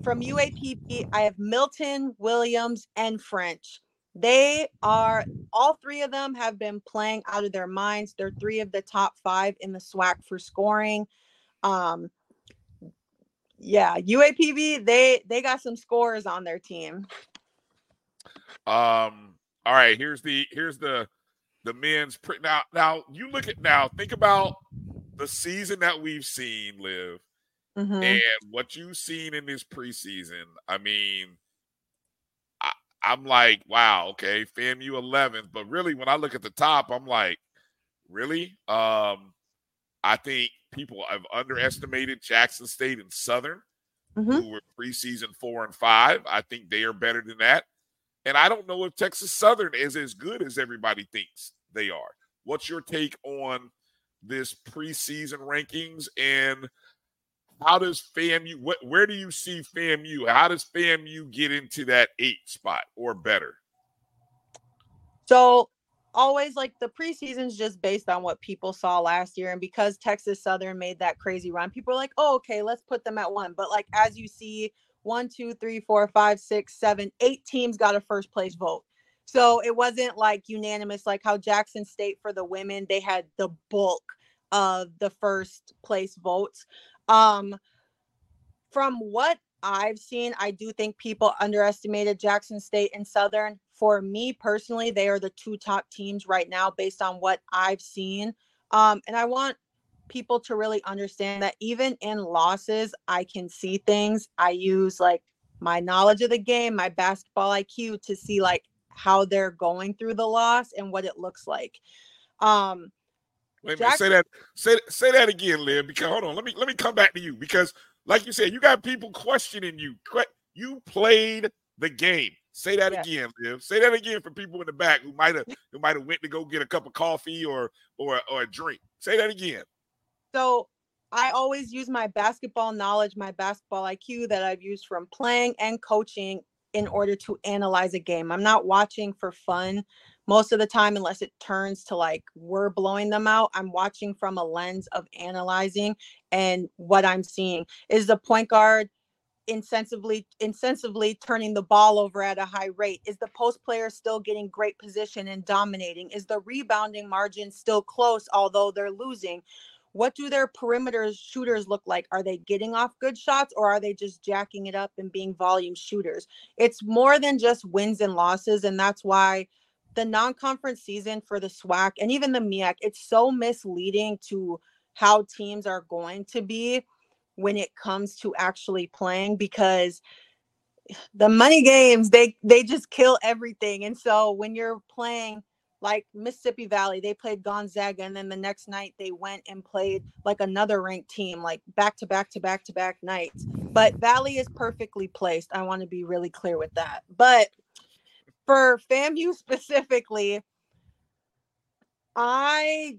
from UAPB, I have Milton, Williams, and French. They are all three of them have been playing out of their minds. They're three of the top five in the SWAC for scoring. Um, yeah, UAPB they they got some scores on their team. Um. All right. Here's the here's the the men's pre- now now you look at now think about the season that we've seen live mm-hmm. and what you've seen in this preseason. I mean I'm like, wow, okay, FAMU 11th. But really, when I look at the top, I'm like, really? Um, I think people have underestimated Jackson State and Southern, mm-hmm. who were preseason four and five. I think they are better than that. And I don't know if Texas Southern is as good as everybody thinks they are. What's your take on this preseason rankings and how does FAMU what where do you see FAMU? How does FAMU get into that eight spot or better? So always like the preseason's just based on what people saw last year. And because Texas Southern made that crazy run, people are like, oh, okay, let's put them at one. But like as you see, one, two, three, four, five, six, seven, eight teams got a first place vote. So it wasn't like unanimous, like how Jackson State for the women, they had the bulk of the first place votes. Um, from what I've seen, I do think people underestimated Jackson State and Southern. For me personally, they are the two top teams right now based on what I've seen. Um, and I want people to really understand that even in losses, I can see things. I use like my knowledge of the game, my basketball IQ to see like how they're going through the loss and what it looks like. Um, Wait a minute, say that say say that again, Liv. Because hold on, let me let me come back to you because, like you said, you got people questioning you. You played the game. Say that yeah. again, Liv. Say that again for people in the back who might have who might have went to go get a cup of coffee or or or a drink. Say that again. So I always use my basketball knowledge, my basketball IQ that I've used from playing and coaching in order to analyze a game. I'm not watching for fun most of the time unless it turns to like we're blowing them out i'm watching from a lens of analyzing and what i'm seeing is the point guard insensibly insensibly turning the ball over at a high rate is the post player still getting great position and dominating is the rebounding margin still close although they're losing what do their perimeter shooters look like? Are they getting off good shots or are they just jacking it up and being volume shooters? It's more than just wins and losses. And that's why the non conference season for the SWAC and even the MEAC, it's so misleading to how teams are going to be when it comes to actually playing because [SIGHS] the money games they they just kill everything and so when you're playing like Mississippi Valley, they played Gonzaga, and then the next night they went and played like another ranked team, like back to back to back to back nights. But Valley is perfectly placed. I want to be really clear with that. But for FAMU specifically, I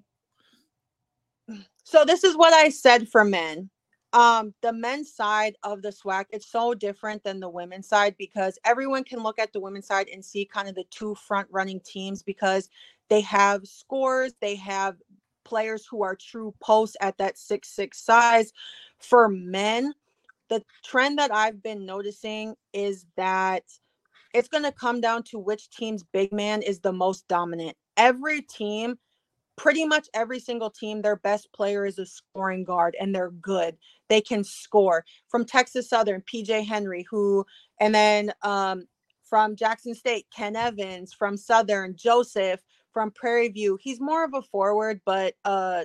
so this is what I said for men. Um the men's side of the SWAC it's so different than the women's side because everyone can look at the women's side and see kind of the two front running teams because they have scores they have players who are true posts at that six six size. For men the trend that i've been noticing is that it's going to come down to which team's big man is the most dominant every team pretty much every single team, their best player is a scoring guard and they're good. They can score. From Texas Southern, PJ Henry, who, and then um, from Jackson State, Ken Evans, from Southern, Joseph, from Prairie View. He's more of a forward, but uh,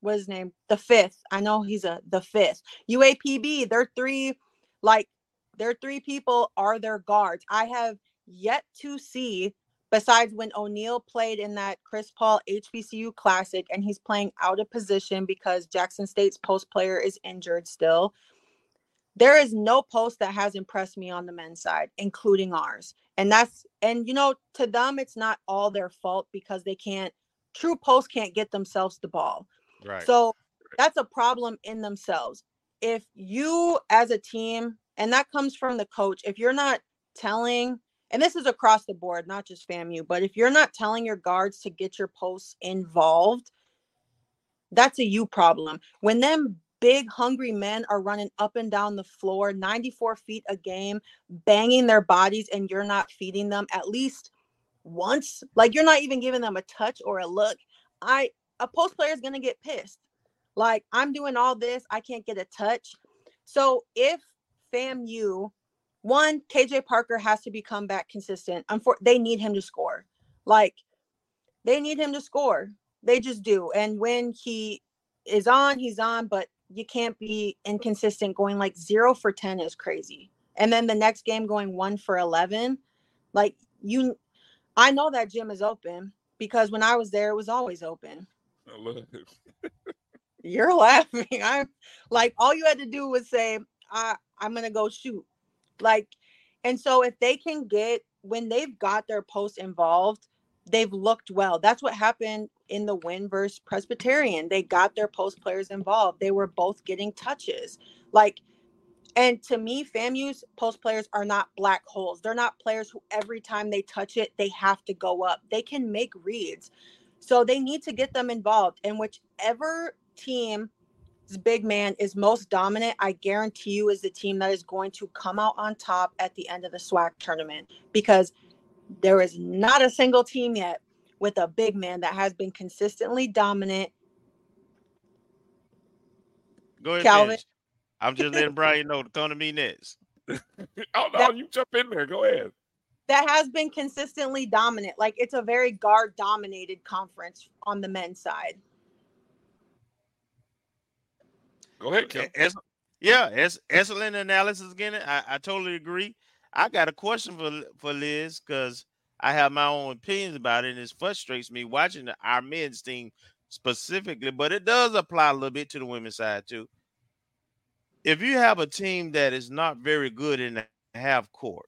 what his name? The fifth. I know he's a the fifth. UAPB, they're three, like their three people are their guards. I have yet to see besides when O'Neal played in that Chris Paul HBCU Classic and he's playing out of position because Jackson State's post player is injured still. There is no post that has impressed me on the men's side, including ours. And that's, and you know, to them, it's not all their fault because they can't, true posts can't get themselves the ball. Right. So that's a problem in themselves. If you, as a team, and that comes from the coach, if you're not telling and this is across the board, not just FAMU, but if you're not telling your guards to get your posts involved, that's a you problem. When them big hungry men are running up and down the floor 94 feet a game, banging their bodies, and you're not feeding them at least once, like you're not even giving them a touch or a look, I a post player is gonna get pissed. Like I'm doing all this, I can't get a touch. So if FAMU one, KJ Parker has to become back consistent. Unfor- they need him to score. Like they need him to score. They just do. And when he is on, he's on, but you can't be inconsistent. Going like zero for 10 is crazy. And then the next game going one for 11. Like you, I know that gym is open because when I was there, it was always open. [LAUGHS] You're laughing. I'm like, all you had to do was say, I, I'm to go shoot like, and so if they can get when they've got their posts involved, they've looked well. That's what happened in the win versus Presbyterian. They got their post players involved. They were both getting touches. Like, and to me, FAMU's post players are not black holes. They're not players who every time they touch it, they have to go up. They can make reads. So they need to get them involved. And whichever team big man is most dominant, I guarantee you is the team that is going to come out on top at the end of the SWAC tournament because there is not a single team yet with a big man that has been consistently dominant. Go ahead, Kelvin. finish. I'm just letting Bryan know to come to me next. [LAUGHS] oh no, you jump in there. Go ahead. That has been consistently dominant. Like it's a very guard dominated conference on the men's side. Go ahead, Kim. Ex- yeah, it's excellent analysis again. I, I totally agree. I got a question for for Liv because I have my own opinions about it, and it frustrates me watching the, our men's team specifically, but it does apply a little bit to the women's side too. If you have a team that is not very good in the half court,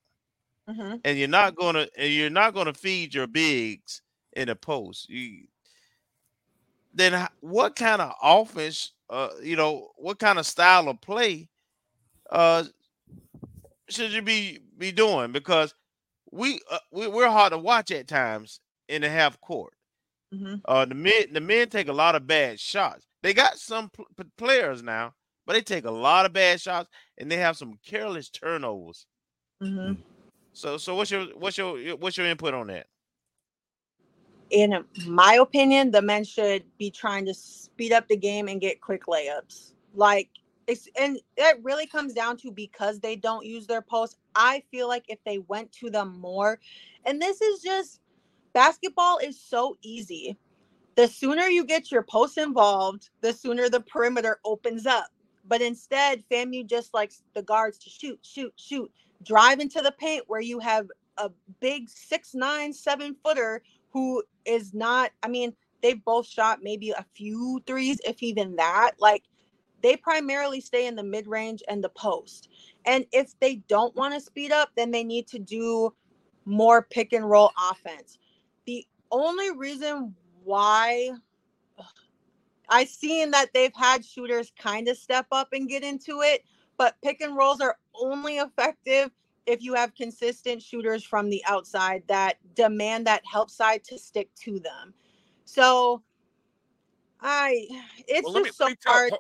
Mm-hmm. and you're not gonna and you're not gonna feed your bigs in the post, you then what kind of offense uh you know what kind of style of play uh should you be be doing? Because we, uh, we we're hard to watch at times in the half court. Mm-hmm. uh the men the men take a lot of bad shots. They got some pl- p- players now but they take a lot of bad shots and they have some careless turnovers. Mm-hmm. so so what's your what's your what's your input on that in my opinion, the men should be trying to speed up the game and get quick layups. Like it's and it really comes down to because they don't use their post. I feel like if they went to them more, and this is just basketball is so easy. The sooner you get your post involved, the sooner the perimeter opens up. But instead, FAMU just likes the guards to shoot, shoot, shoot, drive into the paint where you have a big six, nine, seven footer who is not, I mean, they've both shot maybe a few threes, if even that. Like they primarily stay in the mid range and the post. And if they don't want to speed up, then they need to do more pick and roll offense. The only reason why I seen that they've had shooters kind of step up and get into it, but pick and rolls are only effective if you have consistent shooters from the outside that demand that help side to stick to them. So I [SIGHS] it's Well, just me, so let me tell, hard.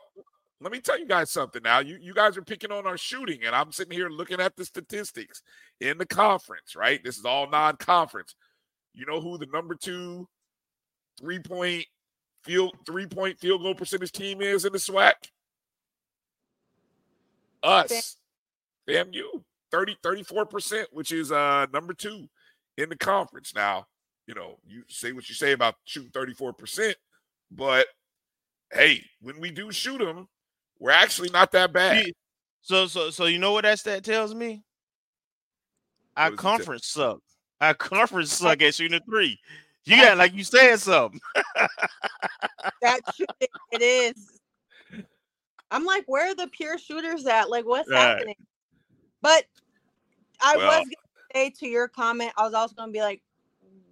let me tell you guys something now. You you guys are picking on our shooting, and I'm sitting here looking at the statistics in the conference. Right, this is all non-conference. You know who the number two three point field three point field goal percentage team is in the SWAC? Us, FAMU, 30 34 percent, which is uh number two in the conference. Now, you know, you say what you say about shooting 34 percent, but hey, when we do shoot them, we're actually not that bad. So so so you know what that stat tells me? Our What does conference suck. Our [LAUGHS] conference suck at shooting a three. You got like you said something. that [LAUGHS] shooting it is. I'm like, where are the pure shooters at? Like, what's Right. happening? But I Well- was gonna say to your comment, I was also gonna be like,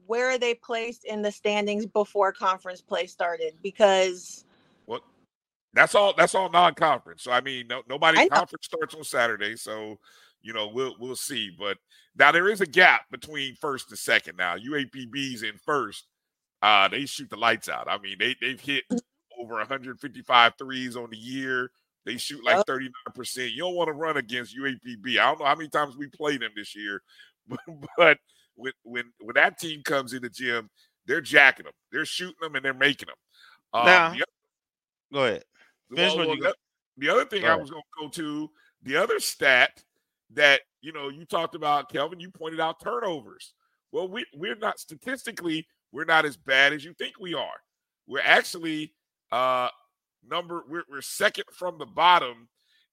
where are they placed in the standings before conference play started? Because What? That's all. That's all non-conference. So I mean, no, nobody I conference starts on Saturday. So you know, we'll we'll see. But now there is a gap between first and second. Now UAPB's in first. Uh, they shoot the lights out. I mean, they they've hit over 155 threes on the year. They shoot like 39%. You don't want to run against UAPB. I don't know how many times we played them this year, [LAUGHS] but, but when when when that team comes in the gym, they're jacking them. They're shooting them and they're making them. Um, Now, the Go ahead. Finish well, well, the, the other thing Go I was going to go to, the other stat that you know you talked about, Kelvin. You pointed out turnovers. Well, we we're not statistically we're not as bad as you think we are. We're actually uh number we're, we're second from the bottom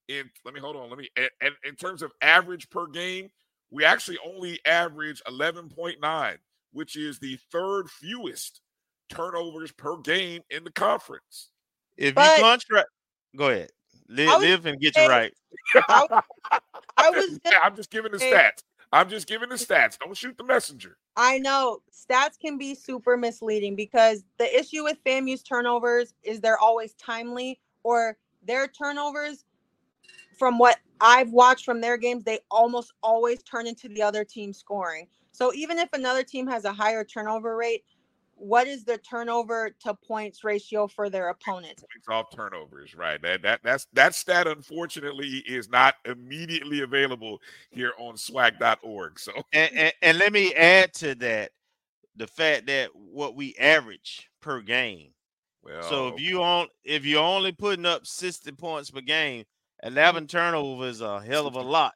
in let me hold on let me and, and in terms of average per game we actually only average 11.9 which is the third fewest turnovers per game in the conference If But- you contract, go ahead. Live, was live and get you right. I, I was Yeah, [LAUGHS] I'm just giving the stats. I'm just giving the stats. Don't shoot the messenger. I know stats can be super misleading because the issue with FAMU's turnovers is they're always timely or their turnovers from what I've watched from their games, they almost always turn into the other team scoring. So even if another team has a higher turnover rate, what is the turnover to points ratio for their opponents? Points off turnovers, right? That that that's that stat unfortunately is not immediately available here on swac.org. So And, and, and let me add to that the fact that what we average per game. well So if you on if you're only putting up 60 points per game, 11 turnovers is a hell of a lot.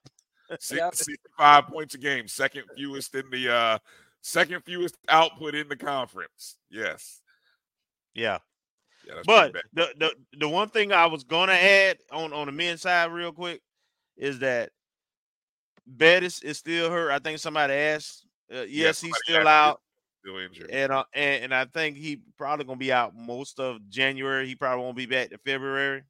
six- Yep. 65 points a game, second fewest in the uh second fewest output in the conference. Yes. Yeah. Yeah, But the, the the one thing I was gonna add on on the men's side real quick is that Bettis is still hurt. I think somebody asked. Uh, yes, he's still out, still injured. and, uh, and and I think he probably gonna be out most of January. He probably won't be back to February.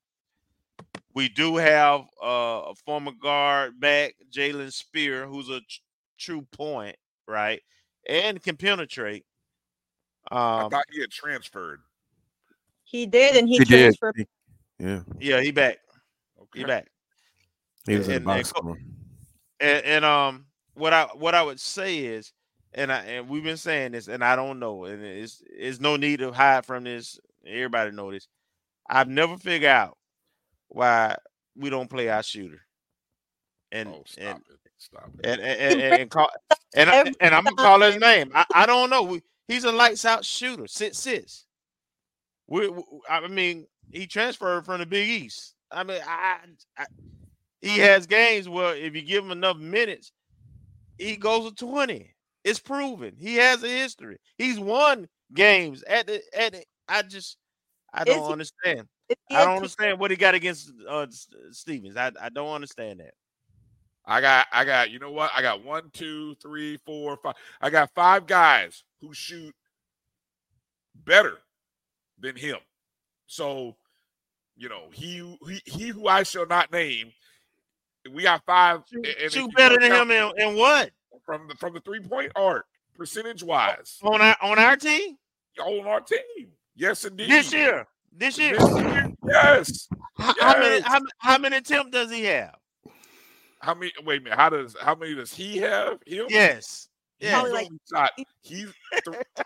We do have uh, a former guard back, Jalen Spear, who's a tr- true point, right, and can penetrate. I Um, thought he had transferred. He did, and he, He transferred. He- Yeah, yeah, he back. Okay. He back. he was in the And- box and and, and um what I what I would say is and I and we've been saying this and I don't know and it's it's no need to hide from this everybody know this I've never figured out why we don't play our shooter and Oh, stop and, it. Stop it. and and and, and, and call [LAUGHS] and, I, and I'm gonna call his name I, I don't know we, He's a lights out shooter. Sit sits. We, we- I mean, he transferred from the Big East. I mean, I, I he has games where if you give him enough minutes, he goes to 20. It's proven. He has a history. He's won games at the at the, I just I don't he- understand. He I don't understand what he got against uh Stevens. I, I don't understand that. I got, I got, you know what? I got one, two, three, four, five. I got five guys who shoot better than him. So, you know, he, he, he who I shall not name. We got five. and- and Shoot better than him in, in what? from the from the three point arc, percentage wise, On our on our team? on our team. Yes, indeed. This year. This year. This year, yes. How, how many how, how many attempts does he have? How many? Wait a minute. How does how many does he have? Him? Yes. Yeah. Probably like- shot. He's th- [LAUGHS]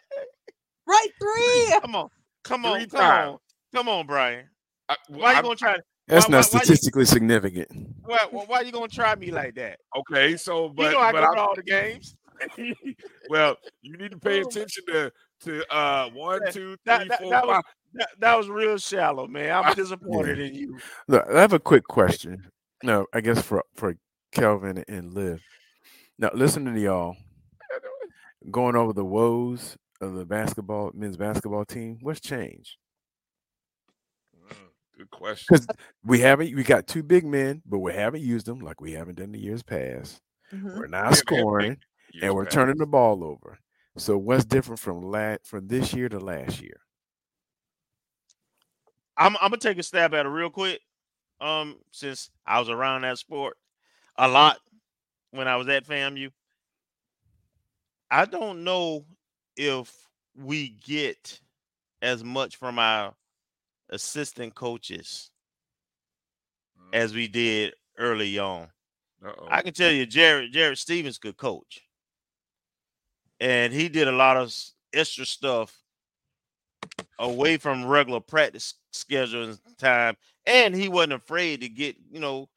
right three. Come on. Come on. Three Come on. Come on, Bryan. I, Why you I'm- gonna try That's why- not why- why you- statistically significant. why, why, why you gonna try me like that? okay. So, but you know I but go I'm- to all the games. [LAUGHS] well, you need to pay Oh, attention to to uh one, Yeah, two, that- that- four, that was- That, that was real shallow, man. I'm [LAUGHS] disappointed in you. Look, I have a quick question. No, I guess for for Kelvin and Liv. Now, [LAUGHS] listening to y'all going over the woes of the basketball men's basketball team. What's changed? Mm, Good question. Because we haven't we got two big men, but we haven't used them like we haven't done the years past. Mhm. We're not scoring and we're past. turning the ball over. So what's different from la- from this year to last year? I'm, I'm gonna take a stab at it real quick. Um, since I was around that sport a lot when I was at FAMU, I don't know if we get as much from our assistant coaches mm. as we did early on. Uh-oh. I can tell you, Jared Jared Stevens could coach, and he did a lot of extra stuff away from regular practice schedule and time, and he wasn't afraid to get you know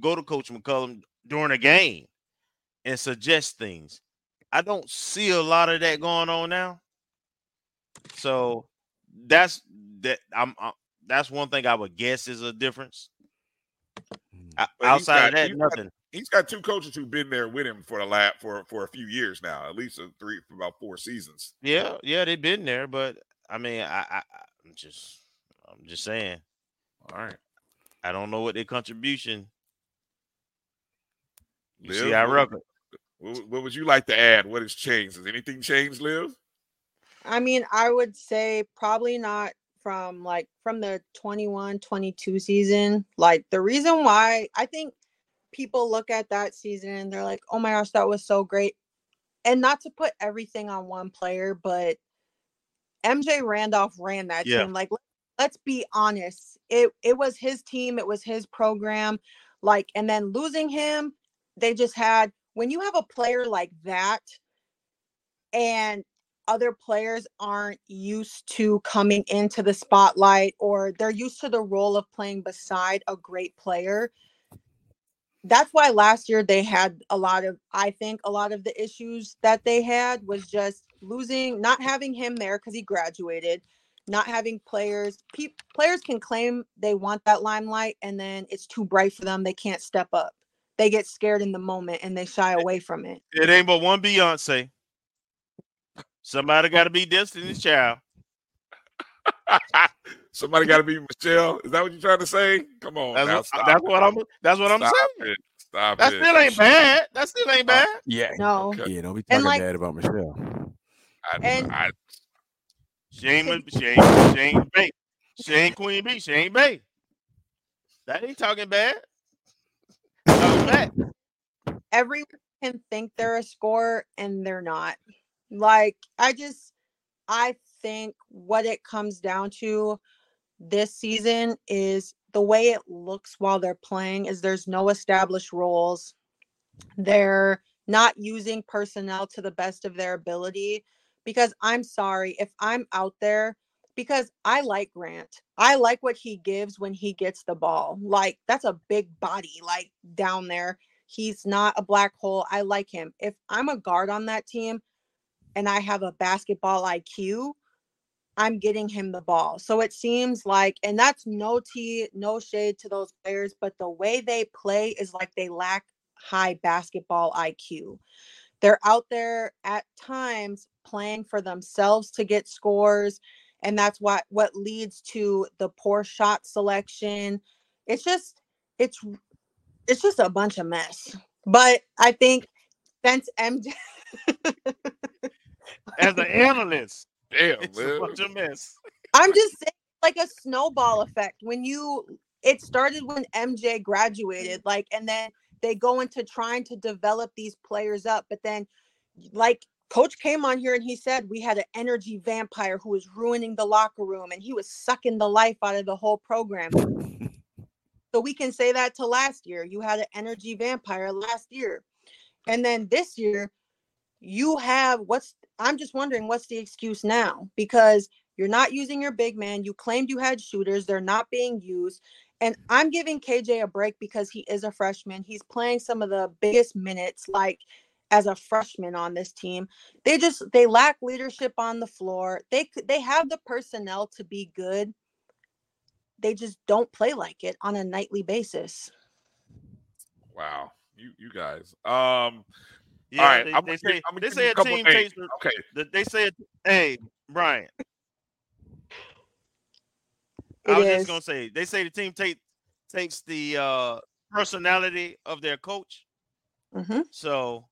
go to Coach McCullum during a game and suggest things. I don't see a lot of that going on now, so that's that. I'm, i that's one thing I would guess is a difference. Mm. O- But he's Outside of that, he's got- nothing. He's got two coaches who've been there with him for the lab for for a few years now, at least a three for about four seasons. Yeah, yeah, they've been there, but I mean, I, I I- I'm just, I'm just saying, All right. I don't know what their contribution. You see Liv, our what- record. What, what would you like to add? What has changed? Has anything changed, Liv? I mean, I would say probably not from like from the 21 22 season. Like the reason why I think people look at that season and they're like, "Oh my gosh, that was so great." And not to put everything on one player, but MJ Randolph ran that Yeah. team. Like let- let's be honest. It it was his team, it was his program. Like and then losing him, they just had when you have a player like that and other players aren't used to coming into the spotlight or they're used to the role of playing beside a great player. That's why last year they had a lot of, I think, a lot of the issues that they had was just losing, not having him there because he graduated, not having players. Pe- players can claim they want that limelight and then it's too bright for them. They can't step up. They get scared in the moment and they shy away from it. It ain't but one Beyonce. Somebody got to be Destiny's Child. [LAUGHS] Somebody got to be Michelle. Is that what you're trying to say? Come on, That's now, what, stop that's it. what I'm. That's what I'm saying. it. Stop That it. still ain't bad. That still ain't bad. Yeah. No. Okay. Yeah, don't be talking like- bad about Michelle. I, And- I, She ain't. Ma- She ain't. She ain't Bey. She ain't [LAUGHS] Queen Bey. She ain't Bey. That ain't talking bad. Everyone can think they're a scorer and they're not. Like, I just, I think what it comes down to this season is the way it looks while they're playing is there's no established roles. They're not using personnel to the best of their ability because I'm sorry if I'm out there because I like Grant. I like what he gives when he gets the ball. Like that's a big body like down there. He's not a black hole. I like him. If I'm a guard on that team, and I have a basketball IQ, I'm getting him the ball. So it seems like, and that's no tea, no shade to those players, but the way they play is like they lack high basketball IQ. They're out there at times playing for themselves to get scores. And that's what what leads to the poor shot selection. It's just it's it's just a bunch of mess. But I think since MJ [LAUGHS] As an analyst, Damn, it's a bunch of mess. I'm just saying, like a snowball effect. When you, it started when MJ graduated, like, and then they go into trying to develop these players up. But then, like, coach came on here and he said we had an energy vampire who was ruining the locker room and he was sucking the life out of the whole program. so we can say that to last year. You had an energy vampire last year. And then this year, you have what's I'm just wondering what's the excuse now because you're not using your big man. You claimed you had shooters, they're not being used. And I'm giving KJ a break because he is a freshman. He's playing some of the biggest minutes like as a freshman on this team. They just they lack leadership on the floor. They they have the personnel to be good. They just don't play like it on a nightly basis. Wow, you you guys. Um, Yeah, all right, they, I'm they gonna say I'm they say a a team names. takes. Okay, the- They say, hey, Bryan. It I was is. just gonna say they say the team take takes the uh personality of their coach. Mhm. So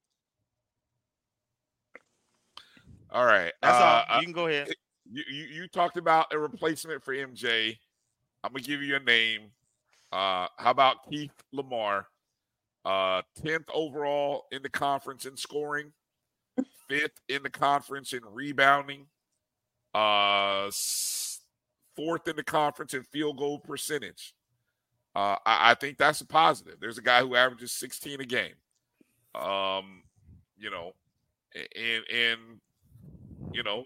all right. that's uh, all. You can go ahead. you, you you talked about a replacement for MJ. I'm gonna give you a name. Uh, how about Keith Lamar? Uh, tenth overall in the conference in scoring, fifth in the conference in rebounding, uh, fourth in the conference in field goal percentage. Uh, I, I think that's a positive. There's a guy who averages 16 a game. Um, you know, and and you know,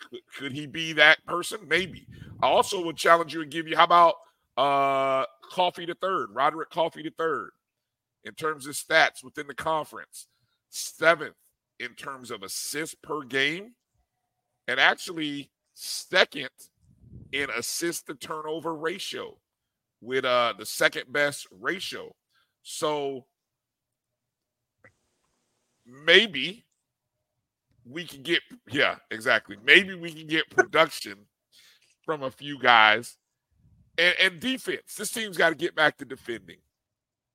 could, could he be that person? Maybe. I also would challenge you and give you how about uh Coffee the third, Roderick Coffee the third, in terms of stats within the conference, seventh in terms of assists per game, and actually second in assist to turnover ratio with uh the second best ratio. So maybe we can get yeah exactly maybe we can get production from a few guys and, and defense this team's got to get back to defending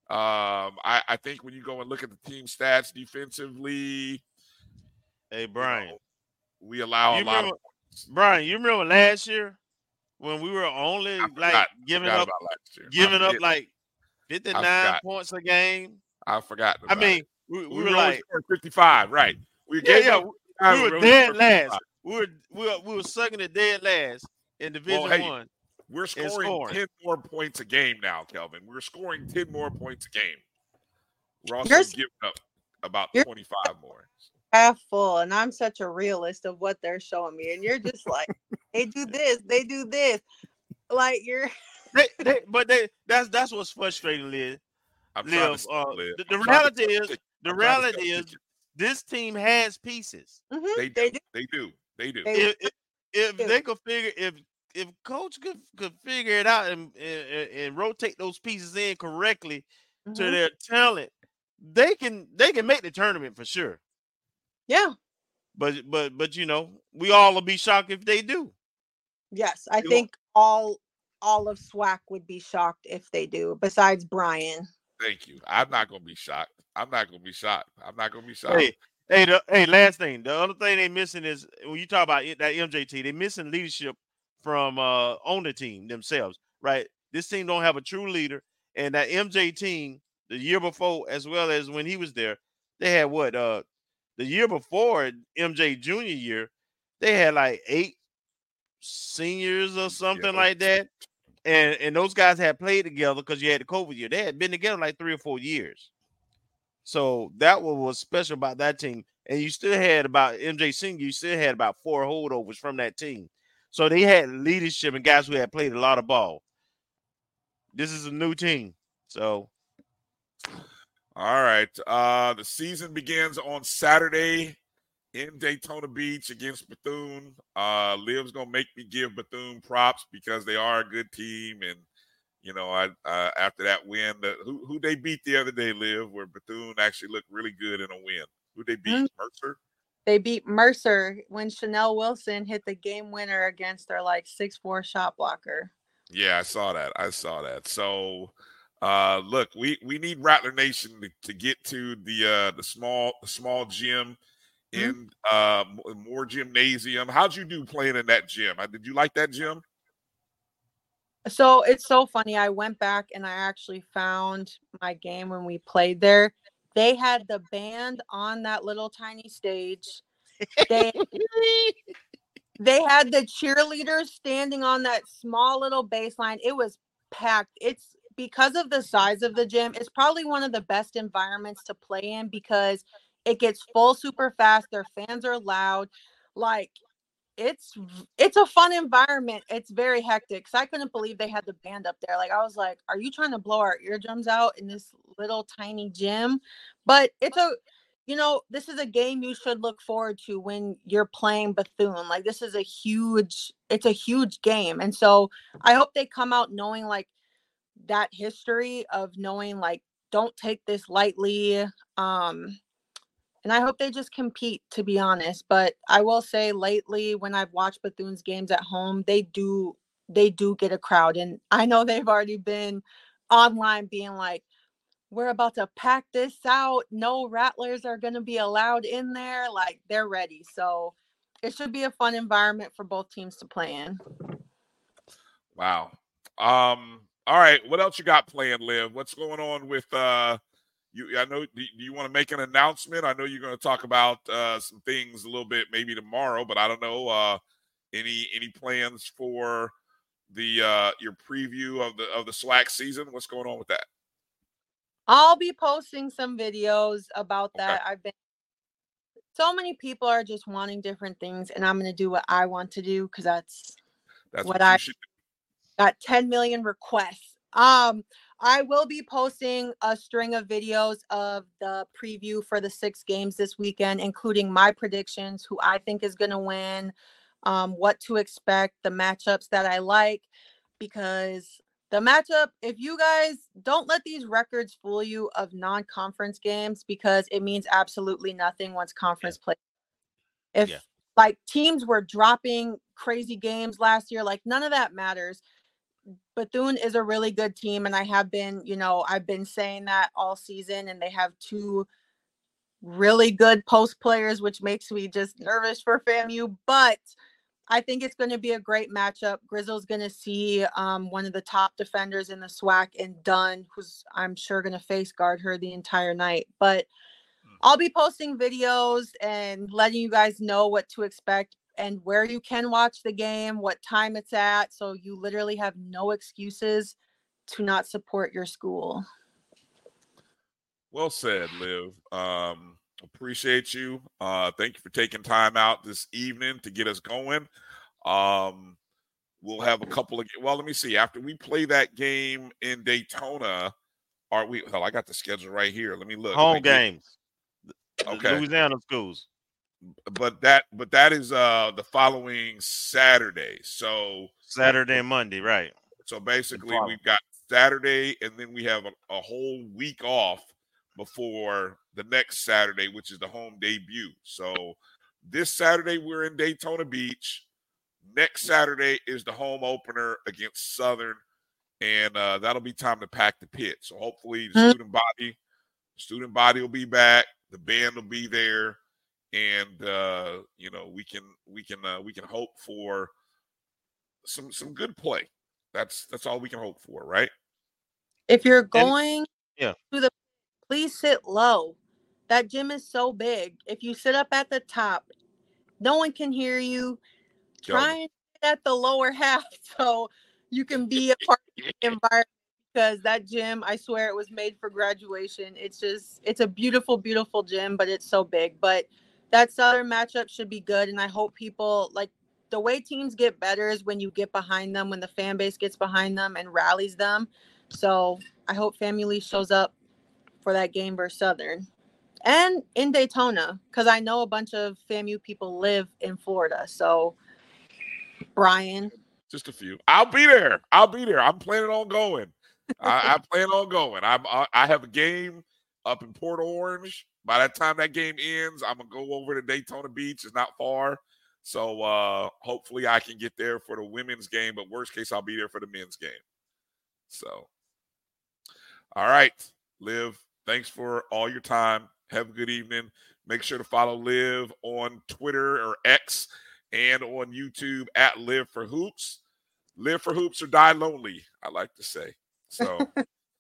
um I, I think when you go and look at the team stats defensively Hey, you Bryan. know, we allow You a lot remember, of Bryan? You remember last year when we were only I like forgot- giving forgot up, about last year. I giving up like fifty nine points a game? I forgot. I mean, we, we, we, were were like, 55, right? We yeah, gave yeah, up we, 55, were only dead last. We were we were, we were sucking the dead last in Division hey, One. We're scoring, scoring. 10 more points a game now, Kelvin. We're scoring 10 more points a game. We're also You're giving up about 25 more. half full and I'm such a realist of what they're showing me. And you're just like, [LAUGHS] they do this, they do this. Like you're [LAUGHS] They, they, [LAUGHS] but they that's that's what's frustrating, Liz. I'm trying to Liv, uh, lit. the, the I'm trying to reality is the I'm trying to reality is lit. This team has pieces. Mhm, they do. they do. They do. They do. If if, if do. they could figure if if coach could could figure it out and and, and rotate those pieces in correctly to Mhm. their talent, they can they can make the tournament for sure. Yeah. But but but you know, we all will be shocked if they do. Yes. I You know- think all all of SWAC would be shocked if they do, besides Bryan. Thank you. I'm not going to be shocked. I'm not going to be shocked. I'm not going to be shocked. Hey, hey, the, hey, last thing. The other thing they missing is when you talk about it, that MJT, they missing leadership from uh on the team themselves, right? This team don't have a true leader, and that MJ team the year before, as well as when he was there, they had what uh the year before MJ junior year, they had like eight seniors or something Yeah. like that. And and those guys had played together because you had the COVID year. They had been together like three or four years. So that what was special about that team. And you still had about MJ Senior, you still had about four holdovers from that team. So they had leadership and guys who had played a lot of ball. This is a new team. So All right. Uh the season begins on Saturday, in Daytona Beach against Bethune. Uh, Liv's gonna make me give Bethune props because they are a good team, and you know, I uh, after that win, the, who who they beat the other day, Liv, where Bethune actually looked really good in a win. Who they beat? Mm-hmm. Mercer. They beat Mercer when Chanel Wilson hit the game winner against their like six four shot blocker. Yeah, I saw that. I saw that. So uh look, we we need Rattler Nation to, to get to the uh the small the small gym. In mm-hmm. uh more gymnasium. How'd you do playing in that gym? Uh, did you like that gym? So it's so funny. I went back and I actually found my game when we played there. They had the band on that little tiny stage. They [LAUGHS] they had the cheerleaders standing on that small little baseline. It was packed. It's because of the size of the gym, it's probably one of the best environments to play in because it gets full super fast. Their fans are loud. Like it's it's a fun environment. It's very hectic. So I couldn't believe they had the band up there. Like I was like, are you trying to blow our eardrums out in this little tiny gym? But it's a you know, this is a game you should look forward to when you're playing Bethune. Like this is a huge it's a huge game. And so I hope they come out knowing like that history of knowing like don't take this lightly. Um and I hope they just compete to be honest. But I will say lately when I've watched Bethune's games at home, they do they do get a crowd. And I know they've already been online being like, we're about to pack this out. No rattlers are gonna be allowed in there. Like they're ready. So it should be a fun environment for both teams to play in. Wow. Um, all right. What else you got playing, Liv? What's going on with uh you I know do you want to make an announcement? I know you're going to talk about uh, some things a little bit maybe tomorrow, but I don't know uh, any any plans for the uh, your preview of the of the SWAC season. What's going on with that? I'll be posting some videos about that. Okay. I've been so many people are just wanting different things, and I'm going to do what I want to do because that's, that's what, what I got 10 million requests. Um, I will be posting a string of videos of the preview for the six games this weekend, including my predictions, who I think is going to win, um, what to expect, the matchups that I like, because the matchup, if you guys don't let these records fool you of non conference games, because it means absolutely nothing once conference yeah. play. If yeah. like teams were dropping crazy games last year, like none of that matters Bethune is a really good team, and I have been, you know, I've been saying that all season, and they have two really good post players, which makes me just nervous for FAMU. But I think it's going to be a great matchup. Grizzle's going to see um, one of the top defenders in the SWAC and Dunn, who's I'm sure going to face guard her the entire night. But hmm. I'll be posting videos and letting you guys know what to expect and where you can watch the game, what time it's at. So you literally have no excuses to not support your school. Well said, Liv. Um, appreciate you. Uh, thank you for taking time out this evening to get us going. Um, we'll have a couple of well, let me see. After we play that game in Daytona, are we? Hell, I got the schedule right here. Let me look. Home me games. Okay. Louisiana schools but that but that is uh the following Saturday. So Saturday and Monday, right? So basically, we've got Saturday, and then we have a, a, whole week off before the next Saturday, which is the home debut. So this Saturday we're in Daytona Beach. Next Saturday is the home opener against Southern, and uh, that'll be time to pack the pit. So hopefully, the mm-hmm. student body, student body will be back. The band will be there and uh, you know we can we can uh, we can hope for some some good play. That's that's all we can hope for, right? If you're going and, yeah. to the please sit low. That gym is so big. If you sit up at the top, no one can hear you. Try and sit at the lower [LAUGHS] half so you can be a part of the [LAUGHS] environment because that gym, I swear it was made for graduation. It's just it's a beautiful, beautiful gym, but it's so big. But that Southern matchup should be good. And I hope people like the way teams get better is when you get behind them, when the fan base gets behind them and rallies them. So I hope family shows up for that game versus Southern. and in Daytona because I know a bunch of FAMU people live in Florida. So, Bryan, Just a few. I'll be there. I'll be there. I'm planning on going. I, I [LAUGHS] plan on going. I'm. I, I have a game up in Port Orange. By that time that game ends, I'm gonna go over to Daytona Beach. It's not far, so uh hopefully I can get there for the women's game. But worst case, I'll be there for the men's game. So, all right, Liv. Thanks for all your time. Have a good evening. Make sure to follow Liv on Twitter or X and on YouTube at LivForHoops. Live for Hoops or die lonely, I like to say. So,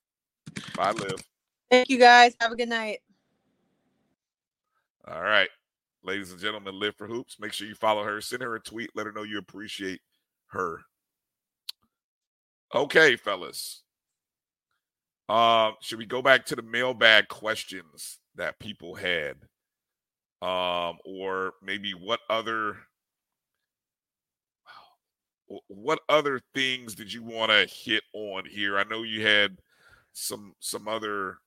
[LAUGHS] bye, Liv. Thank you guys. Have a good night. All right, ladies and gentlemen, LivForHoops. Make sure you follow her. Send her a tweet. Let her know you appreciate her. Okay, fellas. Uh, should we go back to the mailbag questions that people had? Um, or maybe what other what other things did you want to hit on here? I know you had some some other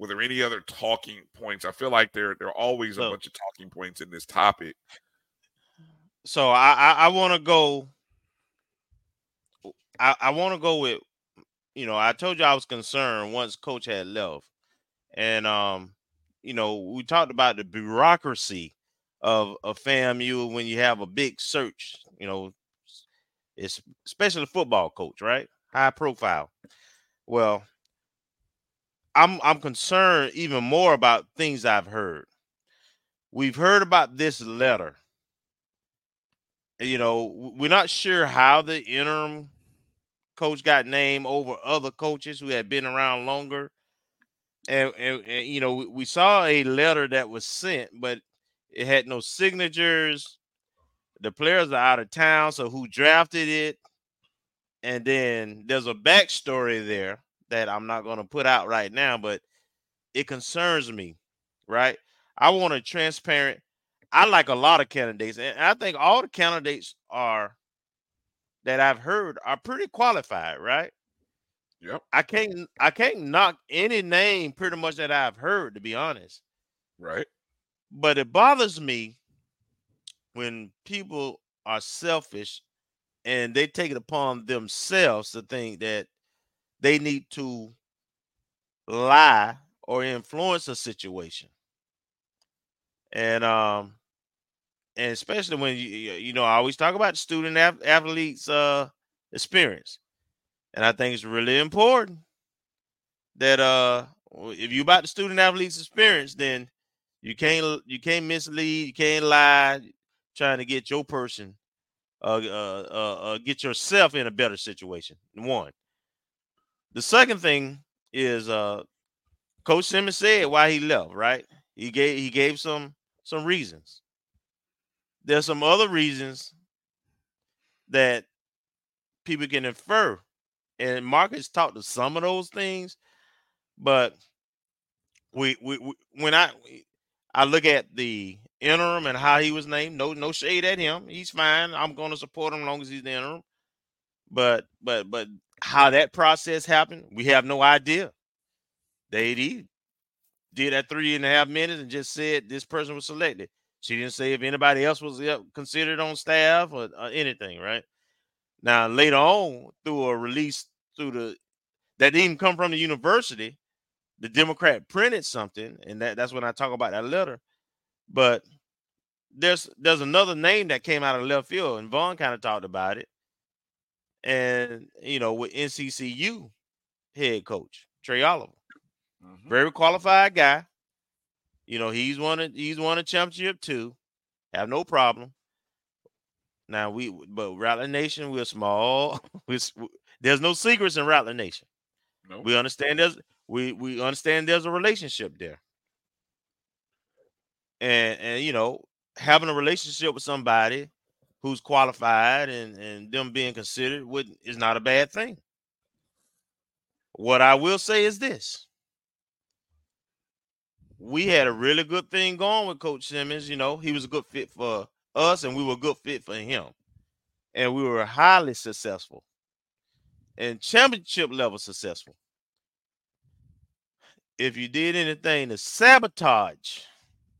were there any other talking points? I feel like there there are always a bunch of talking points in this topic. So I I, I want to go. I I want to go with, you know, I told you I was concerned once Coach had left, and um, you know, we talked about the bureaucracy of of FAMU when you have a big search. You know, it's especially the football coach, right? High profile. Well, I'm I'm concerned even more about things I've heard. We've heard about this letter you know, we're not sure how the interim coach got named over other coaches who had been around longer. And, and, and, you know, we, we saw a letter that was sent, but it had no signatures. The players are out of town, so who drafted it? And then there's a backstory there that I'm not going to put out right now, but it concerns me, right? I want a transparent I like a lot of candidates, and I think all the candidates are that I've heard are pretty qualified, right? Yep. I can't I can't knock any name pretty much that I've heard, to be honest. Right. But it bothers me when people are selfish and they take it upon themselves to think that they need to lie or influence a situation. And um and especially when you you know I always talk about student athletes uh experience. And I think it's really important that uh if you about the student athletes experience then you can't you can't mislead, you can't lie trying to get your person uh uh uh, uh get yourself in a better situation. One. The second thing is uh Coach Simmons said why he left, right? He gave he gave some some reasons. There's some other reasons that people can infer, and Marcus talked to some of those things, but we, we, we when I I look at the interim and how he was named, no no shade at him. He's fine. I'm going to support him as long as he's the interim. But but but how that process happened, we have no idea. They did that three and a half minutes and just said this person was selected. She didn't say if anybody else was uh, considered on staff or, or anything, right? Now later on, through a release through the that didn't come from the university, the Democrat printed something, and that, that's when I talk about that letter. But there's there's another name that came out of left field, and Vaughn kind of talked about it. And you know, with NCCU head coach Trei Oliver, mm-hmm. very qualified guy. You know, he's won a he's won a championship too. Have no problem. Now we but Rattler Nation, we're small. [LAUGHS] We're, there's no secrets in Rattler Nation. Nope. We understand there's we we understand there's a relationship there. And and you know, having a relationship with somebody who's qualified and and them being considered would is not a bad thing. What I will say is this. We had a really good thing going with Coach Simmons. You know, he was a good fit for us, and we were a good fit for him. And we were highly successful and championship level successful. if you did anything to sabotage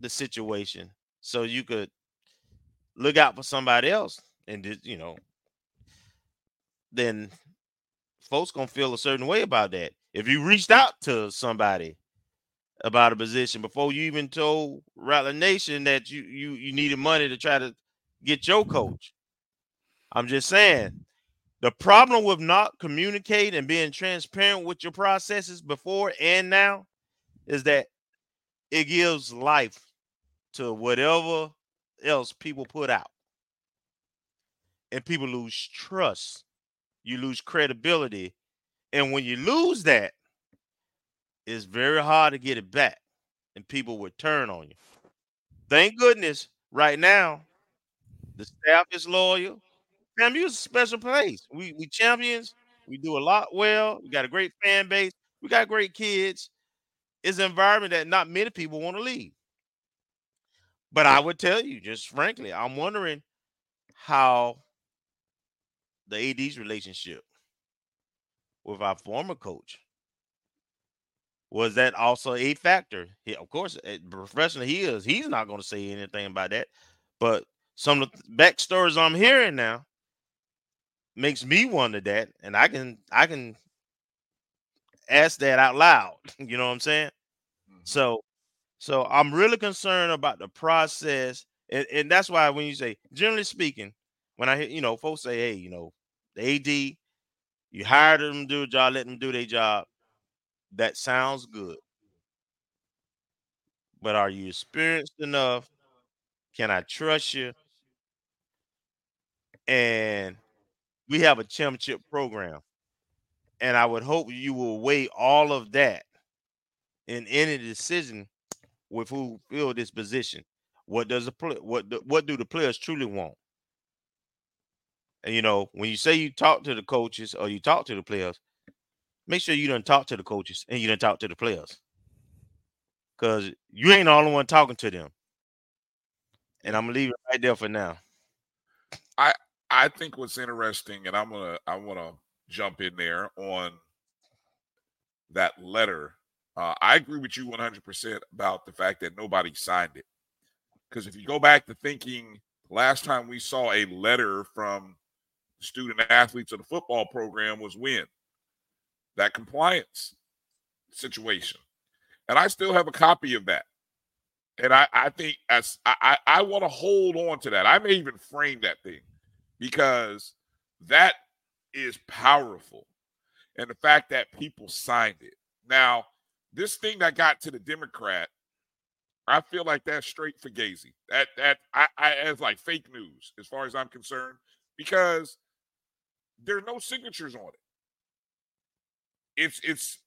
the situation so you could look out for somebody else and just, you know, then folks gonna feel a certain way about that. If you reached out to somebody about a position before you even told Rattler Nation that you you you needed money to try to get your coach. I'm just saying the problem with not communicating and being transparent with your processes before and now is that it gives life to whatever else people put out. And people lose trust. You lose credibility. And when you lose that, it's very hard to get it back. And people would turn on you. Thank goodness, right now, the staff is loyal. FAMU is a special place. We we champions. We do a lot well. We got a great fan base. We got great kids. It's an environment that not many people want to leave. But I would tell you, just frankly, I'm wondering how the AD's relationship with our former coach was that also a factor? He, of course, eh, professional he is, he's not going to say anything about that. But some of the backstories I'm hearing now makes me wonder that, and I can I can ask that out loud. [LAUGHS] You know what I'm saying? Mm-hmm. So, so I'm really concerned about the process, and, and that's why when you say, generally speaking, when I hear you know folks say, hey, you know, the AD, you hired them to do a job, let them do their job. That sounds good. But are you experienced enough? Can I trust you? And we have a championship program. And I would hope you will weigh all of that in any decision with who fill this position. What does the play what what do the players truly want? And you know, when you say you talk to the coaches or you talk to the players, make sure you don't talk to the coaches and you don't talk to the players. Cause you ain't the only one talking to them. And I'm gonna leave it right there for now. I I think what's interesting, and I'm gonna I wanna jump in there on that letter. Uh, I agree with you 100% about the fact that nobody signed it. Because if you go back to thinking last time we saw a letter from student athletes of the football program was when that compliance situation. And I still have a copy of that. And I, I think as I, I want to hold on to that. I may even frame that thing because that is powerful. And the fact that people signed it. Now, this thing that got to the Democrat, I feel like that's straight for Gazy. That that I, I as like fake news as far as I'm concerned, because there's no signatures on it. It's it's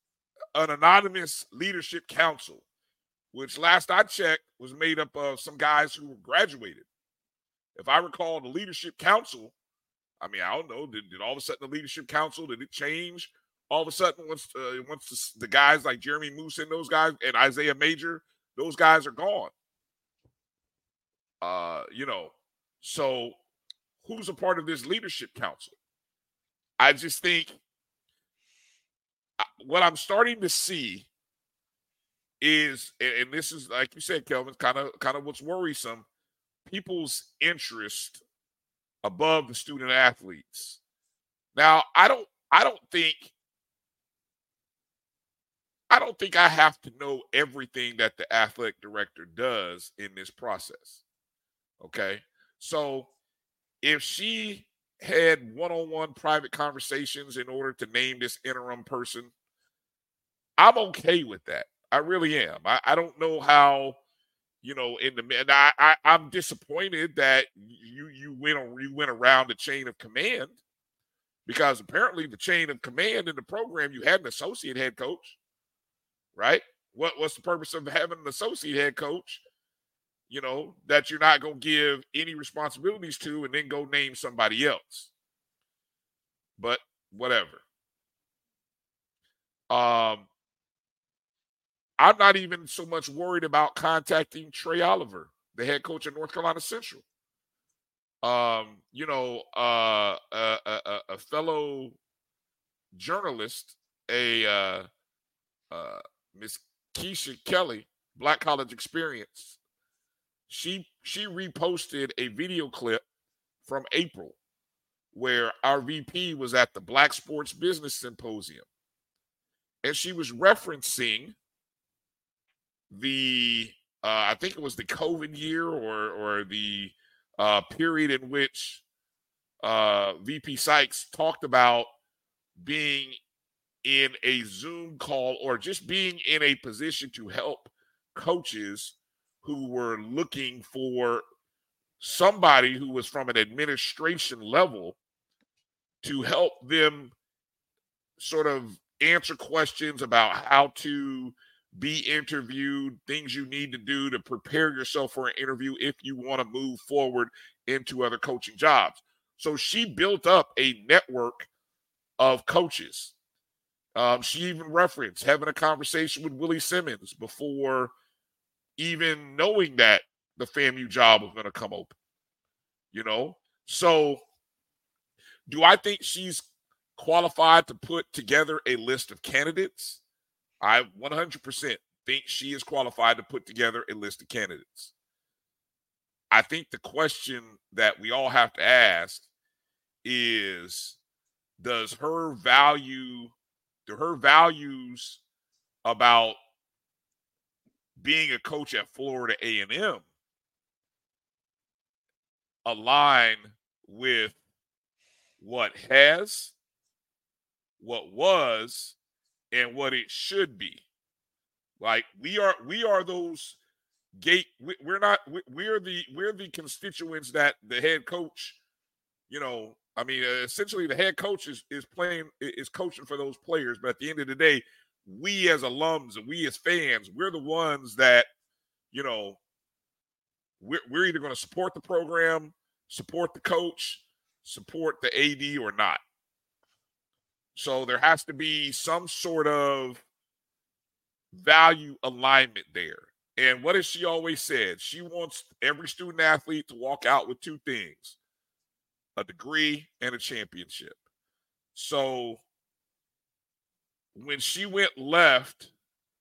an anonymous leadership council, which last I checked was made up of some guys who graduated. If I recall, the leadership council, I mean, I don't know, did, did all of a sudden the leadership council did it change? All of a sudden, once uh, once the, the guys like Jeremy Moussa and those guys and Isaiah Major, those guys are gone. Uh, you know, so who's a part of this leadership council? I just think uh, what I'm starting to see is, and this is like you said, Kelvin, kind of kind of what's worrisome. People's interest above the student athletes. Now, I don't, I don't think, I don't think I have to know everything that the athletic director does in this process. Okay, so if she had one-on-one private conversations in order to name this interim person, I'm okay with that. I really am. I, I don't know how, you know, in the and I, I I'm disappointed that you you went you went around the chain of command because apparently the chain of command in the program you had an associate head coach, right? What what's the purpose of having an associate head coach you know, that you're not going to give any responsibilities to and then go name somebody else. But whatever. Um, I'm not even so much worried about contacting Trei Oliver, the head coach of North Carolina Central. Um, you know, uh, a, a, a fellow journalist, a uh, uh, Miss Keisha Kelly, Black College Experience, she she reposted a video clip from April where our VP was at the Black Sports Business Symposium. And she was referencing the uh, I think it was the COVID year or or the uh, period in which uh, VP Sykes talked about being in a Zoom call or just being in a position to help coaches who were looking for somebody who was from an administration level to help them sort of answer questions about how to be interviewed, things you need to do to prepare yourself for an interview if you want to move forward into other coaching jobs. So she built up a network of coaches. Um, she even referenced having a conversation with Willie Simmons before even knowing that the FAMU job was going to come open. You know, so do I think she's qualified to put together a list of candidates? I 100% think she is qualified to put together a list of candidates. I think the question that we all have to ask is does her value her values about being a coach at Florida A&M align with what has, what was, and what it should be. Like we are, we are those gate. We're not. We're the we're the constituents that the head coach. You know, I mean, uh, essentially, the head coach is is playing is coaching for those players. But at the end of the day, we as alums and we as fans, we're the ones that, you know, we're, we're either going to support the program, support the coach, support the AD or not. So there has to be some sort of value alignment there. And what has she always said? She wants every student athlete to walk out with two things a degree and a championship. So when she went left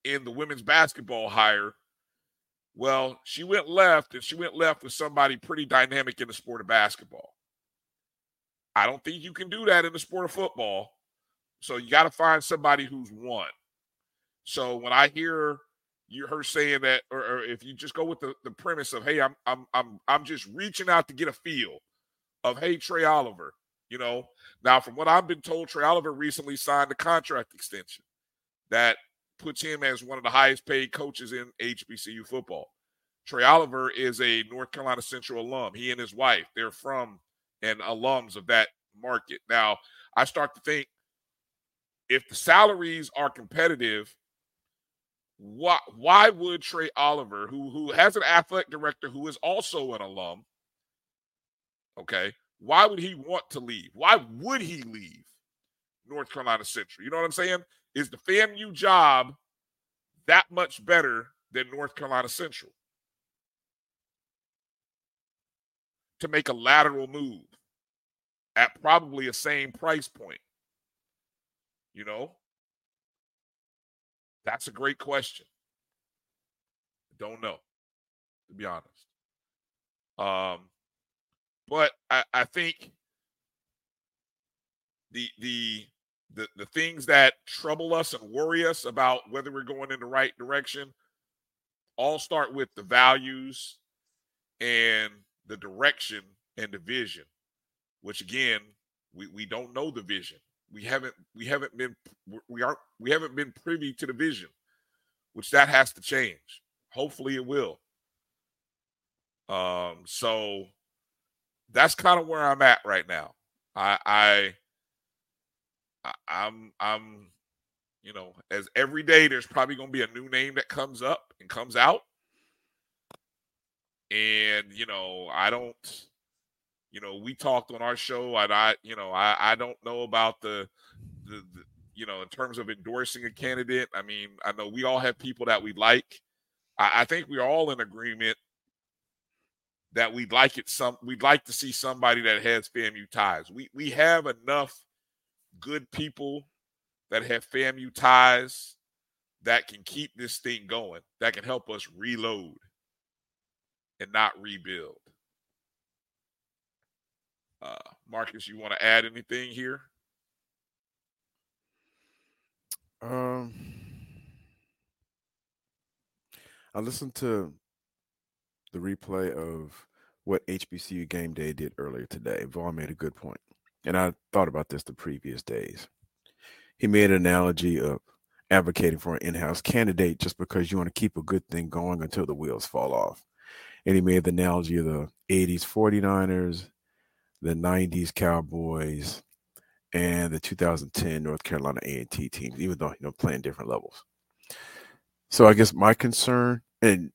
in the women's basketball hire, well, she went left and she went left with somebody pretty dynamic in the sport of basketball. I don't think you can do that in the sport of football. So you got to find somebody who's won. So when I hear you her saying that, or, or, if you just go with the, the premise of, hey, I'm I'm I'm I'm just reaching out to get a feel of hey, Trei Oliver, you know. Now, from what I've been told, Trei Oliver recently signed a contract extension that puts him as one of the highest paid coaches in HBCU football. Trei Oliver is a North Carolina Central alum. He and his wife, they're from and alums of that market. Now, I start to think if the salaries are competitive, why why would Trei Oliver, who who has an athletic director who is also an alum, okay, why would he want to leave? Why would he leave North Carolina Central? You know what I'm saying? Is the FAMU job that much better than North Carolina Central? To make a lateral move at probably a same price point? You know? That's a great question. Don't know, to be honest. Um, but I, I think the the the the things that trouble us and worry us about whether we're going in the right direction all start with the values and the direction and the vision which again we, we don't know the vision. We haven't we haven't been we aren't we haven't been privy to the vision which that has to change. Hopefully it will. Um so that's kind of where i'm at right now i i i'm i'm you know as every day there's probably going to be a new name that comes up and comes out and you know i don't you know, we talked on our show, and I, you know, I, I don't know about the, the, the, you know, in terms of endorsing a candidate. I mean, I know we all have people that we like. I, I think we're all in agreement that we'd like it some we'd like to see somebody that has FAMU ties. We we have enough good people that have FAMU ties that can keep this thing going, that can help us reload and not rebuild. Uh, Marcus, you want to add anything here? Um, I listened to the replay of what HBCU game day did earlier today. Vaughn made a good point, and I thought about this the previous days. He made an analogy of advocating for an in-house candidate just because you want to keep a good thing going until the wheels fall off. And he made the analogy of the 80s 49ers, the 90s Cowboys, and the 2010 North Carolina A&T teams, even though you know playing different levels. So I guess my concern, and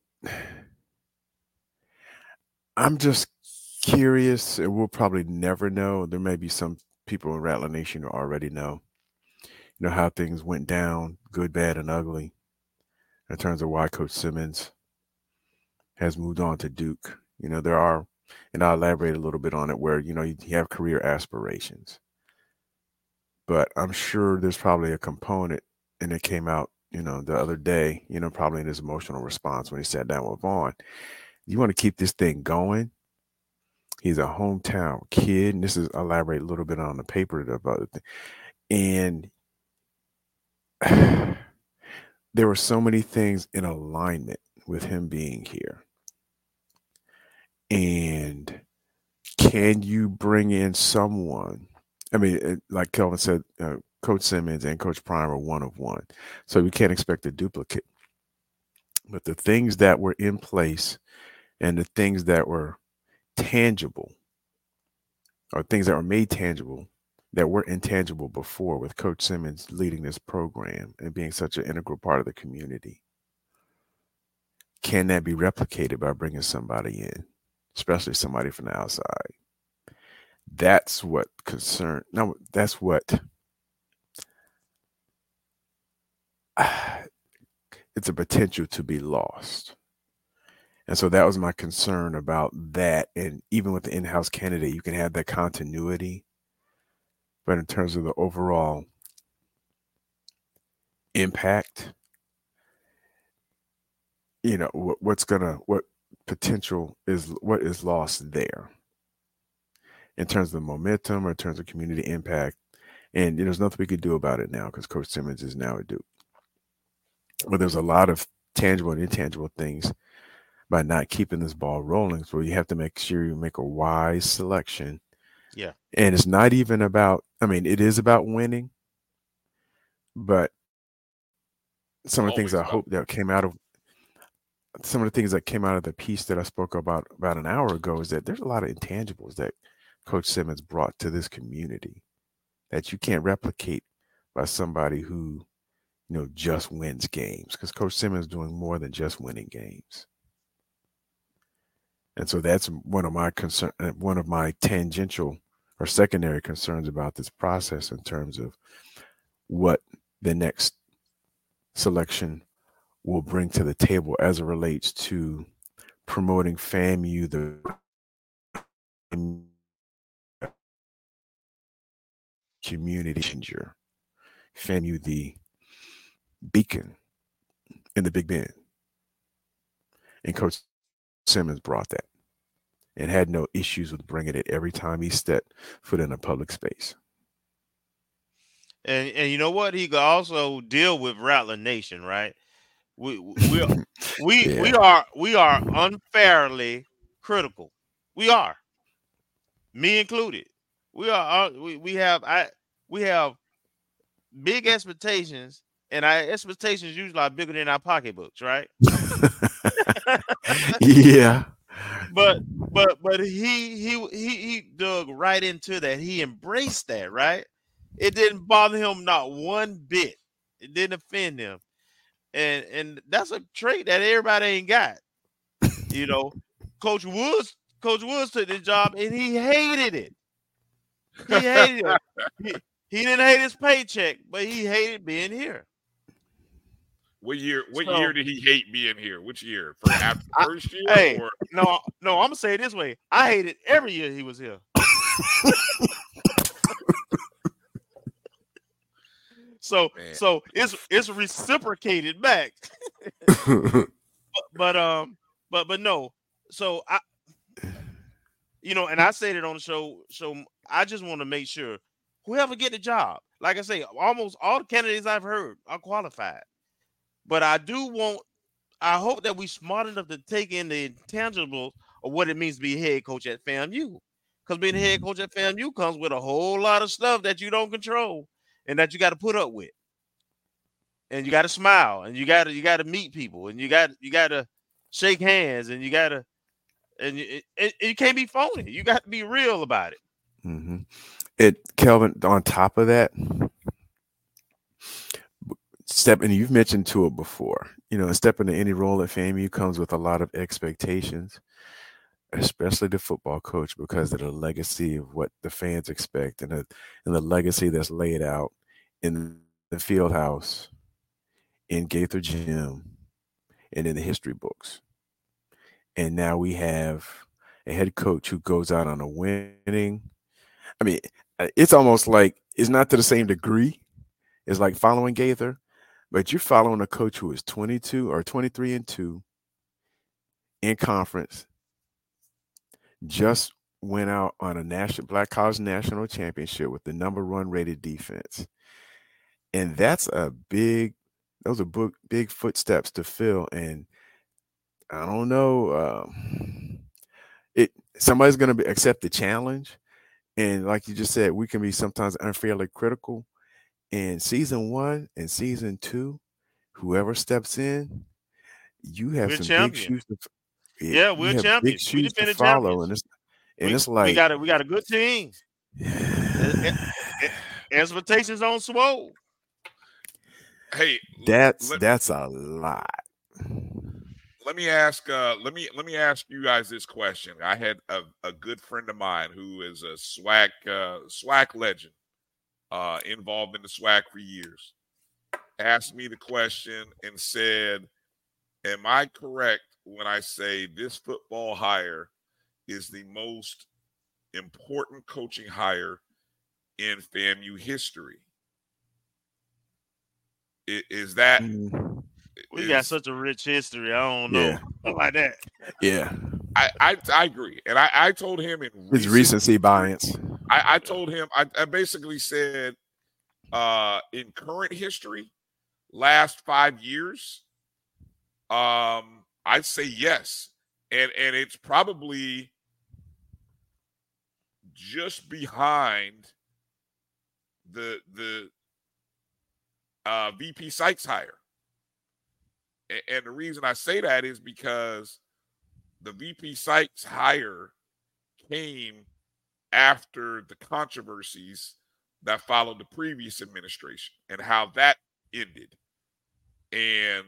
I'm just curious, and we'll probably never know. There may be some people in Rattler Nation who already know, you know, how things went down, good, bad, and ugly, in terms of why Coach Simmons has moved on to Duke. You know, there are, and I'll elaborate a little bit on it, where you know you have career aspirations but I'm sure there's probably a component, and it came out, you know, the other day, you know, probably in his emotional response when he sat down with Vaughn. You want to keep this thing going. He's a hometown kid, and this is elaborate a little bit on the paper about it, and [SIGHS] there were so many things in alignment with him being here. And can you bring in someone I mean, like Kelvin said, uh, Coach Simmons and Coach Prime are one of one, so we can't expect a duplicate. But the things that were in place and the things that were tangible, or things that were made tangible that were intangible before, with Coach Simmons leading this program and being such an integral part of the community, can that be replicated by bringing somebody in, especially somebody from the outside? That's what concern. No, that's what. [SIGHS] it's a potential to be lost. And so that was my concern about that. And even with the in house candidate, you can have that continuity. But in terms of the overall impact, you know, what, what's going to, what potential is, what is lost there? in terms of momentum or in terms of community impact. And there's nothing we could do about it now because Coach Simmons is now a Duke. But there's a lot of tangible and intangible things by not keeping this ball rolling. So you have to make sure you make a wise selection. Yeah. And it's not even about, I mean, it is about winning, but some of the things I hope that came out of some of the things that came out of the piece that I spoke about about an hour ago is that there's a lot of intangibles that Coach Simmons brought to this community that you can't replicate by somebody who, you know, just wins games. Because Coach Simmons is doing more than just winning games. And so that's one of my concern, uh, one of my tangential or secondary concerns about this process in terms of what the next selection will bring to the table as it relates to promoting FAMU the community changer. FAMU the beacon in the Big Bend. And Coach Simmons brought that and had no issues with bringing it every time he stepped foot in a public space. And and you know what? He could also deal with Rattler Nation, right? We we we [LAUGHS] yeah. we are we are unfairly critical. We are, me included. We are uh, we, we have I we have big expectations, and our expectations usually are bigger than our pocketbooks, right? [LAUGHS] yeah. [LAUGHS] But but but he he he he dug right into that. He embraced that, right? It didn't bother him not one bit. It didn't offend him. And and that's a trait that everybody ain't got. You know, Coach Woods, Coach Woods took the job and he hated it. He hated it. [LAUGHS] He, he didn't hate his paycheck, but he hated being here. What year? What so, year did he hate being here? Which year? For [LAUGHS] after first year? hey, or? no, no. I'm gonna say it this way. I hated every year he was here. so Man. so it's it's reciprocated back. but, but um but but no. So I you know, and I said it on the show. So I just want to make sure whoever get the job, like I say, almost all the candidates I've heard are qualified. But I do want, I hope that we smart enough to take in the intangibles of what it means to be head coach at FAMU. Because being head coach at FAMU comes with a whole lot of stuff that you don't control and that you got to put up with. And you got to smile and you got to you got to meet people and you got you got to shake hands and you got to and you, it, it, can't be phony. You got to be real about it. Mm-hmm. It, Kelvin. On top of that, step and you've mentioned to it before. You know, step into any role at FAMU comes with a lot of expectations, especially the football coach, because of the legacy of what the fans expect and the and the legacy that's laid out in the field house, in Gaither Gym, and in the history books and now we have a head coach who goes out on a winning. I mean, it's almost like it's not to the same degree. It's like following Gaither, but you're following a coach who is 22 or 23 and 2 in conference, just went out on a national black college national championship with the number one rated defense. And that's a big, those are big, big footsteps to fill. And I don't know. Um, it somebody's going to accept the challenge, and like you just said, we can be sometimes unfairly critical. In season one and season two, whoever steps in, you have we're some champions. big shoes to. Yeah, we're big champions. shoes we to defended follow, champions. and it's and we, it's like we got a we got a good team. [SIGHS] Expectations on swole. Hey, that's let- that's a lot. let me ask uh let me let me ask you guys this question i had a, a good friend of mine who is a swag uh SWAC legend uh involved in the SWAC for years asked me the question and said am i correct when i say this football hire is the most important coaching hire in FAMU history I- is that Mm, We got such a rich history. I don't know Yeah. [LAUGHS] like that. Yeah, I, I I agree, and I, I told him in it's recent- recency bias. I, I told him I, I basically said uh in current history, last five years, um, I'd say yes. And and it's probably just behind the the uh VP Sykes hire. A- And the reason I say that is because the VP Sykes hire came after the controversies that followed the previous administration and how that ended. And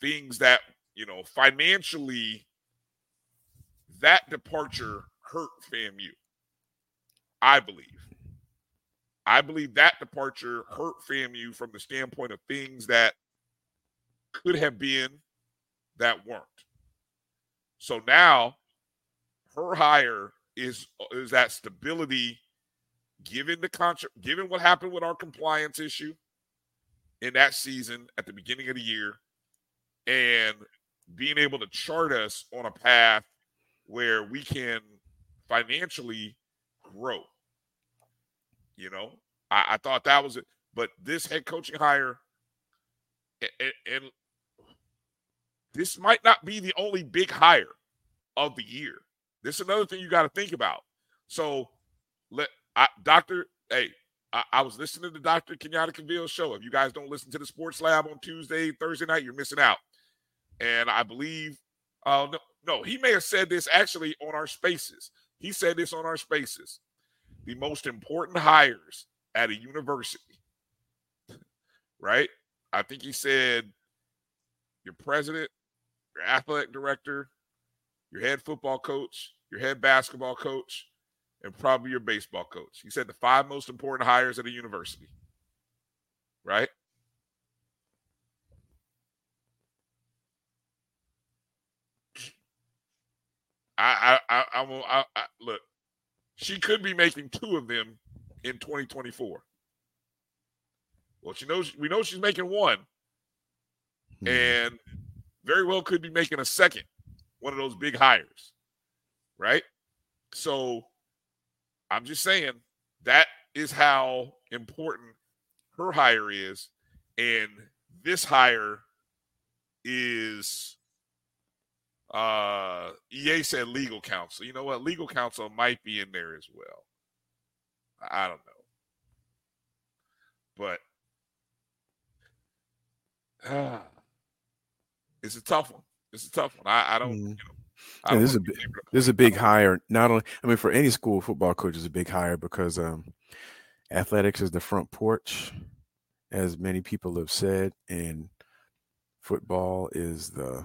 things that you know financially that departure hurt FAMU I believe. I believe that departure hurt FAMU from the standpoint of things that could have been that weren't. So now her hire is is that stability given the contra- given what happened with our compliance issue in that season at the beginning of the year and being able to chart us on a path where we can financially grow you know? I, I thought that was it but this head coaching hire and, and this might not be the only big hire of the year this is another thing you got to think about. So let I, Doctor, hey, I, I was listening to Dr. Kenyatta Cavil's show. If you guys don't listen to the Sports Lab on Tuesday, Thursday night, you're missing out. And I believe, uh, no, no, he may have said this actually on our spaces. He said this on our spaces. The most important hires at a university, right? I think he said your president, your athletic director, your head football coach, your head basketball coach, and probably your baseball coach. He said the five most important hires at a university. Right? I I I, I will I, I look. She could be making two of them in 2024. Well, she knows we know she's making one, Hmm. and very well could be making a second, one of those big hires, right? So I'm just saying that is how important her hire is, and this hire is uh EA said legal counsel. You know what? Legal counsel might be in there as well. I don't know. But ah, [SIGHS] it's a tough one. It's a tough one. I, I don't, you know, I Yeah, don't this is a big, be this is a big hire. Not only, I mean, for any school football coach is a big hire because um, athletics is the front porch, as many people have said, and football is the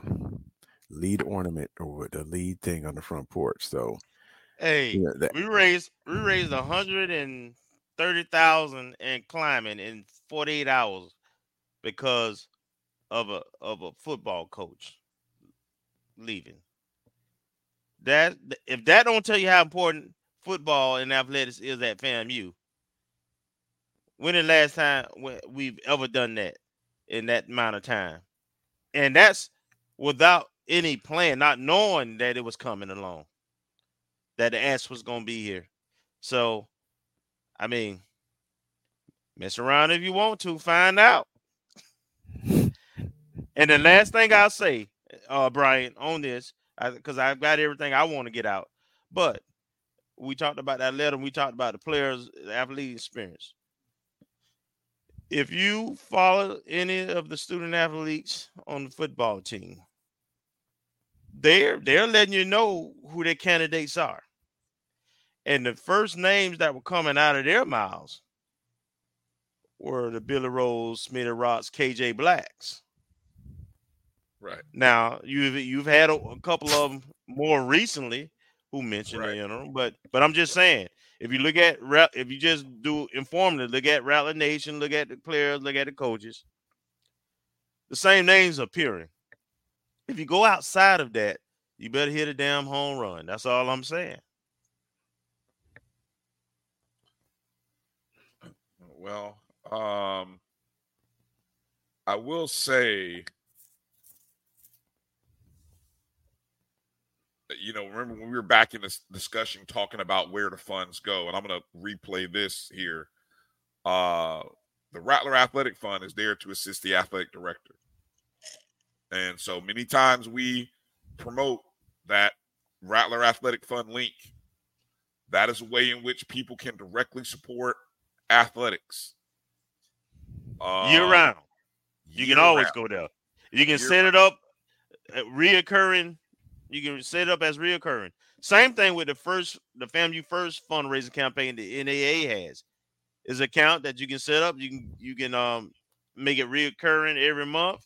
lead ornament or the lead thing on the front porch. So, Hey, yeah, that, we raised we raised a hundred and thirty thousand and climbing in forty eight hours because of a of a football coach leaving. That if that don't tell you how important football and athletics is at FAMU, when the last time we- we've ever done that in that amount of time, and that's without any plan, not knowing that it was coming along that the ass was gonna be here. So, I mean, mess around if you want to, find out. [LAUGHS] And the last thing I'll say, uh, Bryan, on this, because I've got everything I want to get out, but we talked about that letter. We talked about the players' the athlete experience. If you follow any of the student athletes on the football team, they're they're letting you know who their candidates are. And the first names that were coming out of their mouths were the Billy Rose, Smitty Rocks, KJ Blacks. Right. Now you've you've had a, a couple of them more recently who mentioned Right. the interim, but but I'm just saying if you look at if you just do informative, look at Rattler Nation, look at the players, look at the coaches, the same names appearing. If you go outside of that, you better hit a damn home run. That's all I'm saying. Well, um, I will say, you know, remember when we were back in this discussion talking about where the funds go, and I'm going to replay this here. Uh, the Rattler Athletic Fund is there to assist the athletic director. And so many times we promote that Rattler Athletic Fund link. That is a way in which people can directly support athletics. Year Um, round. You can always round. go there. You can Year set it up uh, reoccurring. You can set it up as reoccurring. Same thing with the first, the Family First fundraising campaign the NAA has. Is account that you can set up. You can you can um make it reoccurring every month.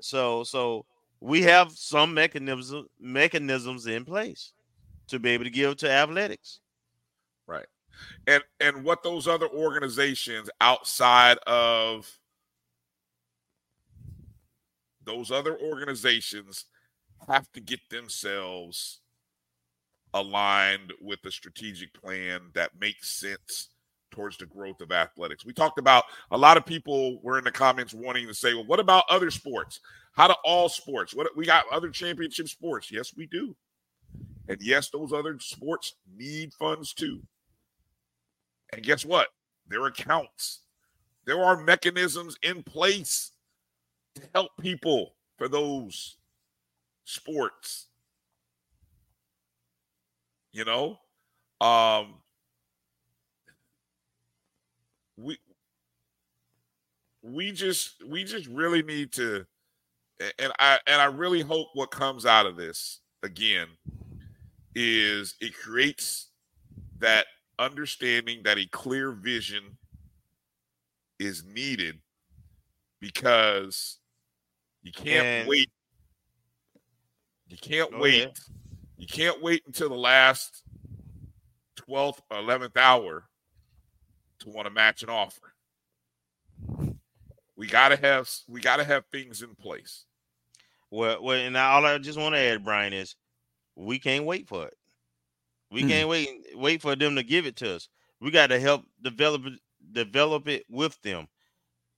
So so we have some mechanisms mechanisms in place to be able to give to athletics. Right. And and what those other organizations outside of those other organizations have to get themselves aligned with a strategic plan that makes sense towards the growth of athletics. We talked about a lot of people were in the comments wanting to say, well, what about other sports? How do all sports? What we got other championship sports? Yes, we do. And yes, those other sports need funds too. And guess what? There are accounts. There are mechanisms in place to help people for those sports. You know? Um we we just we just really need to and I and I really hope what comes out of this again is it creates that understanding that a clear vision is needed because you can't And- wait you can't Go wait ahead. you can't wait until the last 12th or 11th hour to want to match an offer we got to have we got to have things in place Well, well, and all I just want to add, Bryan, is we can't wait for it. We Hmm. can't wait wait for them to give it to us. We got to help develop develop it with them.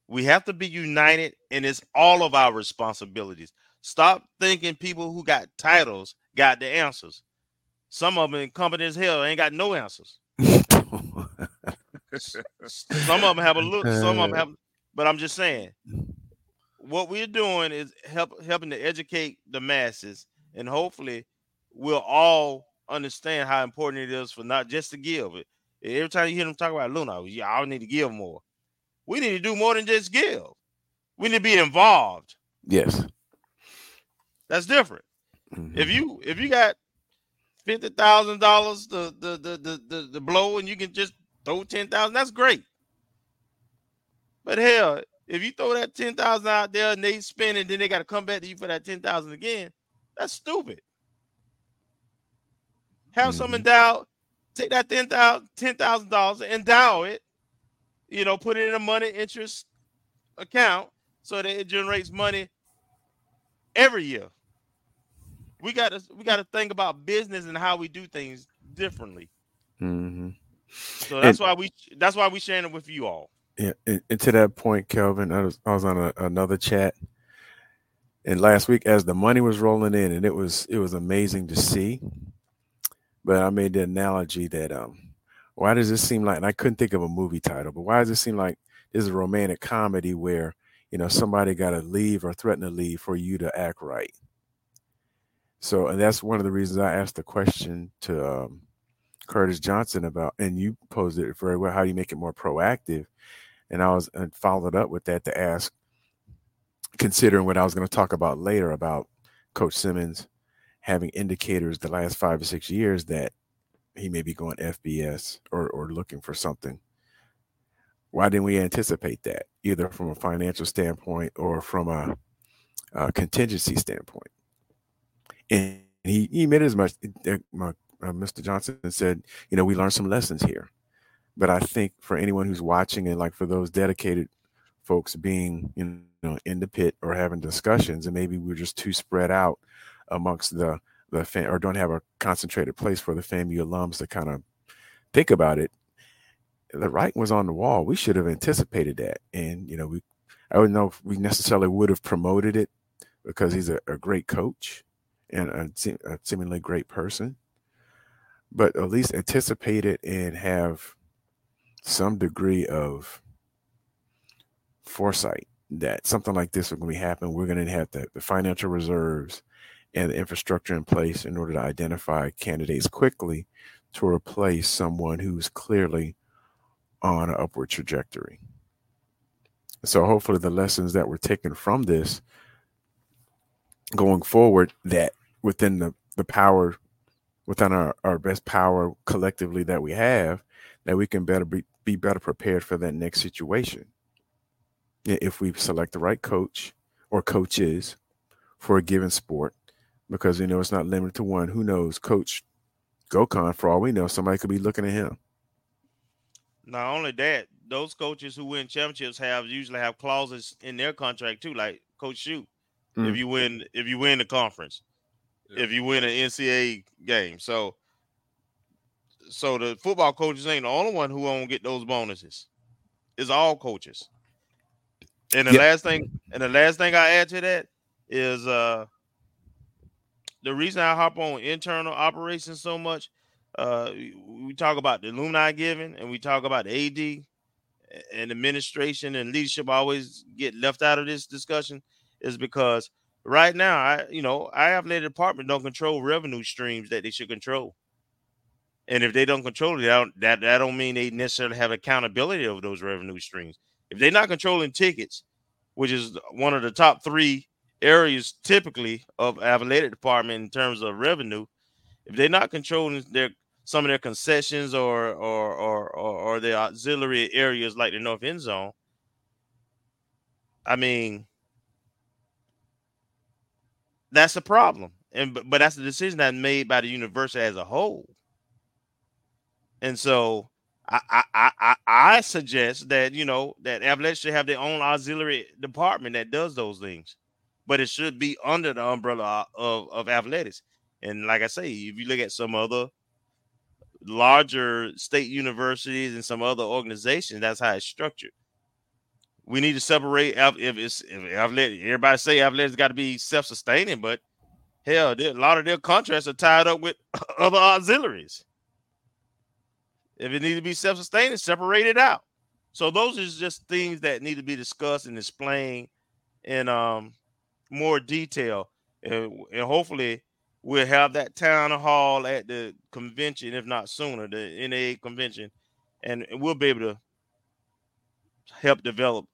We have to be united, and it's all of our responsibilities. Stop thinking people who got titles got the answers. Some of them incompetent as hell ain't got no answers. some of them have a look, some of them have, but I'm just saying, what we're doing is help helping to educate the masses, and hopefully, we'll all understand how important it is for not just to give. Every time you hear them talk about Luna, y'all need to give more. We need to do more than just give. We need to be involved. Yes. That's different. Mm-hmm. If you if you got fifty thousand dollars the the, the the the blow and you can just throw ten thousand, that's great. But hell, if you throw that ten thousand out there and they spend it, then they got to come back to you for that ten thousand again. That's stupid. Have some endowed, take that ten thousand ten thousand dollars, and endow it, you know, put it in a money interest account so that it generates money every year. We got to we got to think about business and how we do things differently. Mm-hmm. So that's why we that's why we sharing it with you all. Yeah, and, and to that point, Kelvin, I was I was on a, another chat, and last week as the money was rolling in, and it was it was amazing to see. But I made the analogy that um, why does this seem like? And I couldn't think of a movie title, but why does it seem like this is a romantic comedy where you know somebody got to leave or threaten to leave for you to act right? So, and that's one of the reasons I asked the question to um, Curtis Johnson about, and you posed it very well. How do you make it more proactive? And I was and followed up with that to ask, considering what I was going to talk about later about Coach Simmons having indicators the last five or six years that he may be going FBS or or looking for something. Why didn't we anticipate that, either from a financial standpoint or from a, a contingency standpoint? And he, he made as much. My, uh, Mr. Johnson said, you know, we learned some lessons here. But I think for anyone who's watching and like for those dedicated folks being, you know, in the pit or having discussions, and maybe we're just too spread out amongst the the fan or don't have a concentrated place for the FAMU alums to kind of think about it. The writing was on the wall. We should have anticipated that, and you know, we I don't know if we necessarily would have promoted it because he's a, a great coach and a, a seemingly great person, but at least anticipate it and have some degree of foresight that something like this is going to happen. We're going to have the, the financial reserves and the infrastructure in place in order to identify candidates quickly to replace someone who's clearly on an upward trajectory. So hopefully the lessons that were taken from this going forward that within the, the power within our, our best power collectively that we have that we can better be, be better prepared for that next situation. If we select the right coach or coaches for a given sport because you know it's not limited to one who knows? Coach gokon for all we know somebody could be looking at him. Not only that those coaches who win championships have usually have clauses in their contract too like coach shoot. Mm. if you win if you win the conference if you win an NCAA game. So, so the football coaches ain't the only one who won't get those bonuses. It's all coaches. And the last thing, and the last thing I add to that is uh the reason I hop on internal operations so much. Uh, we talk about the alumni giving, and we talk about the AD and administration and leadership always get left out of this discussion, is because right now, I you know, I have the department don't control revenue streams that they should control. And if they don't control it, that, that that don't mean they necessarily have accountability of those revenue streams. If they're not controlling tickets, which is one of the top three areas typically of athletic department in terms of revenue, if they're not controlling their some of their concessions or or or or, or their auxiliary areas like the north end zone, I mean, that's a problem. And but, but that's a decision that's made by the university as a whole. And so I, I I I suggest that you know that athletics should have their own auxiliary department that does those things, but it should be under the umbrella of, of athletics. And like I say, if you look at some other larger state universities and some other organizations, that's how it's structured. We need to separate if it's if athletic, everybody say athletics got to be self-sustaining, but hell, a lot of their contracts are tied up with [LAUGHS] other auxiliaries. If it needs to be self-sustaining, separate it out. So those are just things that need to be discussed and explained in um more detail, and, and hopefully we'll have that town hall at the convention, if not sooner, the NAA convention, and we'll be able to help develop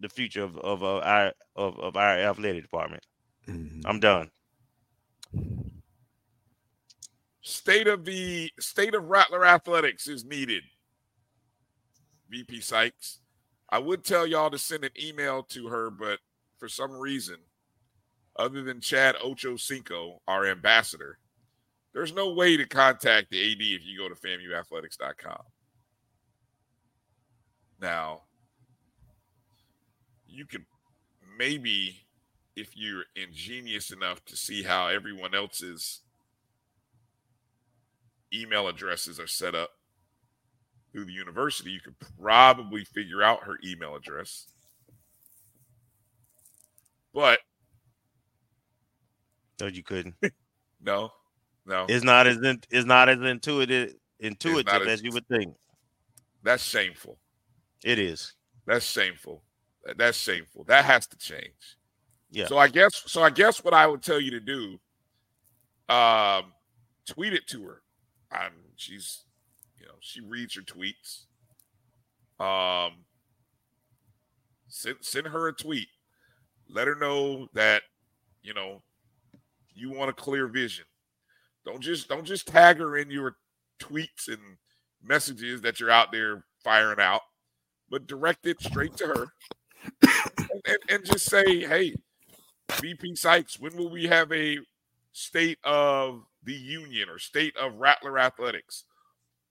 the future of, of uh, our of, of our athletic department. I'm done. State of the state of Rattler athletics is needed. VP Sykes. I would tell y'all to send an email to her, but for some reason, other than Chad Ocho Cinco, our ambassador, there's no way to contact the AD if you go to FAMUathletics.com. Now, you could maybe, if you're ingenious enough to see how everyone else's email addresses are set up through the university, you could probably figure out her email address. But No, you couldn't. [LAUGHS] no, no, It's not as in, it's not as intuitive intuitive as- as you would think. that's shameful. It is. That's shameful. That- That's shameful. That has to change. Yeah. So I guess so I guess what I would tell you to do, um, tweet it to her. Um, she's you know, she reads your tweets. Um send send her a tweet. Let her know that, you know, you want a clear vision. Don't just don't just tag her in your tweets and messages that you're out there firing out, but direct it straight to her [COUGHS] and, and, just say, hey, VP Sykes, when will we have a state of the union or state of Rattler athletics?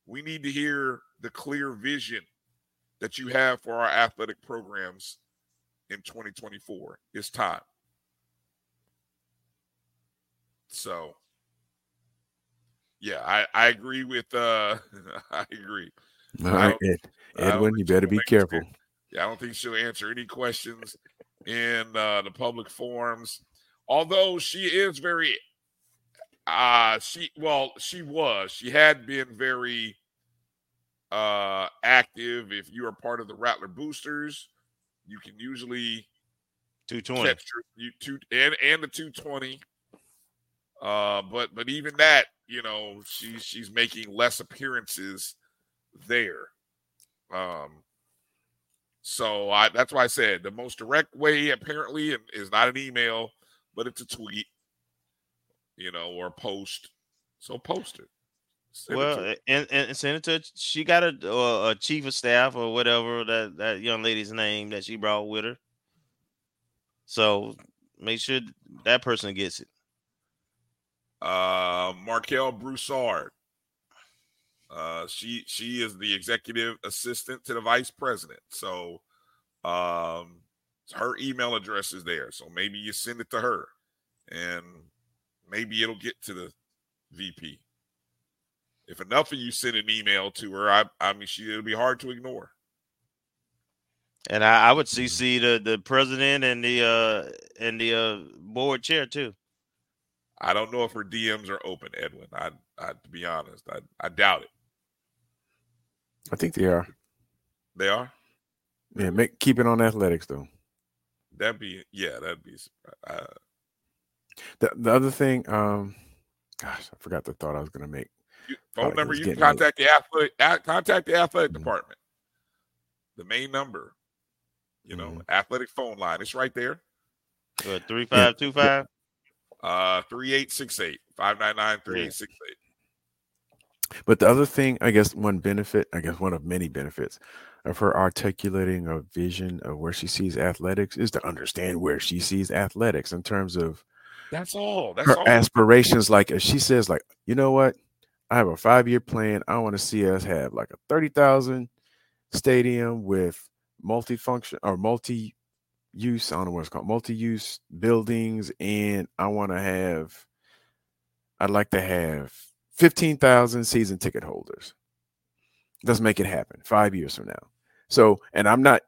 We need to hear the clear vision that you have for our athletic programs in 2024. It's time. So, yeah, I, I agree with uh [LAUGHS] I agree. All right, Ed. Edwin, you better be careful. Yeah, I don't think she'll answer any questions in uh, the public forums. Although she is very, uh, she well, she was, she had been very uh active. If you are part of the Rattler Boosters, you can usually 220. catch your, you two and and the 220. Uh, but but even that, you know, she's she's making less appearances there. Um, so I that's why I said the most direct way apparently is not an email, but it's a tweet, you know, or a post. So post it. Send Well, her. and, and send it to she got a, uh, a chief of staff or whatever that that young lady's name that she brought with her. So make sure that person gets it. uh Markel Broussard. Uh she she is the executive assistant to the vice president. So um her email address is there. So maybe you send it to her and maybe it'll get to the VP. If enough of you send an email to her, I I mean she it'll be hard to ignore. And I, I would CC the the president and the uh and the uh board chair too. I don't know if her DMs are open, Edwin. I I to be honest, I, I doubt it. I think they are. They are? Yeah, make keep it on athletics though. That'd be yeah, that'd be uh, The the other thing, um, gosh, I forgot the thought I was gonna make. You- phone it number you can getting late. contact the athletic contact the athletic department the main number you know athletic phone line it's right there What, three five two five? uh 3868 599 3868 But the other thing, I guess, one benefit, I guess, one of many benefits of her articulating a vision of where she sees athletics is to understand where she sees athletics in terms of that's all that's her all aspirations. Like, if she says, like, you know what, I have a five year plan. I want to see us have like a thirty thousand stadium with multifunction or multi use. I don't know what it's called, multi use buildings, and I want to have. I'd like to have fifteen thousand season ticket holders. Let's make it happen five years from now. So, and I'm not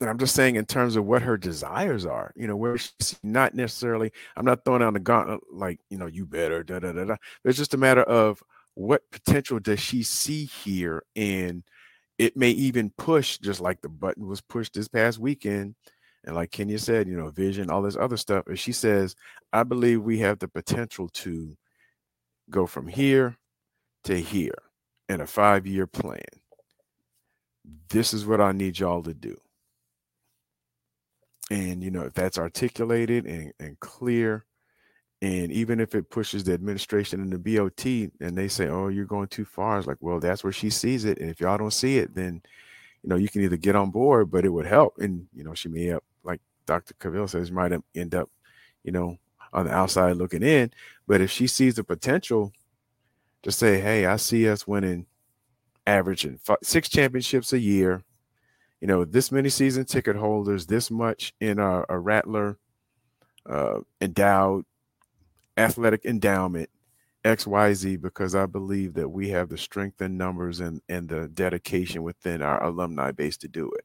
and I'm just saying in terms of what her desires are, you know, where she's not necessarily, I'm not throwing down the gauntlet like, you know, you better, da da da da. It's just a matter of what potential does she see here? And it may even push, just like the button was pushed this past weekend. And like Kenya said, you know, vision, all this other stuff. If she says, I believe we have the potential to go from here to here in a five year plan. This is what I need y'all to do. And you know if that's articulated and, and clear and even if it pushes the administration and the bot and they say oh you're going too far it's like well that's where she sees it. And if y'all don't see it then you know you can either get on board but it would help. And you know she may have like dr Cavil says might end up you know on the outside looking in but if she sees the potential to say hey i see us winning averaging five, six championships a year you know, this many season ticket holders, this much in a, a Rattler uh, endowed athletic endowment, XYZ, because I believe that we have the strength and numbers and, and the dedication within our alumni base to do it.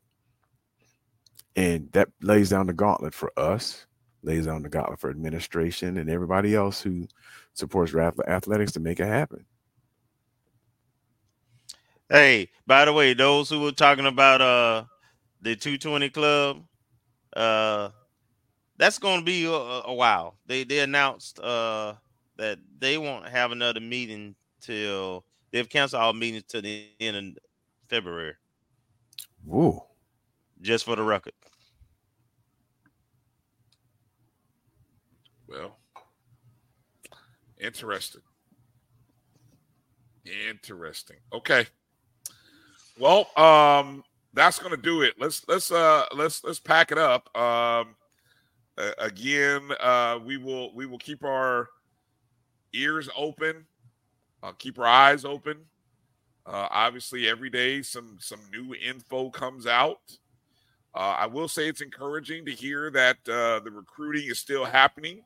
And that lays down the gauntlet for us, the gauntlet for administration and everybody else who supports Rattler athletics to make it happen. Hey, by the way, those who were talking about uh the 220 club, uh that's gonna be a, a while. They they announced uh that they won't have another meeting till they've canceled all meetings till the end of February. Whoa. Just for the record. Well, interesting. Interesting. Okay. Well, um, that's gonna do it. Let's let's uh let's let's pack it up. Um, uh, again, uh, we will we will keep our ears open, uh, keep our eyes open. Uh, obviously, every day some some new info comes out. Uh, I will say it's encouraging to hear that uh, the recruiting is still happening.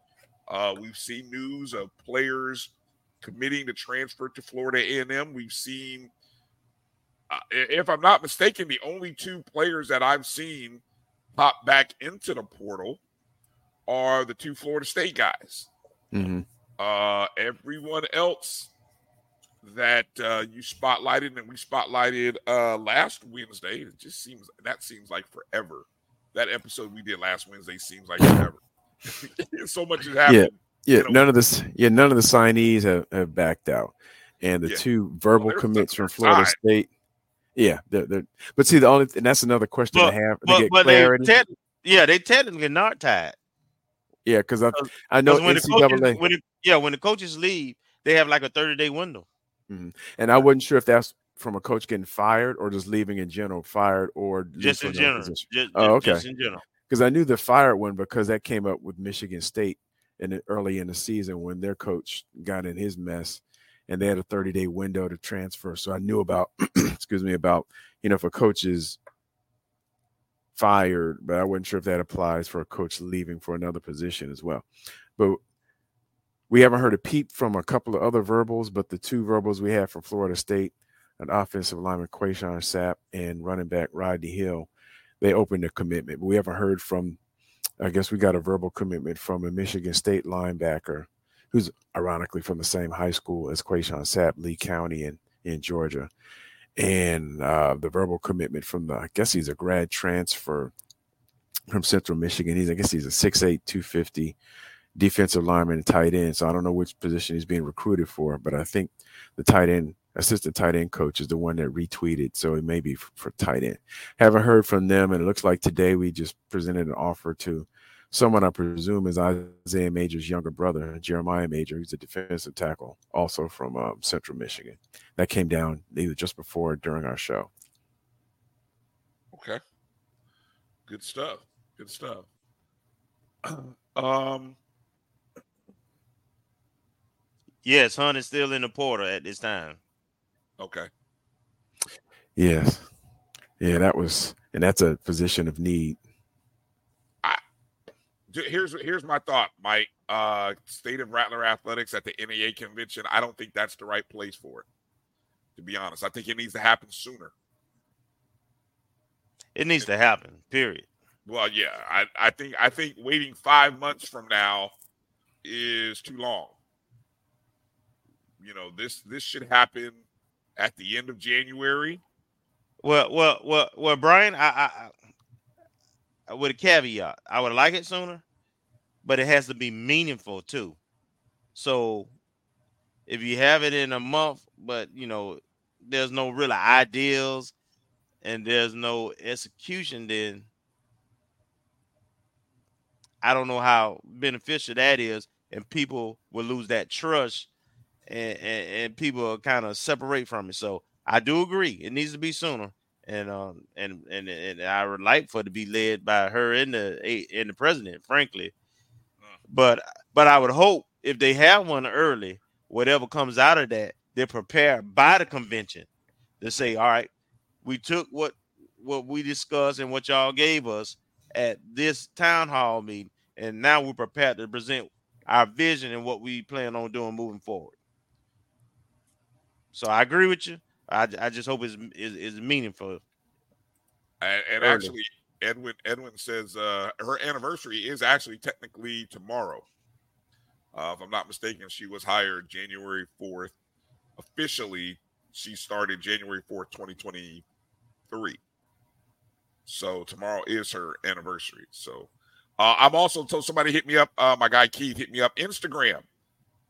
Uh, we've seen news of players committing to transfer to Florida A&M. We've seen uh, if I'm not mistaken, the only two players that I've seen pop back into the portal are the two Florida State guys. Mm-hmm. Uh, everyone else that uh, you spotlighted and we spotlighted uh, last Wednesday, it just seems that seems like forever. That episode we did last Wednesday seems like forever. [LAUGHS] so much has happened. Yeah, yeah. None of this. Yeah, none of the signees have, have backed out, and the yeah. two verbal well, commits from Florida time. State yeah, they're, they're, but see, the only and that's another question but, I have. But, get but. They te- yeah, they technically not tied. Yeah, because I I know when NCAA. The coaches, when it, yeah, when the coaches leave, they have like a thirty day window. Mm-hmm. And I wasn't sure if that's from a coach getting fired or just leaving in general, fired or just in general. Just, oh, okay. Just in general. Because I knew the fired one because that came up with Michigan State in the, early in the season when their coach got in his mess and they had a 30 day window to transfer. So I knew about, [CLEARS THROAT] excuse me, about, you know, if a coach is fired, but I wasn't sure if that applies for a coach leaving for another position as well. But we haven't heard a peep from a couple of other verbals, but the two verbals we have from Florida State, an offensive lineman, Quayshawn Sapp, and running back Rodney Hill, they opened a commitment. We haven't heard from, I guess we got a verbal commitment from a Michigan State linebacker who's ironically from the same high school as Quayshawn Sapp, Lee County in, in Georgia. And uh, the verbal commitment from the, I guess he's a grad transfer from Central Michigan. He's, I guess he's a 6'8, 250 defensive lineman and tight end. So I don't know which position he's being recruited for, but I think the tight end, assistant tight end coach is the one that retweeted. So it may be for, for tight end. Haven't heard from them. And it looks like today we just presented an offer to someone I presume is Isaiah Major's younger brother, Jeremiah Major. He's a defensive tackle, also from um, Central Michigan. That came down either just before or during our show. Okay. Good stuff. Good stuff. [CLEARS THROAT] um. Yes, Hunt is still in the portal at this time. Okay. Yes. Yeah, that was, and that's a position of need here's here's my thought, Mike. Uh, State of Rattler Athletics at the NAA convention. I don't think that's the right place for it. To be honest, I think it needs to happen sooner. It needs to happen. Period. Well, yeah, I, I think I think waiting five months from now is too long. You know, this this should happen at the end of January. Well, well, well, well, Bryan, I, I, I with a caveat, I would like it sooner, but it has to be meaningful too. So, if you have it in a month, but you know, there's no real ideals and there's no execution, then I don't know how beneficial that is, and people will lose that trust, and and, and people kind of separate from it. So I do agree, it needs to be sooner, and um and and and I would like for it to be led by her and the and the president, frankly. But but I would hope if they have one early, whatever comes out of that, they're prepared by the convention to say, all right, we took what what we discussed and what y'all gave us at this town hall meeting, and now we're prepared to present our vision and what we plan on doing moving forward. So I agree with you. I, I just hope it's is, is meaningful. And, and actually, Edwin Edwin says uh, her anniversary is actually technically tomorrow. Uh, if I'm not mistaken, she was hired January 4th. Officially, she started January 4th, 2023. So tomorrow is her anniversary. So uh, I'm also told somebody hit me up. Uh, my guy Keith hit me up Instagram.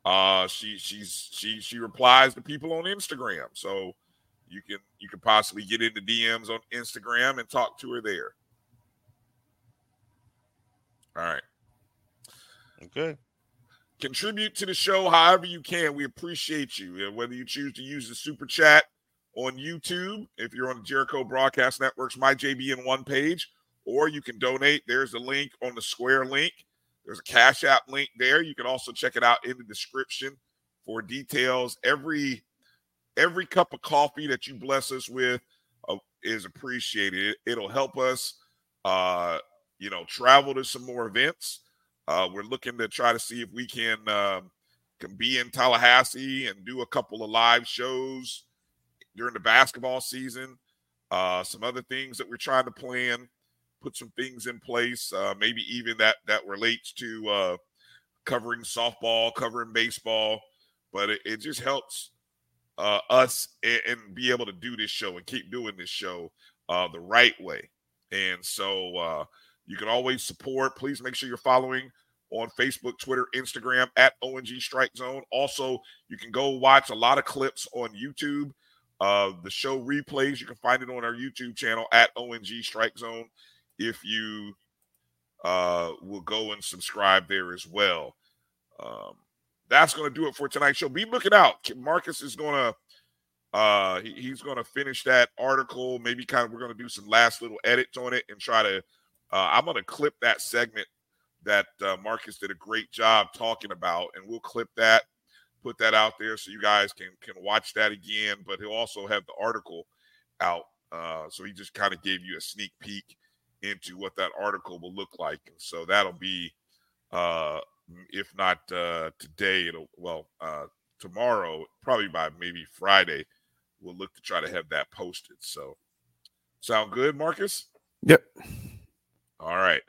Uh, she she's she she replies to people on Instagram. So you can you can possibly get into DMs on Instagram and talk to her there. All right. Okay. Contribute to the show however you can. We appreciate you. Whether you choose to use the super chat on YouTube, if you're on the Jericho Broadcast Network's My JBN one page, or you can donate. There's a link on the Square link. There's a Cash App link there. You can also check it out in the description for details. Every every cup of coffee that you bless us with uh, is appreciated. It, will help us, uh, you know, travel to some more events. Uh, we're looking to try to see if we can um, can be in Tallahassee and do a couple of live shows during the basketball season. Uh, some other things that we're trying to plan, put some things in place, uh, maybe even that that relates to uh, covering softball, covering baseball, but it, it just helps uh, us and, and be able to do this show and keep doing this show uh, the right way. And so uh, you can always support. Please make sure you're following on Facebook, Twitter, Instagram at ONG Strike Zone. Also, you can go watch a lot of clips on YouTube. Uh, the show replays, you can find it on our YouTube channel at ONG Strike Zone if you uh, will go and subscribe there as well. Um, that's going to do it for tonight's show. Be looking out. Marcus is going to uh he, he's going to finish that article. Maybe kind of we're going to do some last little edits on it and try to. Uh, I'm going to clip that segment that uh, Marcus did a great job talking about, and we'll clip that, put that out there so you guys can can watch that again. But he'll also have the article out, uh, so he just kind of gave you a sneak peek into what that article will look like, and so that'll be uh if not uh today it'll well uh tomorrow probably by maybe friday we'll look to try to have that posted. So sound good marcus? Yep. all right.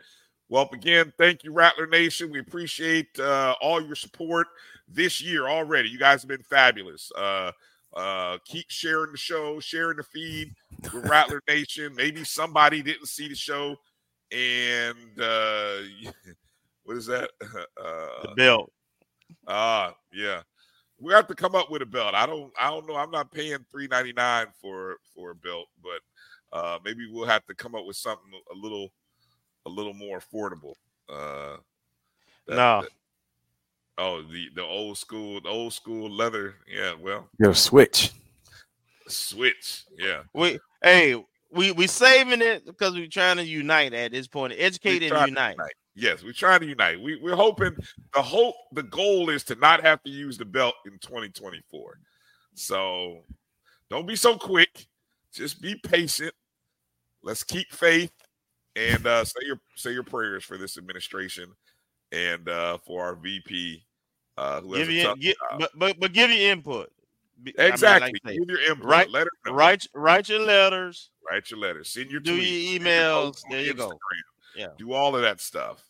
Well again thank you rattler nation. We appreciate uh all your support this year already. You guys have been fabulous. Uh uh keep sharing the show sharing the feed with rattler nation maybe somebody didn't see the show and uh [LAUGHS] what is that [LAUGHS] uh The belt. Ah, yeah. We have to come up with a belt. I don't I don't know. I'm not paying three ninety nine for for a belt, but uh maybe we'll have to come up with something a little a little more affordable. Uh that- No. that- oh, the the old school, the old school leather. Yeah, well, You got switch. switch. Yeah. We hey, we we saving it because we're trying to unite at this point. Educate and trying to unite. Yes, we're trying to unite. We, we're hoping the hope, the goal is to not have to use the belt in 2024. So don't be so quick. Just be patient. Let's keep faith and uh, say your say your prayers for this administration and uh, for our VP. Uh, Give you tough get, but, but but give your input. Be- I mean, Exactly. like Give your input. Write, Let her know. write, write your letters. Write your letters. Send your Do tweets. your emails. on There you go. Yeah. Do all of that stuff.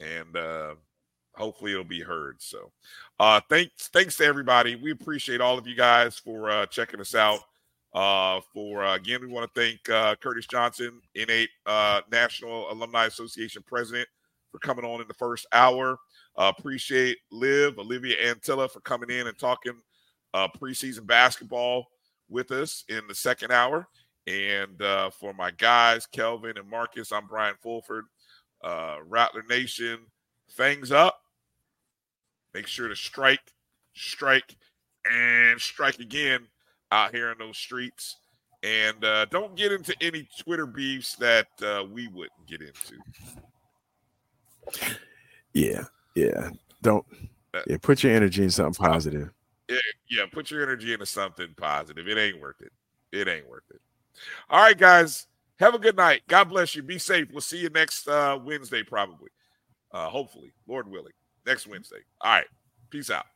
And uh hopefully it'll be heard. So uh thanks thanks to everybody. We appreciate all of you guys for uh checking us out. Uh for uh, again, we want to thank uh Curtis Johnson, NAA uh National Alumni Association president, for coming on in the first hour. Uh, appreciate Liv, Olivia Antilla for coming in and talking uh, preseason basketball with us in the second hour. And uh, for my guys, Kelvin and Marcus, I'm Bryan Fulford. Uh, Rattler Nation, fangs up. Make sure to strike, strike, and strike again out here in those streets. And uh, don't get into any Twitter beefs that uh, we wouldn't get into. Yeah, yeah. Don't. Yeah, put your energy in something positive. Yeah, yeah, put your energy into something positive. It ain't worth it. It ain't worth it. All right, guys. Have a good night. God bless you. Be safe. We'll see you next uh, Wednesday, probably. Uh, hopefully, Lord willing, next Wednesday. All right. Peace out.